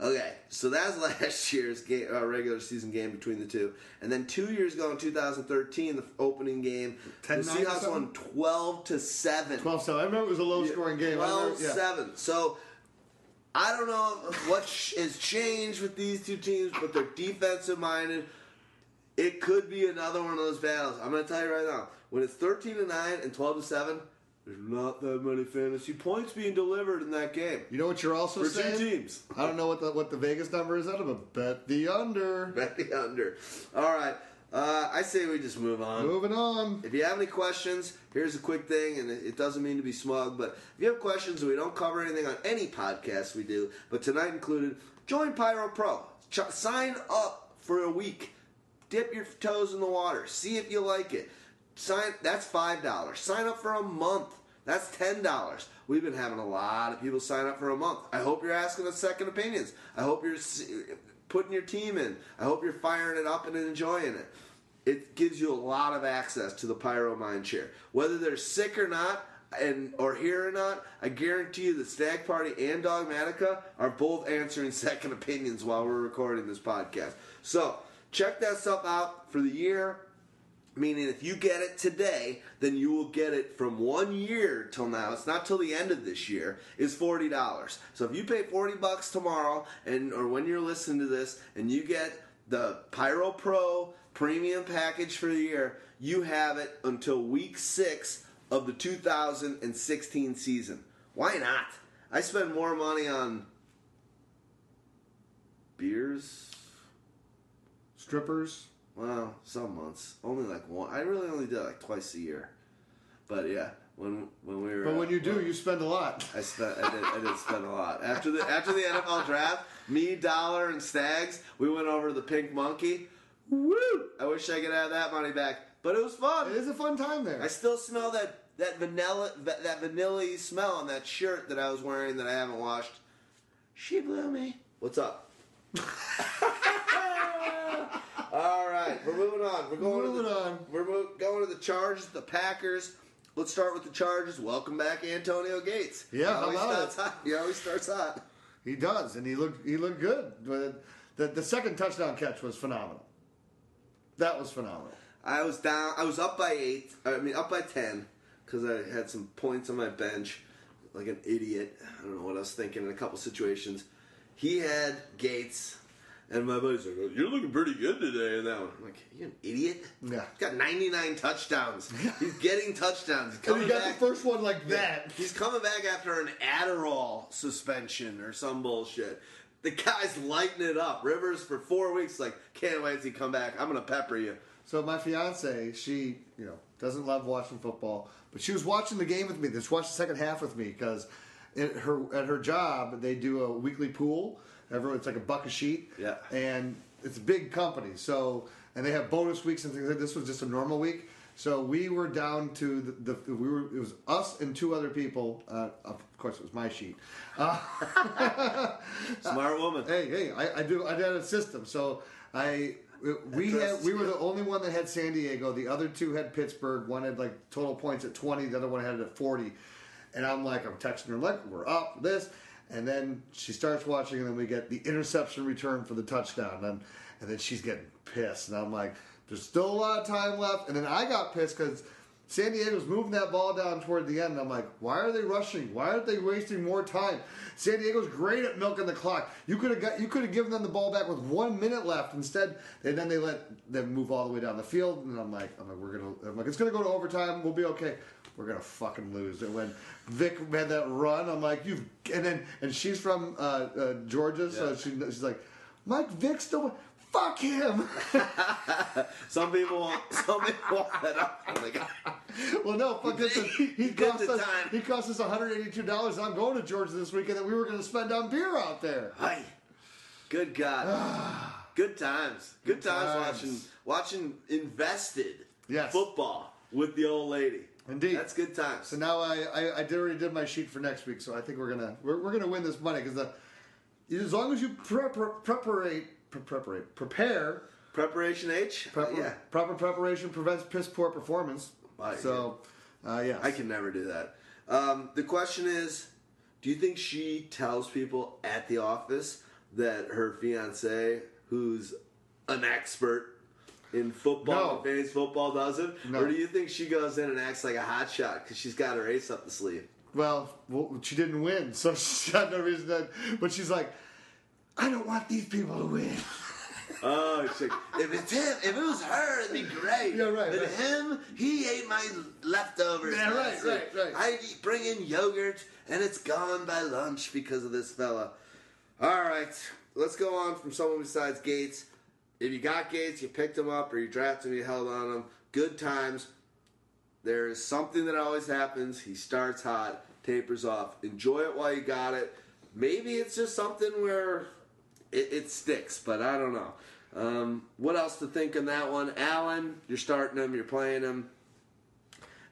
Okay, so that's last year's game, uh, regular season game between the two. And then two years ago in 2013, the opening game, the Seahawks won 12 to 7. 12 7. I remember it was a low scoring game. I 12 remember- yeah. 7. So I don't know what sh- has changed with these two teams, but they're defensive minded. It could be another one of those battles. I'm going to tell you right now. When it's 13 to 9 and 12 to 7, there's not that many fantasy points being delivered in that game. You know what you're also For saying? two teams. I don't know what the what the Vegas number is out of, but bet the under. Bet the under. All right. Uh, I say we just move on. Moving on. If you have any questions, here's a quick thing, and it doesn't mean to be smug, but if you have questions, we don't cover anything on any podcast we do, but tonight included, join Pyro Pro. Ch- sign up for a week. Dip your toes in the water. See if you like it. Sign. That's five dollars. Sign up for a month. That's ten dollars. We've been having a lot of people sign up for a month. I hope you're asking us second opinions. I hope you're putting your team in. I hope you're firing it up and enjoying it. It gives you a lot of access to the Pyro Mind Share. Whether they're sick or not, and or here or not, I guarantee you that Stag Party and Dogmatica are both answering second opinions while we're recording this podcast. So check that stuff out for the year. Meaning, if you get it today, then you will get it from one year till now. It's not till the end of this year. Is forty dollars. So if you pay forty bucks tomorrow, and or when you're listening to this, and you get the Pyro Pro premium package for the year, you have it until week six of the 2016 season. Why not? I spend more money on beers. Strippers. Well, some months. Only like one. I really only did it like twice a year. But yeah, when when we were. But when uh, you do, you spend a lot. I spent. I did. I did spend a lot after the after the NFL draft. Me, Dollar, and Stags. We went over to the Pink Monkey. Woo! I wish I could have that money back, but it was fun. It is a fun time there. I still smell that that vanilla that, that vanilla smell on that shirt that I was wearing that I haven't washed. She blew me. What's up? Right, we're moving on. We're going Moving to the, on. We're mo- going to the Chargers, the Packers. Let's start with the Chargers. Welcome back, Antonio Gates. Yeah, he always starts it? hot. He always starts hot. He does, and he looked he looked good. But the the second touchdown catch was phenomenal. That was phenomenal. I was down. I was up by eight. I mean, up by ten because I had some points on my bench, like an idiot. I don't know what I was thinking in a couple situations. He had Gates, and my buddy's like, oh, "You're looking pretty good today." And that one, I'm like, "You an idiot? Yeah. He's got 99 touchdowns. He's getting touchdowns. He's And he got back. the first one like that. He's coming back after an Adderall suspension or some bullshit. The guy's lighting it up. Rivers for four weeks, like, can't wait to come back. I'm gonna pepper you. So my fiance, she you know doesn't love watching football, but she was watching the game with me. She watched the second half with me because at her at her job they do a weekly pool. Everyone, it's like a buck a sheet. Yeah. And it's a big company, so and they have bonus weeks and things like this was just a normal week. So we were down to the, the we were it was us and two other people. Uh, of course, it was my sheet. Smart woman. Hey, hey, I, I do. I did a system, so I we had we were the only one that had San Diego. The other two had Pittsburgh. One had like total points at twenty. The other one had it at forty. And I'm like, I'm texting her like, we're up this, and then she starts watching, and then we get the interception return for the touchdown, and and then she's getting pissed, and I'm like, there's still a lot of time left, and then I got pissed because. San Diego's moving that ball down toward the end. And I'm like, why are they rushing? Why aren't they wasting more time? San Diego's great at milking the clock. You could have got, you could have given them the ball back with one minute left. Instead, and then they let them move all the way down the field. And I'm like, I'm like, we're gonna, I'm like, it's gonna go to overtime. We'll be okay. We're gonna fucking lose. And when Vick had that run, I'm like, you. And then, and she's from uh, uh, Georgia, so Yeah. she, she's like, Mike Vick still. Fuck him. Some people some people want that up. Like, Well, no, fuck this. He, he cost us. time. He cost us 182 dollars. I'm going to Georgia this weekend that we were going to spend on beer out there. hi. Good God. Good times. Good, Good times, times. watching watching invested Yes. football with the old lady. Indeed. That's good times. So now I, I, I did already did my sheet for next week. So I think we're gonna we're, we're gonna win this money because as long as you prep preparate pre- prepare Preparation H? prepar- yeah. proper preparation prevents piss poor performance. Right, so uh, yeah, I can never do that. Um, the question is, do you think she tells people at the office that her fiance, who's an expert in football, No. and fantasy football, doesn't? No. Or do you think she goes in and acts like a hot shot because she's got her ace up the sleeve? Well, well, she didn't win, so she's got no reason to. But she's like, I don't want these people to win. Oh, she's like, if it's him, if it was her, it'd be great. Yeah, right, But right. him, he ate my leftovers. Yeah, right, right, right. I eat- bring in yogurt, and it's gone by lunch because of this fella. All right, let's go on from someone besides Gates. If you got Gates, you picked him up, or you drafted him, you held on him. Good times. There is something that always happens. He starts hot, tapers off. Enjoy it while you got it. Maybe it's just something where it, it sticks, but I don't know. Um, what else to think on that one? Allen, you're starting him, you're playing him.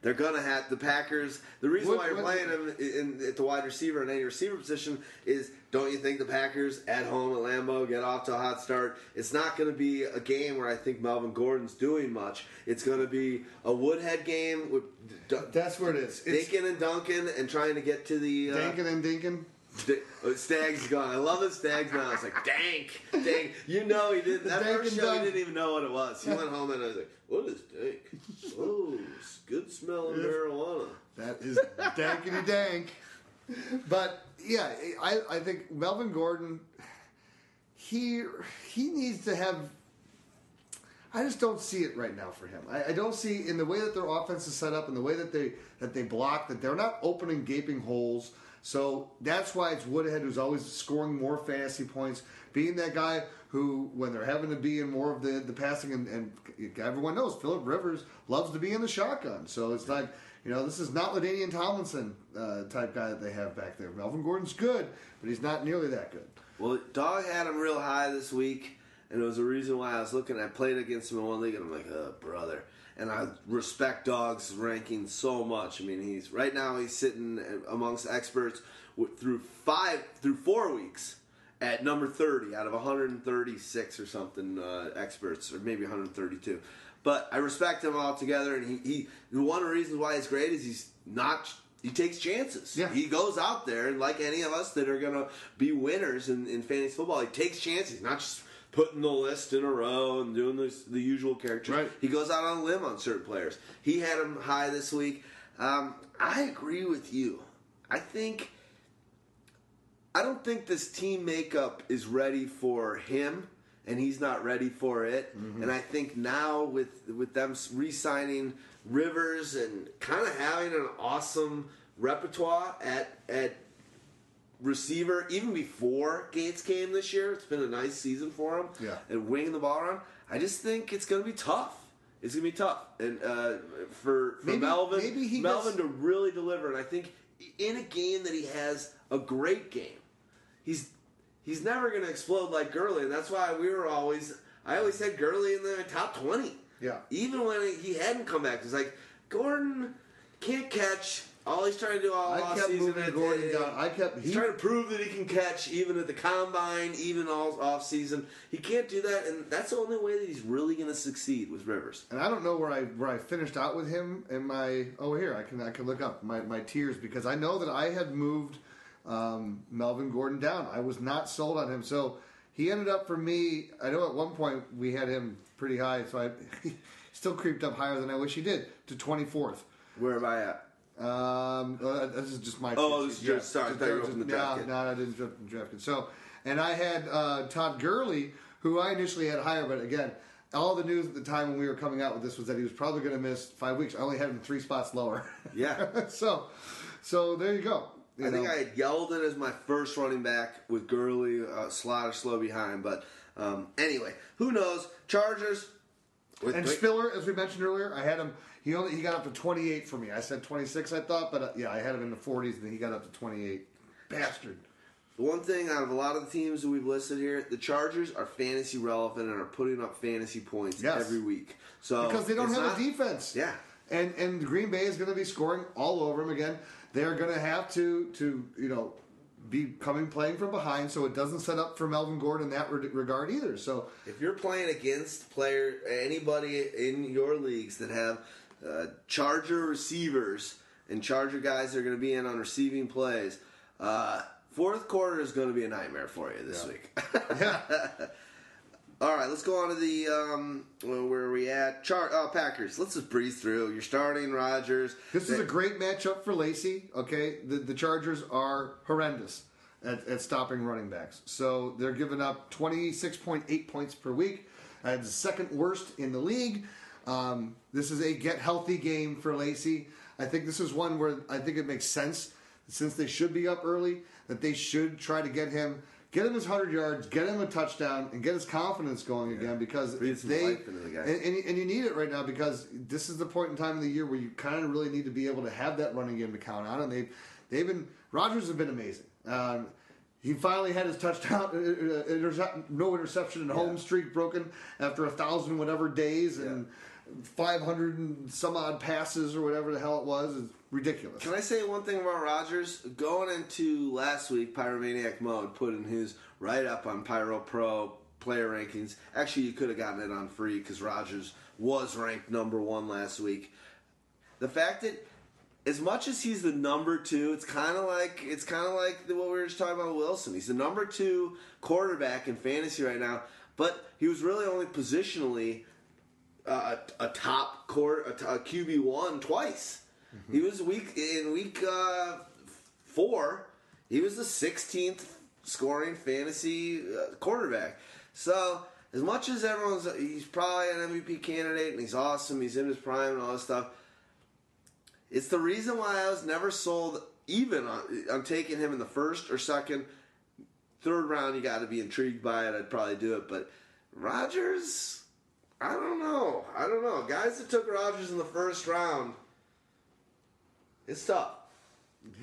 They're gonna have the Packers. The reason What- why you're what- playing him in, at the wide receiver and any receiver position is, don't you think the Packers at home at Lambeau get off to a hot start? It's not going to be a game where I think Melvin Gordon's doing much. It's going to be a Woodhead game with D- That's where it is. It's Dinkin and Duncan and trying to get to the uh, Dankin and Dinkin. D- uh, Stag's gone. I love that Stag's now. It's like dank, dank. You know he did that first show. He didn't even know what it was. He went home and I was like, "What is dank? Oh, good smelling marijuana." That is dankety dank. But yeah, I, I think Melvin Gordon, he he needs to have. I just don't see it right now for him. I, I don't see in the way that their offense is set up and the way that they that they block that they're not opening gaping holes. So that's why it's Woodhead who's always scoring more fantasy points, being that guy who, when they're having to be in more of the, the passing, and, and everyone knows Philip Rivers loves to be in the shotgun. So it's like, you know, this is not LaDainian Tomlinson uh, type guy that they have back there. Melvin Gordon's good, but he's not nearly that good. Well, Dog had him real high this week, and it was a reason why I was looking. I played against him in one league, and I'm like, oh, brother. And I respect Dog's ranking so much. I mean, he's right now he's sitting amongst experts through five through four weeks at number 30 out of 136 or something uh, experts, or maybe 132. But I respect him altogether, and he, he one of the reasons why he's great is he's not he takes chances. Yeah. He goes out there, and like any of us that are going to be winners in, in fantasy football, he takes chances. He's not just putting the list in a row and doing the, the usual characters. Right. He goes out on a limb on certain players. He had him high this week. Um, I agree with you. I think. I don't think this team makeup is ready for him, and he's not ready for it. And I think now with with them re-signing Rivers and kind of having an awesome repertoire at at receiver, even before Gates came this year, it's been a nice season for him. Yeah. and winging the ball around. I just think it's going to be tough. It's going to be tough, and uh, for for Maybe- Melvin, maybe he Melvin to really deliver. And I think in a game that he has a great game, he's he's never going to explode like Gurley, and that's why we were always I always had Gurley in the top twenty. Yeah. Even when he hadn't come back, it's like Gordon can't catch. All he's trying to do all I kept season moving Gordon down. I kept He's he, trying to prove that he can catch even at the combine, even all off season. He can't do that, and that's the only way that he's really going to succeed with Rivers. and I don't know where I where I finished out with him in my oh here I can I can look up my, my tiers because I know that I had moved um, Melvin Gordon down. I was not sold on him, so he ended up for me. I know at one point we had him pretty high, so I still creeped up higher than I wish he did to twenty fourth. Where am I at? Um, uh, this is just my. Oh, this is sheet. yours. Sorry, I thought you were from the draft No, no, I didn't draft from the draft. So, and I had uh, Todd Gurley, who I initially had higher, but again, all the news at the time when we were coming out with this was that he was probably going to miss five weeks. I only had him three spots lower. Yeah. so, so there you go. You I think. I had Yeldon as my first running back with Gurley, uh, Slaughter slow behind. But um, anyway, who knows? Chargers. With and Quick- Spiller, as we mentioned earlier, I had him. He only he got up to twenty eight for me. I said twenty six, I thought, but uh, yeah, I had him in the forties, and then he got up to twenty eight. Bastard. The one thing out of a lot of the teams that we've listed here, the Chargers are fantasy relevant and are putting up fantasy points Yes. every week. So because they don't it's have not- a defense. Yeah. and and Green Bay is going to be scoring all over them again. They're going to have to to you know be coming playing from behind, so it doesn't set up for Melvin Gordon in that re- regard either. So If you're playing against player anybody in your leagues that have uh, Charger receivers and Charger guys that are going to be in on receiving plays, uh, fourth quarter is going to be a nightmare for you this Yeah. week. yeah, All right, let's go on to the um, where are we at? Char- uh, Packers. Let's just breeze through. You're starting Rodgers. this is a great matchup for Lacy. Okay, the the Chargers are horrendous at, at stopping running backs, so they're giving up twenty six point eight points per week. That's the second worst in the league. Um, this is a get healthy game for Lacy. I think this is one where I think it makes sense since they should be up early that they should try to get him get him his 100 yards, get him a touchdown, and get his confidence going again because Breathe they the and, and, you- and you need it right now because this is the point in time of the year where you kind of really need to be able to have that running game to count on, and they've they've been Rodgers has been amazing. Um, he finally had his touchdown, uh, uh, no interception and home streak broken after a thousand whatever days and five hundred and some odd passes or whatever the hell it was. It's ridiculous. Can I say one thing about Rodgers? Going into last week, Pyromaniac Mode put in his write up on Pyro Pro player rankings. Actually, you could have gotten it on free because Rodgers was ranked number one last week. The fact that, as much as he's the number two, it's kind of like it's kind of like what we were just talking about Wilson. He's the number two quarterback in fantasy right now, but he was really only positionally uh, a, a top court, a, a QB one twice. He was week in week uh, four. He was the 16th scoring fantasy uh, quarterback. So as much as everyone's, he's probably an MVP candidate and he's awesome. He's in his prime and all this stuff. It's the reason why I was never sold even on, on taking him in the first or second. Third round, you got to be intrigued by it. I'd probably do it, but Rodgers, I don't know. I don't know. Guys that took Rodgers in the first round, It's tough.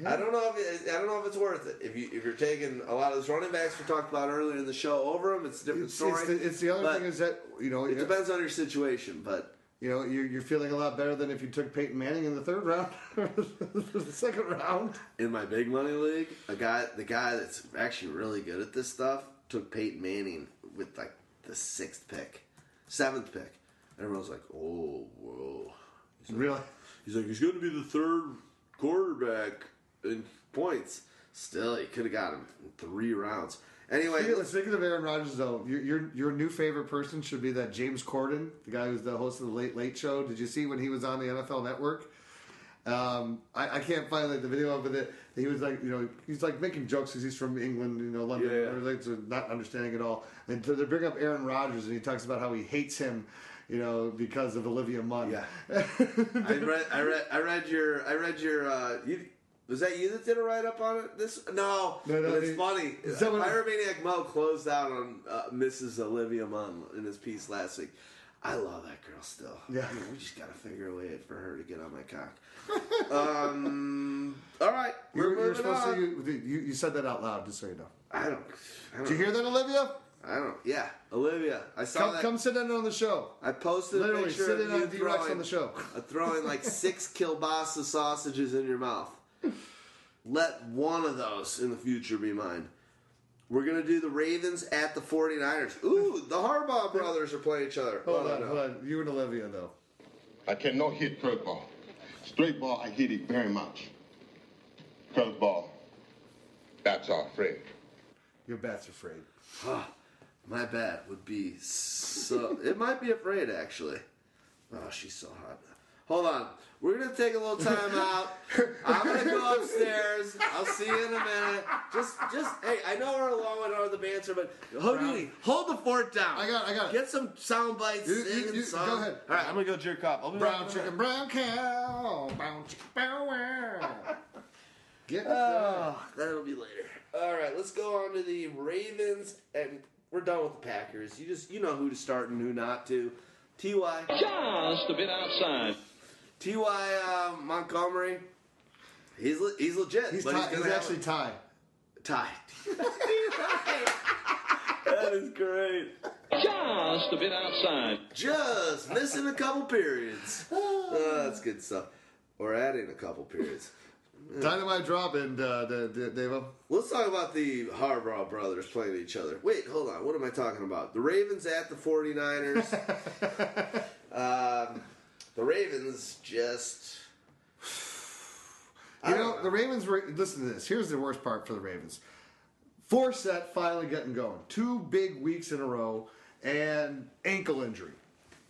I don't know if it, I don't know if it's worth it. If you if you're taking a lot of those running backs we talked about earlier in the show over them, it's a different It's, story. it's, the, it's the other But thing is that you know it you- depends on your situation, but You know, you're, you're feeling a lot better than if you took Peyton Manning in the third round, or the second round. in my big money league, a guy the guy that's actually really good at this stuff took Peyton Manning with like the sixth pick, seventh pick. Everyone's like, "Oh, whoa!" He's like, Really? He's like, he's going to be the third quarterback in points. Still, he could have got him in three rounds. Anyway, Speaking, let's- speaking of Aaron Rodgers, though, your, your your new favorite person should be that James Corden, the guy who's the host of the Late Late Show. Did you see when he was on the NFL Network? Um, I, I can't find like the video of it. He was like, you know, he's like making jokes because he's from England, you know, London, Yeah, yeah. or like so not understanding at all. And so they bring up Aaron Rodgers, and he talks about how he hates him, you know, because of Olivia Munn. Yeah. I read, I read, I read your, I read your. Uh, you, was that you that did a write up on it? This no, No, no, it's it- funny. someone- Pyromaniac Mo closed out on uh, Mrs. Olivia Munn in his piece last week. I love that girl still. Yeah. I mean, we just gotta figure a way for her to get on my cock. um. All right, You we're were, you were moving supposed on. to. You, you, you said that out loud, just so you know. I don't. I don't Did you hear that, Olivia? I don't. Yeah, Olivia. I saw Come, that. come sit in on the show. I posted Literally, a picture sit of in you on d-Rx throwing, on the show. throwing like six kielbasa sausages in your mouth. Let one of those in the future be mine. We're gonna do the Ravens at the 49ers. Ooh, the Harbaugh brothers are playing each other. Hold Oh, on, no. hold on. You and Olivia, though. I cannot hit curveball. Straight ball, I hit it very much. Curveball, that's our friend. Your bat's are afraid. Ah, my bat would be so. it might be afraid actually. Oh, she's so hot. Hold on. We're gonna take a little time out. I'm gonna go upstairs. I'll see you in a minute. Just, just, hey, I know we're low and on the banter, but Houdini, hold the fort down. I got it, I got it. Get some sound bites. You- you- sing you- some. go ahead. All right, I'm gonna go jerk off. I'll be Brown back chicken, brown cow. Brown chicken, brown wow. Get Oh, that'll be later. All right, let's go on to the Ravens, and we're done with the Packers. You just, you know who to start and who not to. Ty. Just a bit outside. Ty uh, Montgomery, he's le- he's legit. He's, but tie, he's, he's actually a- Ty. Ty. that is great. Just a bit outside. Just missing a couple periods. Oh, that's good stuff. Or adding a couple periods. Dynamite drop and uh, the, the, Davo. Let's talk about the Harbaugh brothers playing each other. Wait, hold on. What am I talking about? The Ravens at the 49ers. um, the Ravens just. You don't know, the Ravens were. Listen to this. Here's the worst part for the Ravens. Forsett finally getting going. Two big weeks in a row and ankle injury.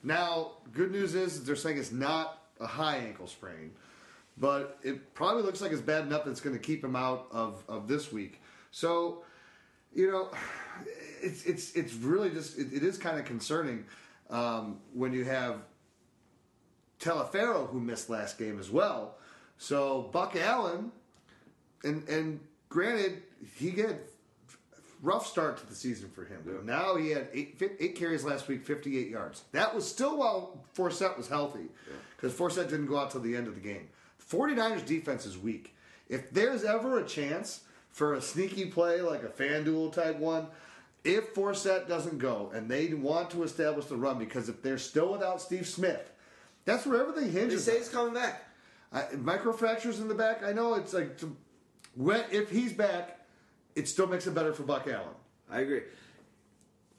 Now, good news is they're saying it's not a high ankle sprain, but it probably looks like it's bad enough that it's going to keep him out of, of this week. So, you know, it's it's it's really just it, it is kind of concerning um, when you have Taliaferro who missed last game as well. So Buck Allen, and and granted he get rough start to the season for him. Now he had eight, eight carries last week, 58 yards. That was still while Forsett was healthy because Forsett didn't go out till the end of the game. 49ers defense is weak. If there's ever a chance for a sneaky play like a FanDuel type one, if Forsett doesn't go and they want to establish the run, because if they're still without Steve Smith, that's where everything They hinges. say on. he's coming back. I, microfractures in the back. I know it's like to, when if he's back, it still makes it better for Buck Allen. I agree.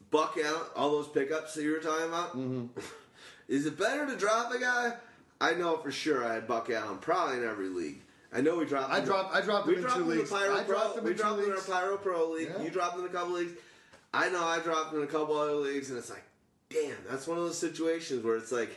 Buck Allen, all those pickups that you were talking about. Mm-hmm. Is it better to drop a guy? I know for sure I had Buck Allen probably in every league. I know we dropped. I him- dropped- I dropped we him in dropped in leagues. the Pyro I Pro. him we in dropped him in our. Pyro Pro league. Yeah. You dropped him in a couple leagues. I know I dropped him in a couple other leagues, and it's like, damn, that's one of those situations where it's like.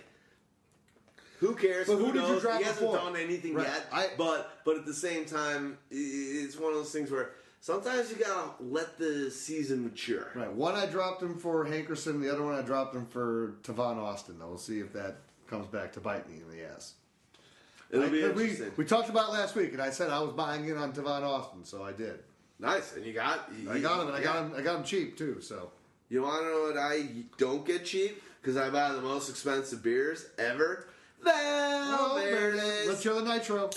Who cares? But who did you knows? drop He hasn't before? done anything Right. yet. I- but but at the same time, it's one of those things where sometimes you gotta let the season mature. Right. One I dropped him for Hankerson. The other one I dropped him for Tavon Austin. Though we'll see if that comes back to bite me in the ass. It'll I- be we, interesting. we talked about it last week, and I said I was buying in on Tavon Austin, so I did. Nice, and you got. I got him, and I got him. I got him cheap too. So You want to know what I don't get cheap? Because I buy the most expensive beers ever. Val Oh, Verdes. let's show the nitro.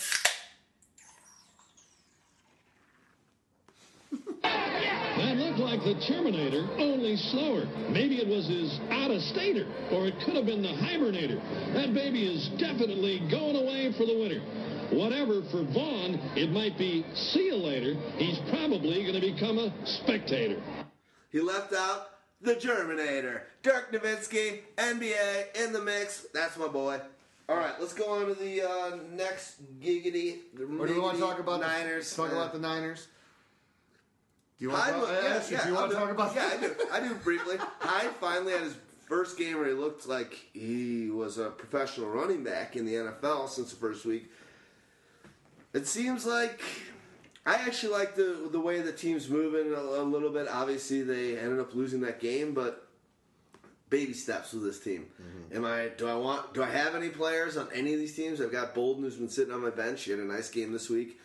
Looked like the Terminator, only slower. Maybe it was his out-of-stater, or it could have been the hibernator. That baby is definitely going away for the winter. Whatever for Vaughn, it might be see you later. He's probably going to become a spectator. He left out the Germinator. Dirk Nowitzki, NBA in the mix. That's my boy. All right, let's go on to the uh, next giggity. Or do we want to talk about Niners? The, talk Uh, about the Niners? Do you want Hyde to talk, was- I asked do you want to talk about Yeah, I do. I do briefly. Hyde finally had his first game where he looked like he was a professional running back in the NFL since the first week. It seems like I actually like the the way the team's moving a, a little bit. Obviously, they ended up losing that game, but baby steps with this team. Mm-hmm. Am I? Do I want? Do I have any players on any of these teams? I've got Bolden, who's been sitting on my bench. He had a nice game this week.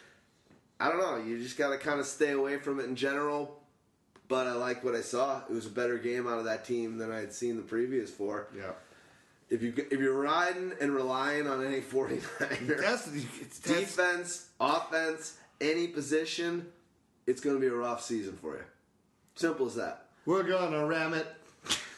I don't know. You just got to kind of stay away from it in general. But I like what I saw. It was a better game out of that team than I had seen the previous four. Yeah. If you if you're riding and relying on any 49er That's, defense, offense, any position, it's going to be a rough season for you. Simple as that. we're going to ram it.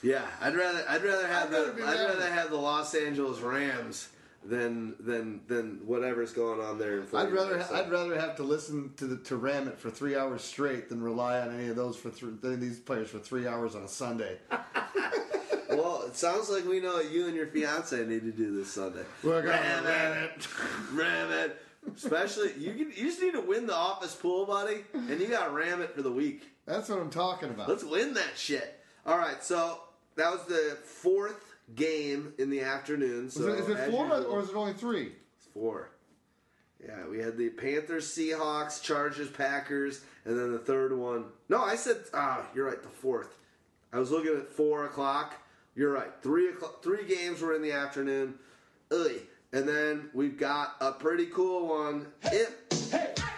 Yeah, I'd rather I'd rather have the I'd rather have the Los Angeles Rams than than than whatever's going on there. In I'd rather I'd rather have to listen to the, to ram it for three hours straight than rely on any of those for than these players for three hours on a Sunday. Well, it sounds like we know you and your fiance need to do this Sunday. We're gonna ram ram it, ram it. Especially you can you just need to win the office pool, buddy, and you got to ram it for the week. That's what I'm talking about. Let's win that shit. All right, so that was the fourth game in the afternoon. is So it, is it four usual- or is it only three? It's Four. Yeah, we had the Panthers, Seahawks, Chargers, Packers, and then the third one. No, I said ah, you're right. The fourth. I was looking at four o'clock. You're right. Three o'clock. Three games were in the afternoon. Ugh. And then we've got a pretty cool one. If hey hey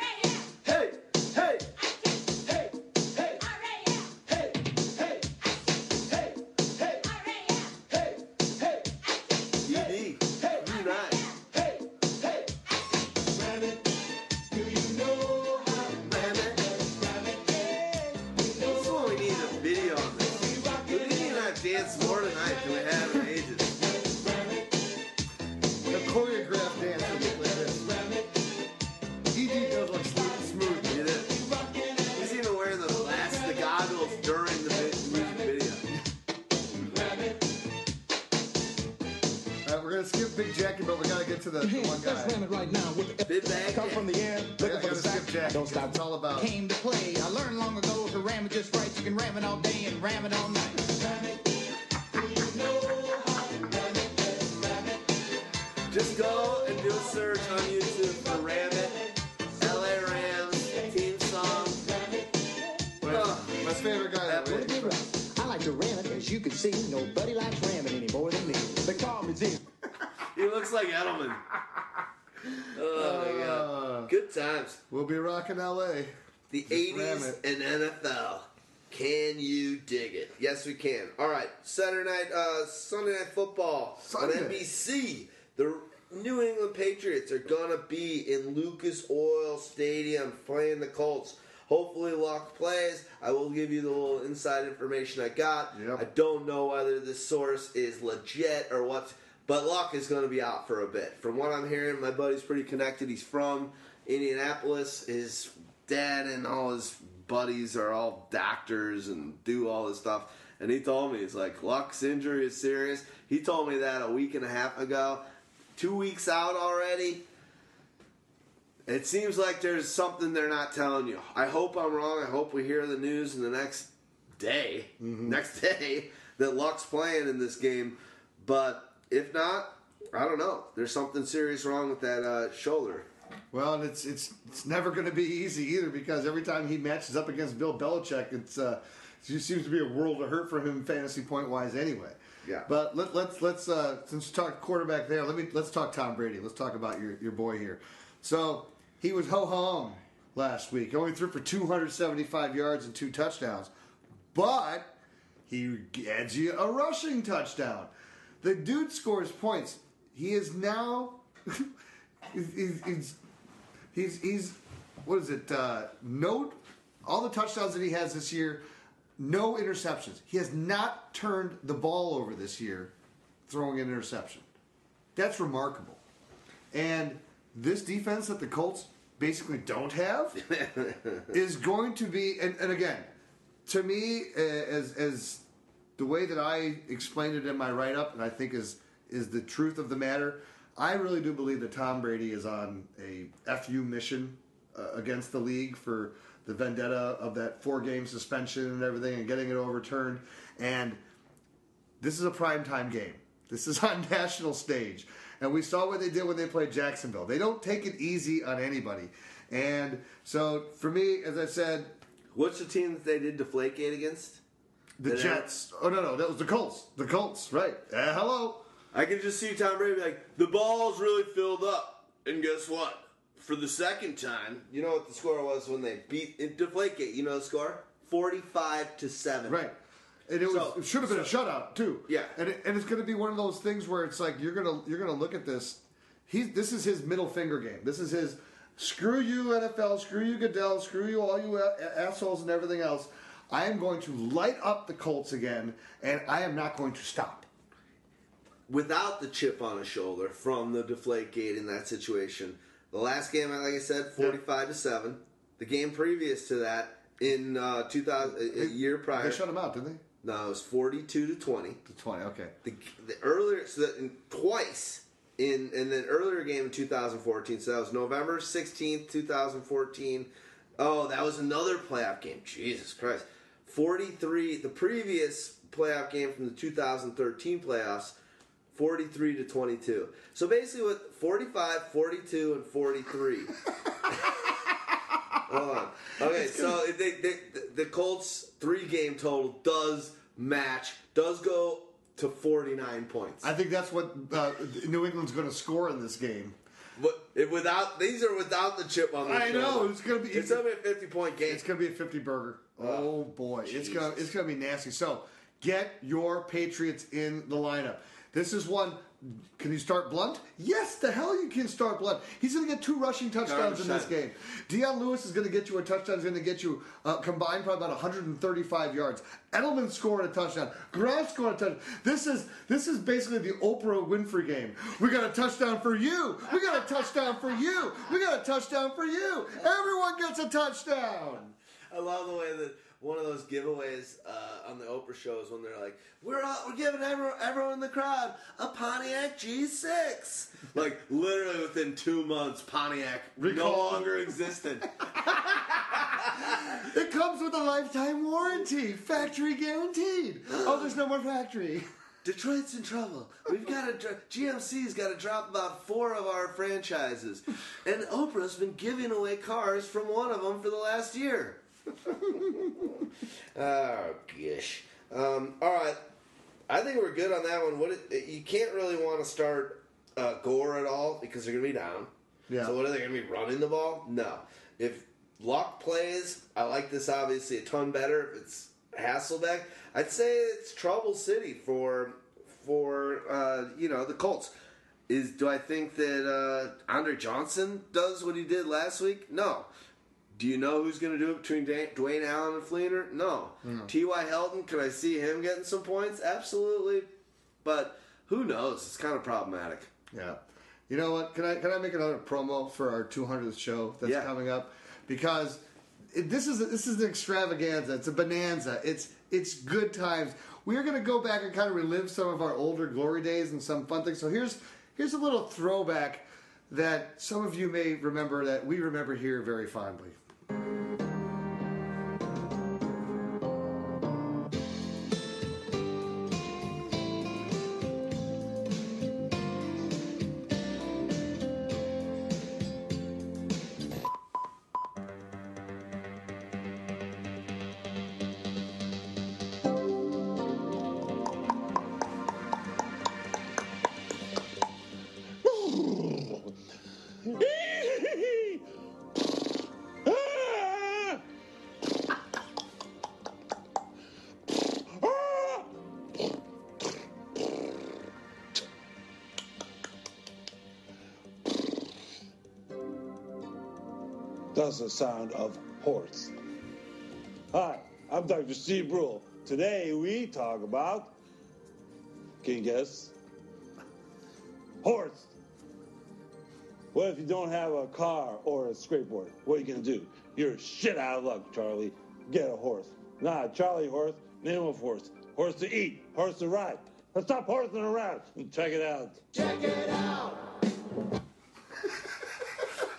Oh my Uh, god. Good times. We'll be rocking LA. The Just ram 80s it. and NFL. Can you dig it? Yes, we can. All right, Saturday night, uh, Sunday night football Sunday. on NBC. The New England Patriots are gonna be in Lucas Oil Stadium playing the Colts. Hopefully, Luck plays. I will give you the little inside information I got. Yep. I don't know whether this source is legit or what, but Luck is going to be out for a bit. From what I'm hearing, my buddy's pretty connected. He's from Indianapolis. His dad and all his buddies are all doctors and do all this stuff. And he told me, he's like, Luck's injury is serious. He told me that a week and a half ago. Two weeks out already. It seems like there's something they're not telling you. I hope I'm wrong. I hope we hear the news in the next day, mm-hmm. next day, that Luck's playing in this game. But if not, I don't know. There's something serious wrong with that uh, shoulder. Well, and it's it's it's never going to be easy either because every time he matches up against Bill Belichick, it's uh, it just seems to be a world of hurt for him fantasy point wise anyway. Yeah. But let, let's let's uh, since we talked quarterback there, let me let's talk Tom Brady. Let's talk about your your boy here. So he was ho hum last week. Only threw for 275 yards and two touchdowns, but he adds you a rushing touchdown. The dude scores points. He is now. he's, he's, he's he's what is it? Uh, note all the touchdowns that he has this year no interceptions. He has not turned the ball over this year throwing an interception. That's remarkable. And this defense that the Colts basically don't have is going to be, and, and again, to me, uh, as as the way that I explained it in my write up, and I think is is the truth of the matter, I really do believe that Tom Brady is on a FU mission uh, against the league for the vendetta of that four game suspension and everything and getting it overturned. And this is a primetime game. This is on national stage. And we saw what they did when they played Jacksonville. They don't take it easy on anybody. And so for me, as I said, What's the team that they did Deflategate against? The That Jets. Oh no, no, that was the Colts. The Colts, right? Uh, hello. I can just see Tom Brady be like, the ball's really filled up. And guess what? For the second time, you know what the score was when they beat in Deflategate? You know the score? 45 to 7. Right. And it was So- it should have been a shutout too. Yeah. And it, and it's going to be one of those things where it's like you're gonna you're gonna look at this. He's this is his middle finger game. This is his screw you NFL, screw you Goodell, screw you all you assholes and everything else. I am going to light up the Colts again, and I am not going to stop. Without the chip on his shoulder from the deflate gate in that situation. The last game, like I said, 45 to 7. The game previous to that, in uh, 2000, a, a year prior. They shut him out, didn't they? No, it was 42 to 20. To twenty. Okay. the, the earlier so that in, twice in in the earlier game in 2014 so that was november 16th 2014 oh that was another playoff game jesus christ 43 the previous playoff game from the 2013 playoffs 43 to 22 so basically with 45 42 and 43 Hold on. Okay, so if they, they, the Colts three game total does match, does go to 49 points. I think that's what uh, New England's going to score in this game. But without these are without the chip on the I know, it's gonna be- it's gonna be a 50 point game. It's going to be a 50 burger. Oh boy, it's going to it's to be nasty. So, get your Patriots in the lineup. This is one can you start Blount? Yes, the hell you can start Blount. He's going to get two rushing touchdowns in this game. Dion Lewis is going to get you a touchdown. He's going to get you uh, combined probably about 135 yards. Edelman scoring a touchdown. Grant scoring a touchdown. This is this is basically the Oprah Winfrey game. We got a touchdown for you. We got a touchdown for you. We got a touchdown for you. Everyone gets a touchdown. I love the way that one of those giveaways uh, on the Oprah shows when they're like, "We're all, we're giving everyone, everyone in the crowd a Pontiac G6." Like literally within two months, Pontiac no longer existed. It comes with a lifetime warranty, factory guaranteed. Oh, there's no more factory. Detroit's in trouble. We've got to. Dr- GMC's got to drop about four of our franchises, and Oprah's been giving away cars from one of them for the last year. oh gosh. Um, all right, I think we're good on that one. What it, you can't really want to start uh, Gore at all because they're going to be down. Yeah. So what are they going to be running the ball? No. If Luck plays, I like this obviously a ton better. If it's Hasselbeck, I'd say it's trouble city for for uh, you know the Colts. Is do I think that uh, Andre Johnson does what he did last week? No. Do you know who's going to do it between Dwayne Allen and Fleener? No. T.Y. Hilton, can I see him getting some points? Absolutely. But who knows? It's kind of problematic. Yeah. You know what? Can I can I make another promo for our 200th show that's Yeah. coming up? Because it, this is this is an extravaganza. It's a bonanza. It's it's good times. We are going to go back and kind of relive some of our older glory days and some fun things. So here's here's a little throwback that some of you may remember that we remember here very fondly. Sound of horse. Hi, I'm Dr. Steve Brule. Today we talk about. Can you guess? Horse. What if you don't have a car or a skateboard? What are you gonna do? You're shit out of luck, Charlie. Get a horse. Nah, Charlie horse. Name of horse. Horse to eat. Horse to ride. Let's stop horsing around and check it out. Check it out.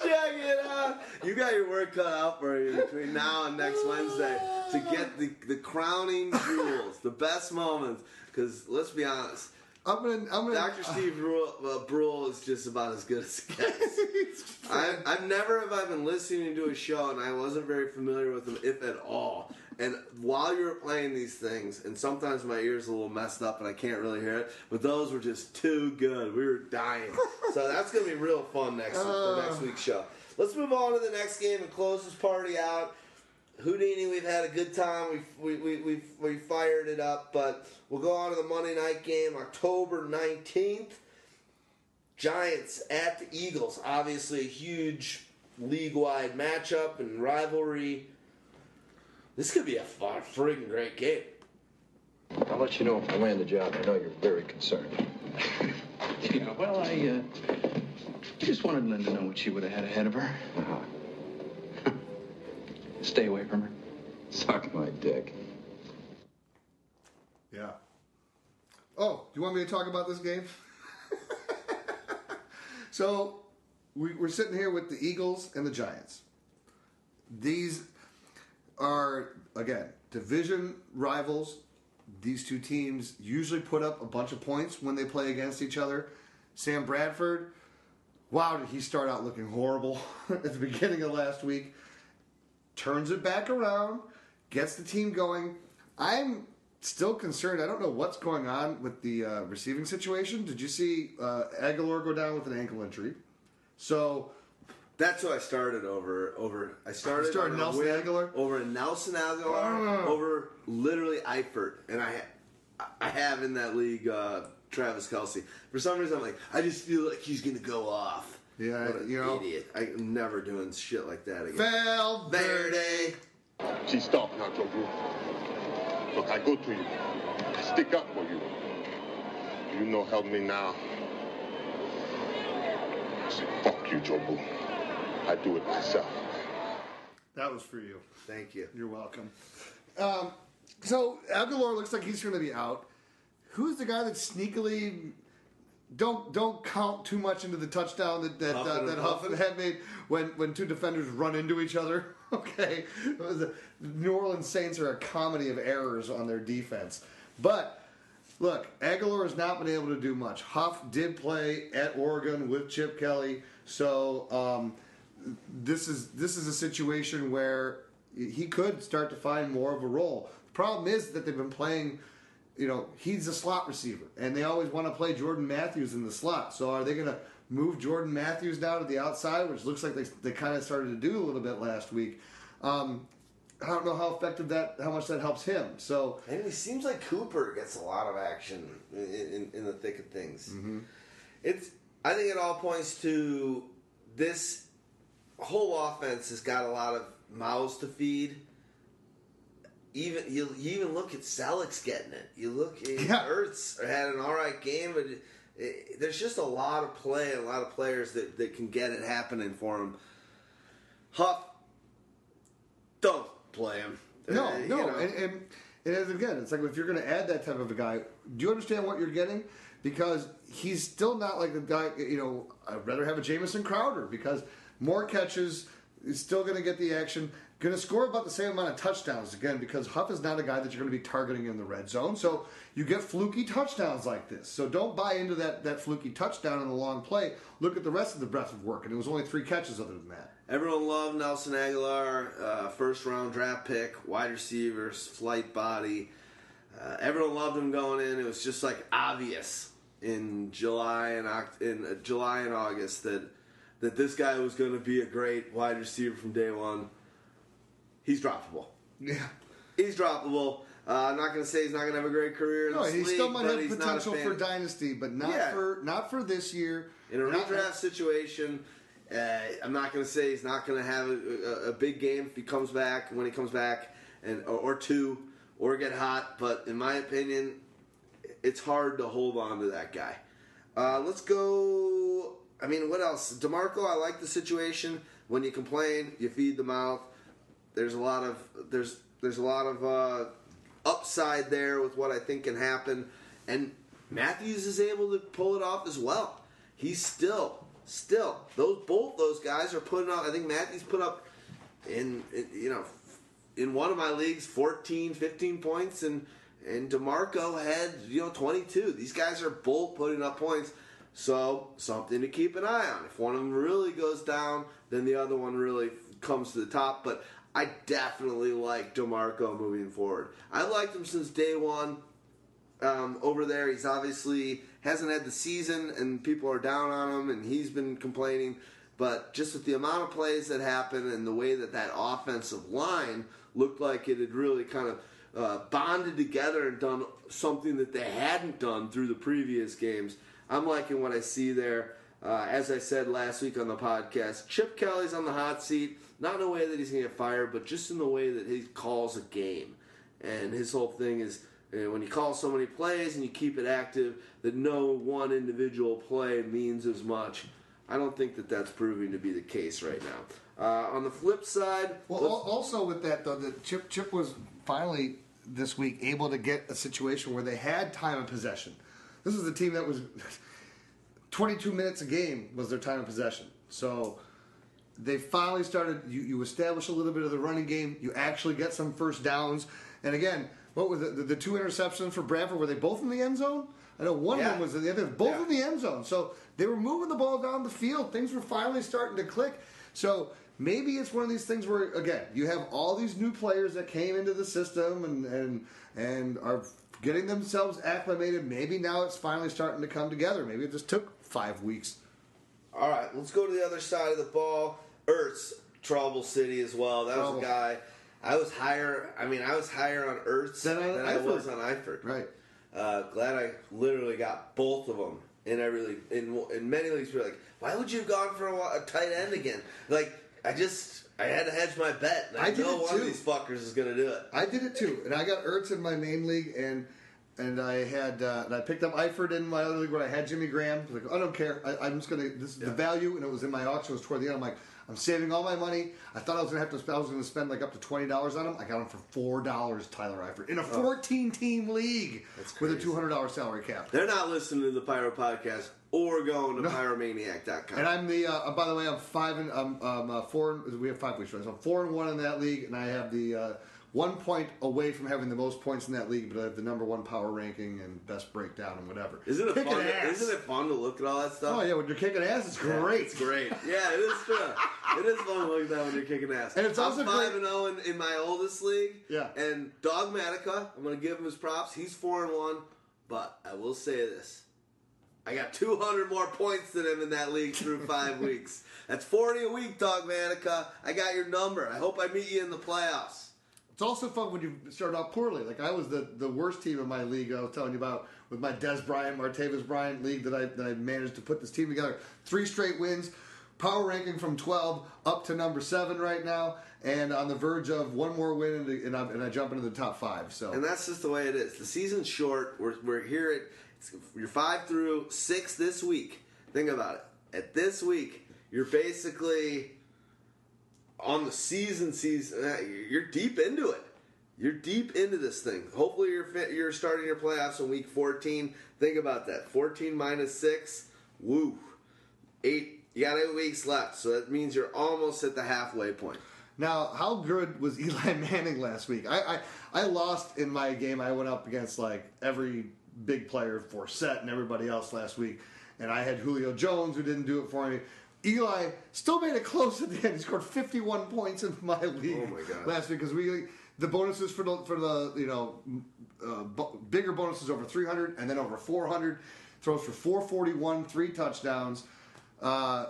Check it out. You got your work cut out for you between now and next Wednesday to get the, the crowning jewels, the best moments. Because let's be honest, I'm gonna, I'm gonna. Dr. Steve Brule, uh, Brule is just about as good as it gets. I, I've never have I been listening to a show and I wasn't very familiar with him, if at all. And while you were playing these things, and sometimes my ears a little messed up and I can't really hear it, but those were just too good. We were dying. so that's gonna be real fun next for next week's show. Let's move on to the next game and close this party out. Houdini, we've had a good time. We we we we fired it up, but we'll go on to the Monday night game, October nineteenth. Giants at the Eagles. Obviously, a huge league-wide matchup and rivalry. This could be a fun, friggin' great game. I'll let you know if I land the job. I know you're very concerned. Yeah, well, I, uh, just wanted Linda to know what she would have had ahead of her. Uh-huh. Stay away from her. Suck my dick. Yeah. Oh, do you want me to talk about this game? so, we, we're sitting here with the Eagles and the Giants. These are, again, division rivals. These two teams usually put up a bunch of points when they play against each other. Sam Bradford, wow, did he start out looking horrible at the beginning of last week? Turns it back around, gets the team going. I'm still concerned. I don't know what's going on with the uh, receiving situation. Did you see uh, Agholor go down with an ankle injury? So That's who I started over. Over I started, started Nelson win Agholor? over Nelson Agholor Ah. over literally Eifert, and I I have in that league uh, Travis Kelce. For some reason, I'm like I just feel like he's gonna go off. Yeah, what an you know. idiot. I'm never doing shit like that again. Valverde. See, stop now, Joe Look, I go to you. I stick up for you. You know, help me now. I say, fuck you, Joe I do it myself. That was for you. Thank you. You're welcome. Um, so Agholor looks like he's going to be out. Who's the guy that sneakily don't don't count too much into the touchdown that that, uh, Huffin' that and Huffin had made when when two defenders run into each other? Okay, a, New Orleans Saints are a comedy of errors on their defense, but. Look, Agholor has not been able to do much. Huff did play at Oregon with Chip Kelly, so um, this is this is a situation where he could start to find more of a role. The problem is that they've been playing, you know, he's a slot receiver, and they always want to play Jordan Matthews in the slot. So are they going to move Jordan Matthews now to the outside, which looks like they, they kind of started to do a little bit last week? Um, I don't know how effective that, how much that helps him. So And it seems like Cooper gets a lot of action in, in, in the thick of things. Mm-hmm. It's. I think it all points to this whole offense has got a lot of mouths to feed. Even you, you even look at Celek's getting it. You look at Yeah. Ertz had an all right game, but it, it, there's just a lot of play, a lot of players that, that can get it happening for him. Huff, don't play him. No, Uh, you no, know. and, and and as again, it's like if you're going to add that type of a guy, do you understand what you're getting? Because he's still not like the guy. You know, I'd rather have a Jamison Crowder because more catches is still going to get the action. Going to score about the same amount of touchdowns again because Huff is not a guy that you're going to be targeting in the red zone. So you get fluky touchdowns like this. So don't buy into that that fluky touchdown in the long play. Look at the rest of the breadth of work, and it was only three catches other than that. Everyone loved Nelson Agholor, uh, first round draft pick, wide receivers, flight body. Uh, everyone loved him going in. It was just like obvious in July and in uh, July and August that that this guy was going to be a great wide receiver from day one. He's droppable. Yeah. He's droppable. Uh, I'm not going to say he's not going to have a great career in No, this he still might have he's not a potential for dynasty, but not Yeah. for not for this year. in a Not- redraft situation. Uh, I'm not going to say he's not going to have a, a, a big game if he comes back when he comes back, and or, or two or get hot. But in my opinion, it's hard to hold on to that guy. Uh, let's go. I mean, what else? DeMarco, I like the situation. When you complain, you feed the mouth. There's a lot of there's there's a lot of uh, upside there with what I think can happen, and Matthews is able to pull it off as well. He's still still those both those guys are putting up. I think Matthews put up in, in you know in one of my leagues 14, 15 points and and DeMarco had, you know, 22. These guys are both putting up points. So, something to keep an eye on. If one of them really goes down, then the other one really comes to the top. But I definitely like DeMarco moving forward. I liked him since day one um, over there. He's obviously hasn't had the season, and people are down on him, and he's been complaining. But just with the amount of plays that happened and the way that that offensive line looked like it had really kind of uh, bonded together and done something that they hadn't done through the previous games. I'm liking what I see there. Uh, as I said last week on the podcast, Chip Kelly's on the hot seat, not in a way that he's going to get fired, but just in the way that he calls a game. And his whole thing is uh, when you call so many plays and you keep it active, that no one individual play means as much. I don't think that that's proving to be the case right now. Uh, on the flip side, Well, al- also with that though, that Chip Chip was finally this week able to get a situation where they had time of possession. This is a team that was 22 minutes a game was their time of possession. So they finally started. You, you establish a little bit of the running game. You actually get some first downs. And again, what was it? The, the two interceptions for Bradford were they both in the end zone? I know one Yeah. of them was in the other, both in the end zone. So they were moving the ball down the field. Things were finally starting to click. So maybe it's one of these things where again you have all these new players that came into the system and and and are getting themselves acclimated. Maybe now it's finally starting to come together. Maybe it just took five weeks. All right, let's go to the other side of the ball. Ertz, trouble city as well. That Trouble. was a guy. I was higher. I mean, I was higher on Ertz Than than, I was on Eifert. Right. Uh, glad I literally got both of them in every league. In in many leagues, we're like, why would you have gone for a, a tight end again? Like, I just I had to hedge my bet. And I, I did know it one of too. these fuckers is gonna do it. I did it too, and I got Ertz in my main league, and and I had uh, and I picked up Eifert in my other league where I had Jimmy Graham. Like I don't care, I, I'm just gonna this is the value, and it was in my auction. It was toward the end. I'm like, I'm saving all my money. I thought I was gonna have to. spend- I was gonna spend like up to twenty dollars on him. I got him for four dollars. Tyler Eifert in a 14 team league with a two hundred dollar salary cap. They're not listening to the Pyro podcast or going to pyromaniac.com. And I'm the. Uh, by the way, I'm five and I'm um, uh, four. We have five weeks, right? So I'm four and one in that league, and I have the uh, one point away from having the most points in that league. But I have the number one power ranking and best breakdown and whatever. Isn't it fun? To, ass. isn't it fun to look at all that stuff? Oh yeah, when you're kicking ass, it's Yeah, great. it's great. Yeah, it is true. it is fun to look at that when you're kicking ass. And it's also I'm five great- and zero in, in my oldest league. Yeah. And Dogmatica, I'm going to give him his props. He's four and one, but I will say this: I got 200 more points than him in that league through five weeks. That's 40 a week, Dogmatica. I got your number. I hope I meet you in the playoffs. It's also fun when you start out poorly. Like I was the, the worst team in my league. I was telling you about with my Dez Bryant, Martavis Bryant league that I that I managed to put this team together. Three straight wins, power ranking from twelve up to number seven right now, and on the verge of one more win, and, and, I, and I jump into the top five. So And that's just the way it is. The season's short. We're, we're here at you're five through six this week. Think about it. At this week, you're basically on the season. Season. uh, You're deep into it. You're deep into this thing. Hopefully, you're fit, you're starting your playoffs in week 14. Think about that. 14 minus six. Woo. Eight. You got eight weeks left, so that means you're almost at the halfway point. Now, how good was Eli Manning last week? I, I I lost in my game. I went up against like every big player, Forsett and everybody else last week, and I had Julio Jones who didn't do it for me. Eli still made it close at the end. He scored 51 points in my league Oh my God. last week because we the bonuses for the for the you know uh, bu- bigger bonuses over 300 and then over 400. Throws for 441, three touchdowns. Uh,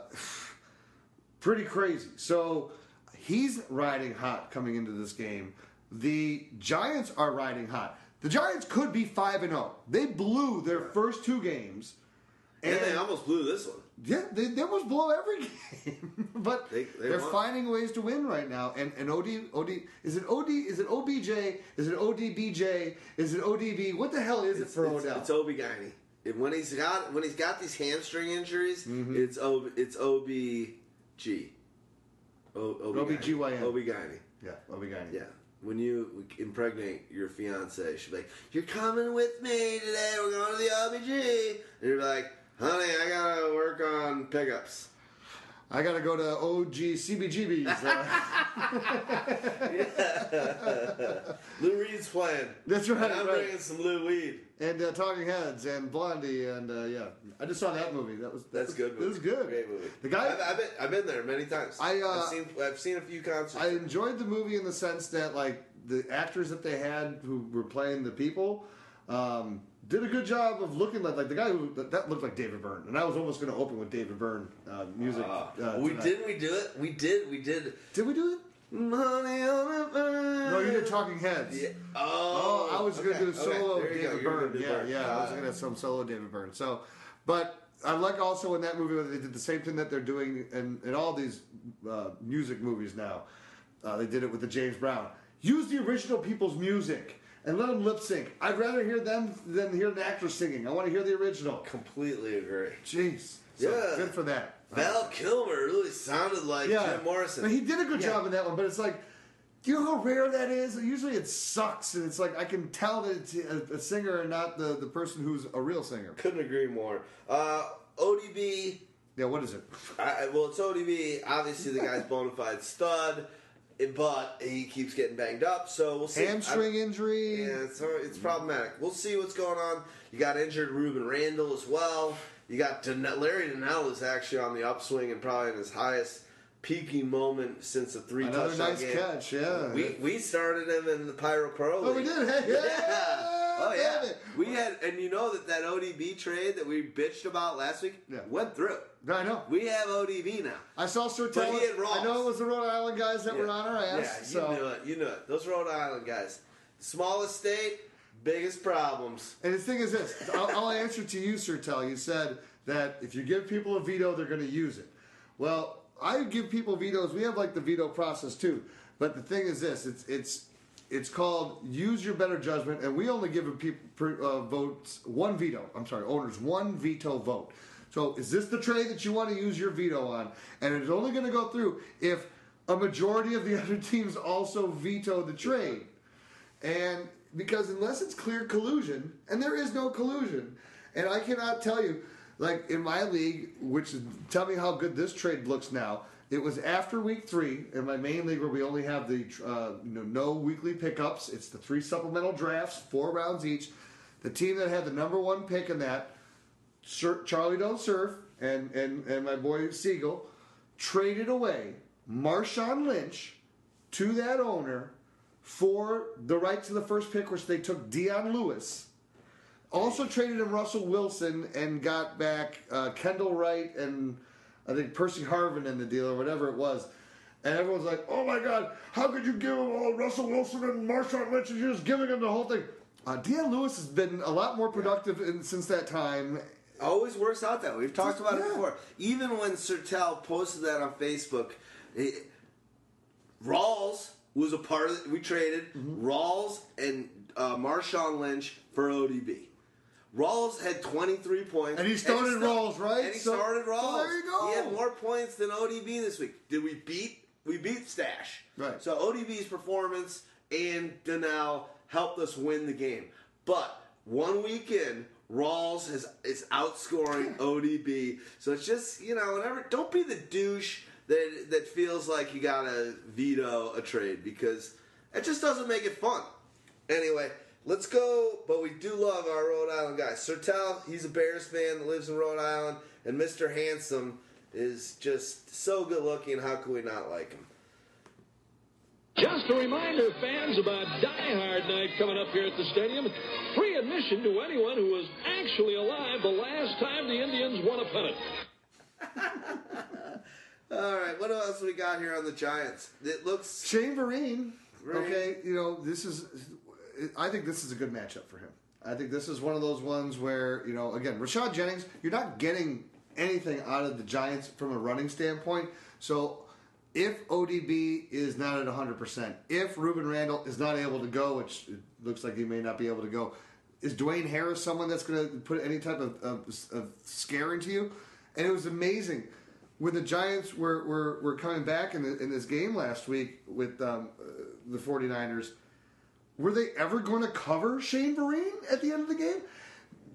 pretty crazy. So he's riding hot coming into this game. The Giants are riding hot. The Giants could be five and zero. They blew their first two games, And, they almost blew this one. Yeah, they, they almost blow every game, but They- they, are finding ways to win right now. And and OD OD is it OD is it OBJ is it ODBJ is it ODB? What the hell is it for it's, Odell? It's Obi Guiney. When he's got when he's got these hamstring injuries, Mm-hmm. it's O it's OBG. O, OBGYN. Guiney. yeah, OB Guiney. Yeah. When you impregnate your fiance, she'll be like, "You're coming with me today. We're going to the OBG." And you're like, "Honey, I gotta work on pickups." I got to go to OG CBGB's. Uh, Lou Reed's playing. That's right, And I'm right. bringing some Lou Weed. and uh, Talking Heads and Blondie and uh, yeah, I just saw that movie. That was that That's was, good. It Movie. was good. Great movie. The guy I've, I've, been, I've been there many times. I, uh, have seen I've seen a few concerts. I enjoyed the movie in the sense that like the actors that they had who were playing the people um, did a good job of looking like like the guy who that, that looked like David Byrne, and I was almost going to open with David Byrne uh, music. Uh, we tonight. didn't we do it? We did. We did. Did we do it? Money on the burn. No, you did Talking Heads. Yeah. Oh, Oh, I was going to do a solo okay. Go. David Byrne. Yeah, Byrne. yeah, I was going to have some solo David Byrne. So, but I like also in that movie where they did the same thing that they're doing in, in all these uh, music movies now. Uh, they did it with the James Brown. Use the original people's music and let them lip sync. I'd rather hear them than hear an actor singing. I want to hear the original. Completely agree. Jeez. So, Yeah. Good for that. Val Kilmer really sounded like yeah. Jim Morrison. But he did a good Yeah. job in that one, but it's like, do you know how rare that is? Usually it sucks, and it's like I can tell that it's a, singer and not the, the person who's a real singer. Couldn't agree more. Uh, ODB. Yeah, what is it? I, well, it's ODB. Obviously, the guy's bona fide stud, but he keeps getting banged up. So we'll see. Hamstring injury. Yeah, it's, uh, it's problematic. We'll see what's going on. You got injured Rueben Randle as well. You got Larry Donnell is actually on the upswing and probably in his highest peaking moment since the three Another touchdown nice game. catch, yeah. We we started him in the Pyro Pro. Oh, we did? Hey, yeah! Oh yeah. We had, and you know that that ODB trade that we bitched about last week Yeah. went through. I know. We have ODB now. I saw Sir But he had I know it was the Rhode Island guys that were on our ass. Yeah, you so. knew it. You knew it. Those Rhode Island guys. Smallest state, biggest problems. And the thing is this, I'll, I'll answer to you, Sertel You said that if you give people a veto, they're going to use it. Well, I give people vetoes. We have like the veto process too. But the thing is this, it's it's it's called use your better judgment, and we only give people uh, votes one veto. I'm sorry, owners one veto vote. So is this the trade that you want to use your veto on? And it's only going to go through if a majority of the other teams also veto the trade. And because unless it's clear collusion, and there is no collusion, and I cannot tell you, like in my league, which is, tell me how good this trade looks now. It was after week three in my main league where we only have the uh, you know, no weekly pickups. It's the three supplemental drafts, four rounds each. The team that had the number one pick in that, Charlie Don't Surf and, and, and my boy Siegel, traded away Marshawn Lynch to that owner for the right to the first pick, which they took Dion Lewis. Also traded him Russell Wilson and got back uh, Kendall Wright and I think Percy Harvin in the deal or whatever it was. And everyone's like, "Oh my God, how could you give him all Russell Wilson and Marshawn Lynch and you're just giving him the whole thing?" Uh, Dion Lewis has been a lot more productive in, since that time. Always works out that way. We've talked about it before. Even when Sertel posted that on Facebook, it, Rawls was a part of it. We traded Mm-hmm. Rawls and uh, Marshawn Lynch for ODB. Rawls had 23 points. And he started Rawls, right? And he So- started so there you go. He had more points than ODB this week. Did we beat? We beat Stash. Right. So ODB's performance and Donnell helped us win the game. But one weekend, in, Rawls is, is outscoring ODB. So it's just, you know, whenever, don't be the douche that, that feels like you gotta veto a trade because it just doesn't make it fun. Anyway, let's go. But we do love our Rhode Island guys. Sertel, he's a Bears fan that lives in Rhode Island, and Mr. Handsome is just so good looking. How can we not like him? Just a reminder, fans, about Die Hard Night coming up here at the stadium. Free admission to anyone who was actually alive the last time the Indians won a pennant. All right, what else we got here on the Giants? It looks Shane Vereen, Vereen. okay, you know, this is, I think this is a good matchup for him. I think this is one of those ones where, you know, again, Rashad Jennings, you're not getting anything out of the Giants from a running standpoint. So if ODB is not at 100%, if Rueben Randle is not able to go, which it looks like he may not be able to go, is Dwayne Harris someone that's going to put any type of, of, of scare into you? And it was amazing when the Giants were, were, were coming back in, the, in this game last week with um, uh, the 49ers. Were they ever going to cover Shane Vereen at the end of the game?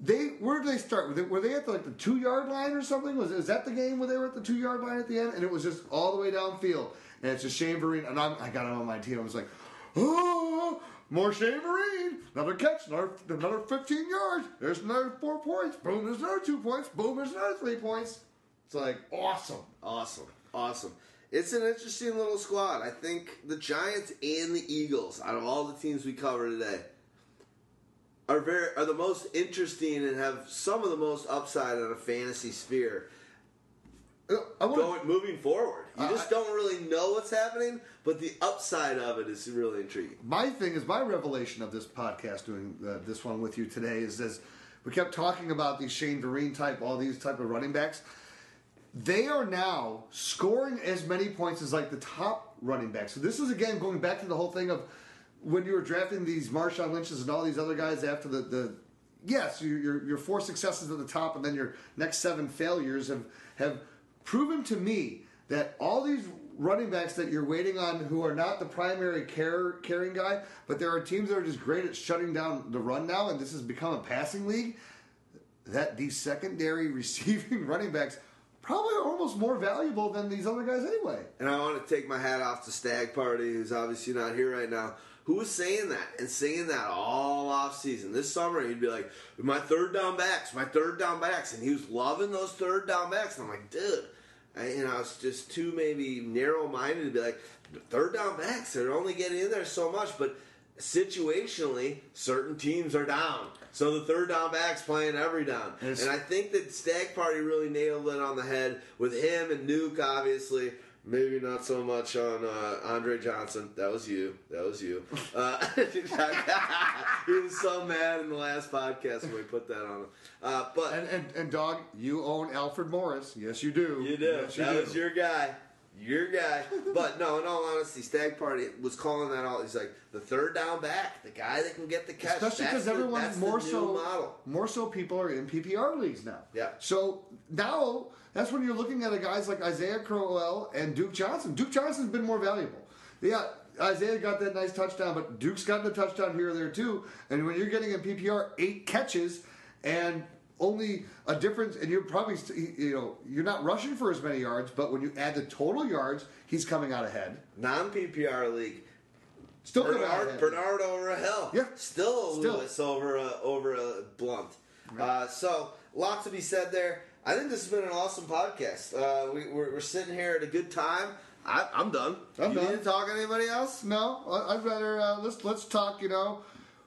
They where did they start? Were they, were they at the, like the two yard line or something? Was is that the game where they were at the two yard line at the end? And it was just all the way downfield, and it's just Shane Vereen. And I'm, I got him on my team. I was like, oh, more Shane Vereen, another catch, another another 15 yards. There's another four points. Boom, there's another two points. Boom, there's another three points. It's like awesome, awesome, awesome. It's an interesting little squad. I think the Giants and the Eagles, out of all the teams we cover today, are very are the most interesting and have some of the most upside on a fantasy sphere. Going moving forward, you Uh, just don't really know what's happening, but the upside of it is really intriguing. my thing is my revelation of this podcast doing uh, this one with you today is this we kept talking about these Shane Vereen type all these type of running backs they are now scoring as many points as like the top running backs so this is again going back to the whole thing of when you were drafting these Marshawn Lynch's and all these other guys after the, the yes your, your, your four successes at the top and then your next seven failures have have proven to me that all these running backs that you're waiting on who are not the primary care carrying guy, but there are teams that are just great at shutting down the run now, and this has become a passing league. That these secondary receiving running backs probably almost more valuable than these other guys anyway. And I want to take my hat off to Stag Party, who's obviously not here right now, who was saying that and saying that all off season. This summer, he'd be like, "My third down backs, my third down backs," and he was loving those third down backs. And I'm like, dude, know, I was just too maybe narrow minded to be like, third down backs, they're only getting in there so much, but situationally, certain teams are down. So the third down back's playing every down. Yes. And I think that Stag Party really nailed it on the head with him and Nuke, obviously. Maybe not so much on uh, Andre Johnson. That was you. That was you. Uh, he was so mad in the last podcast when we put that on him. Uh, but And, and and dog, you own Alfred Morris. Yes, you do. you do. Yes, you that do. was your guy. Your guy. But no, in all honesty, Stag Party was calling that out. He's like, the third down back, the guy that can get the catch. Especially because the- everyone's more so model. more so people are in PPR leagues now. Yeah. So now that's when you're looking at a guys like Isaiah Crowell and Duke Johnson. Duke Johnson's been more valuable. Yeah, Isaiah got that nice touchdown, but Duke's gotten a touchdown here or there too. And when you're getting in PPR eight catches and only a difference, and you're probably st- you know you're not rushing for as many yards, but when you add the total yards, he's coming out ahead. Non PPR league. Still coming out Bernard. Bernard over a Hill. Yeah. Still a Still. Lewis over a, over a Blount. Uh, so, lot to be said there. I think this has been an awesome podcast. Uh, we, we're, we're sitting here at a good time. I, I'm done. I'm you done. need to talk to anybody else? No, I- I'd rather uh, let's let's talk. You know,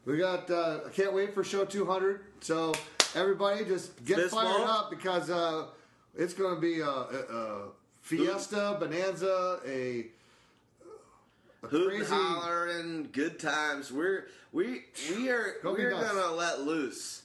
we got. Uh, I can't wait for show 200. So everybody, just get Fist fired bump. up because uh, it's going to be a, a, a fiesta, bonanza, a, a Hoot and crazy. good times. We're we we are we're gonna let loose.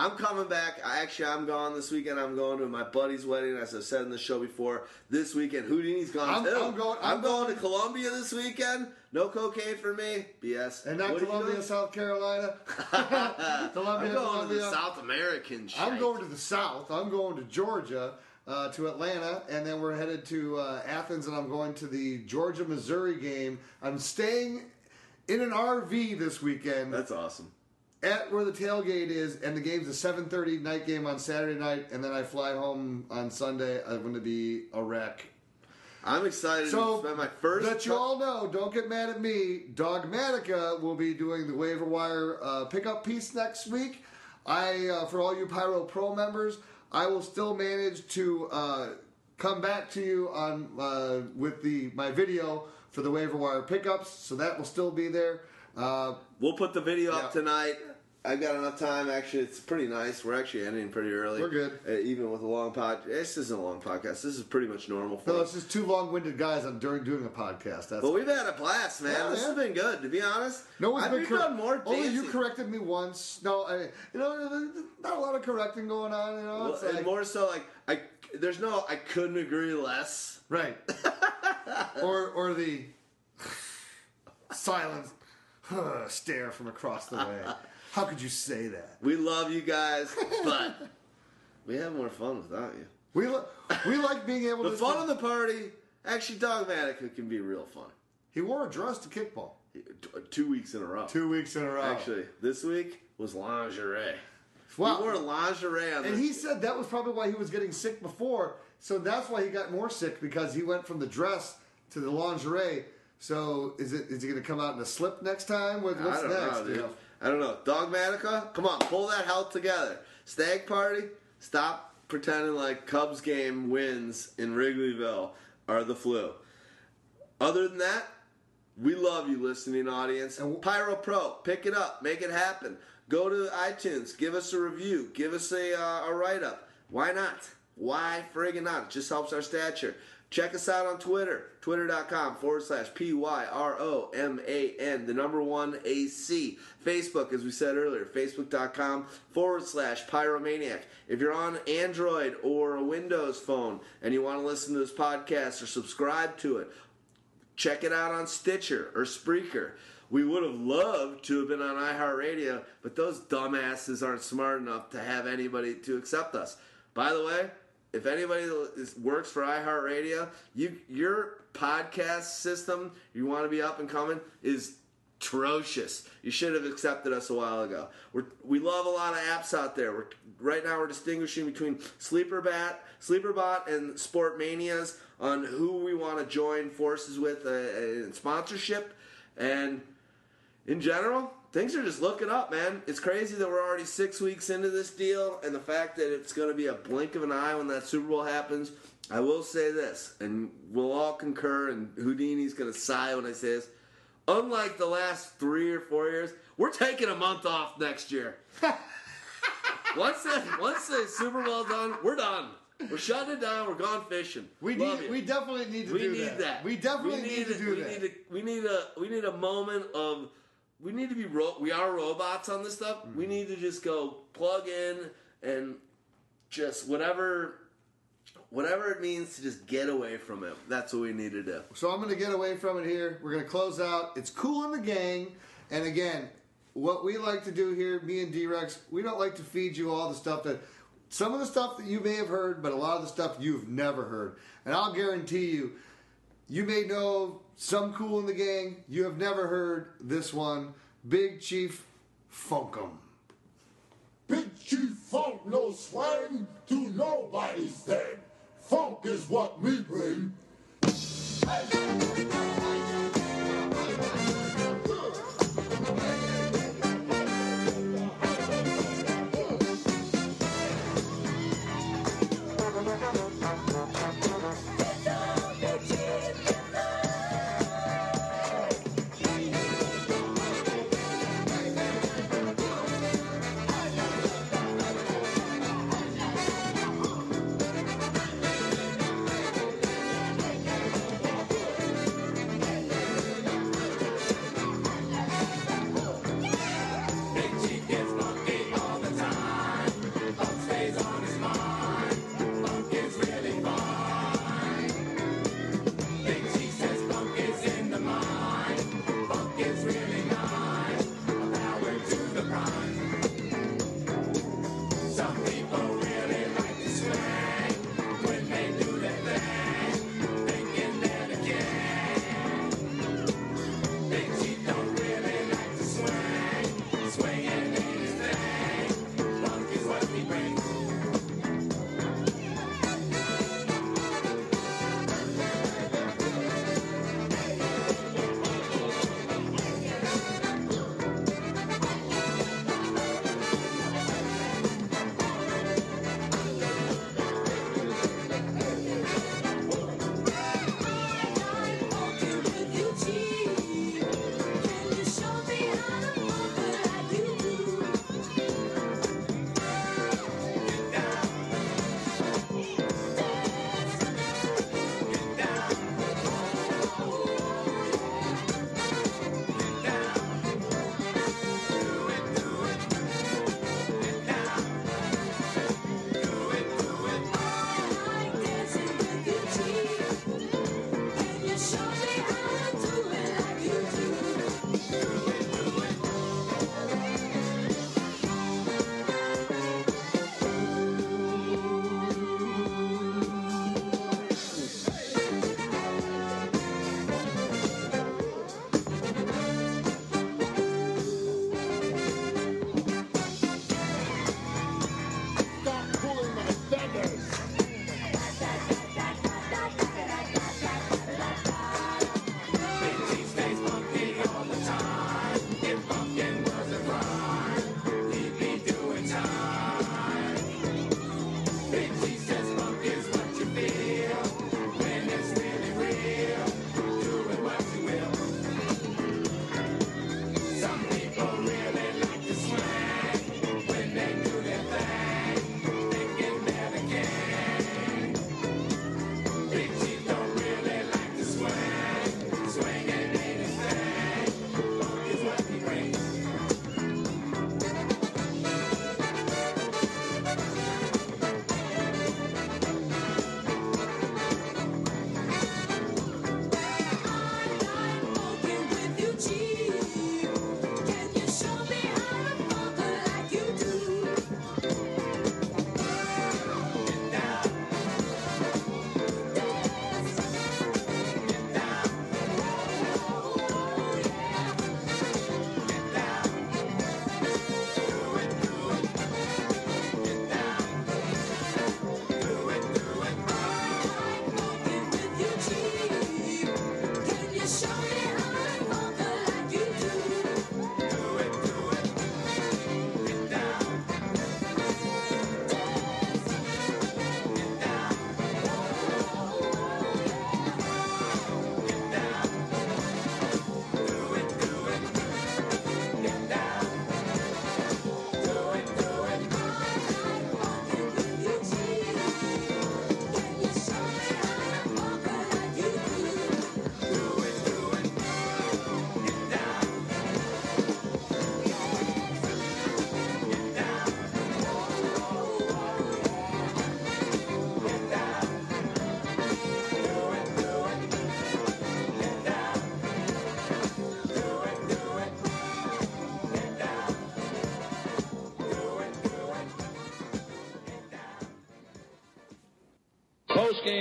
I'm coming back. I actually I'm gone this weekend. I'm going to my buddy's wedding, as I've said in the show before. This weekend, Houdini's gone I'm- too. I'm going- I'm, I'm going, going- to Columbia this weekend. No cocaine for me. BS. And not What Columbia. South Carolina. I'm Columbia, going to the Columbia. South American. Shit. I'm going to the south. I'm going to Georgia, uh, to Atlanta, and then we're headed to uh, Athens, and I'm going to the Georgia Missouri game. I'm staying in an RV this weekend. That's awesome. At where the tailgate is, and the game's a 7:30 night game on Saturday night, and then I fly home on Sunday. I'm going to be a wreck. I'm excited So to spend my first. let you all know, don't get mad at me. Dogmatica will be doing the waiver wire uh, pickup piece next week. I, uh, for all you Pyro Pro members, I will still manage to uh, come back to you on uh, with the my video for the waiver wire pickups. So that will still be there. Uh, We'll put the video up tonight. I've got enough time. Actually, it's pretty nice. We're actually ending pretty early. We're good. uh, even with a long pod. This isn't a long podcast. This is pretty much normal for No, us. it's just two long-winded guys on during doing a podcast. That's But we've had a blast, man. Yeah, this yeah. has been good. To be honest, No one's I've been cor- more. Only you corrected me once. No, I, you know, not a lot of correcting going on. You know, Well, and like, more so, like I, there's no, I couldn't agree less. right, or or the silence stare from across the way. How could you say that? We love you guys, but we have more fun without you. We li- we like being able The to. fun of the party, actually, Dogmatic can be real fun. He wore a dress to kickball Two weeks in a row. two weeks in a row. Actually, this week was lingerie. Wow. He wore lingerie on And the he said that was probably why he was getting sick before. So that's why he got more sick because he went from the dress to the lingerie. So is it is he going to come out in a slip next time? What, what's I don't next? know? I don't know. Dogmatica, come on, pull that health together. Stag party, stop pretending like Cubs game wins in Wrigleyville are the flu. Other than that, we love you, listening audience. Pyro Pro, pick it up, make it happen. Go to iTunes, give us a review, give us a, uh, a write up. Why not? Why friggin' not? It just helps our stature. Check us out on Twitter, twitter.com forward slash P Y R O M A N, the number one AC. Facebook, as we said earlier, facebook.com forward slash Pyromaniac. If you're on Android or a Windows phone and you want to listen to this podcast or subscribe to it, check it out on Stitcher or Spreaker. We would have loved to have been on iHeartRadio, but those dumbasses aren't smart enough to have anybody to accept us. By the way, if anybody is, works for iHeartRadio, you your podcast system, you want to be up and coming, is atrocious. You should have accepted us a while ago. We're, we love a lot of apps out there. We're, right now, we're distinguishing between SleeperBat, SleeperBot, and sport manias on who we want to join forces with uh, in sponsorship. And in general, things are just looking up, man. It's crazy that we're already six weeks into this deal, and the fact that it's going to be a blink of an eye when that Super Bowl happens. I will say this, and we'll all concur, and Houdini's going to sigh when I say this. Unlike the last three or four years, we're taking a month off next year. once the once the Super Bowl's done, we're done. We're shutting it down. We're gone fishing. We Love need. you. We definitely need to do that. we do need that. that. We definitely We need, to do we that. Need a, we need a we need a moment of we need to be ro- we are robots on this stuff. Mm-hmm. We need to just go plug in and just whatever whatever it means to just get away from it. That's what we need to do. So I'm going to get away from it here. We're going to close out. It's Kool and the Gang. And again, what we like to do here, me and D-Rex, we don't like to feed you all the stuff that some of the stuff that you may have heard, but a lot of the stuff you've never heard. And I'll guarantee you, you may know some Kool and the Gang. You have never heard this one, Big Chief Funkum. Big Chief Funk no swang to nobody's thing. Funk is what we bring.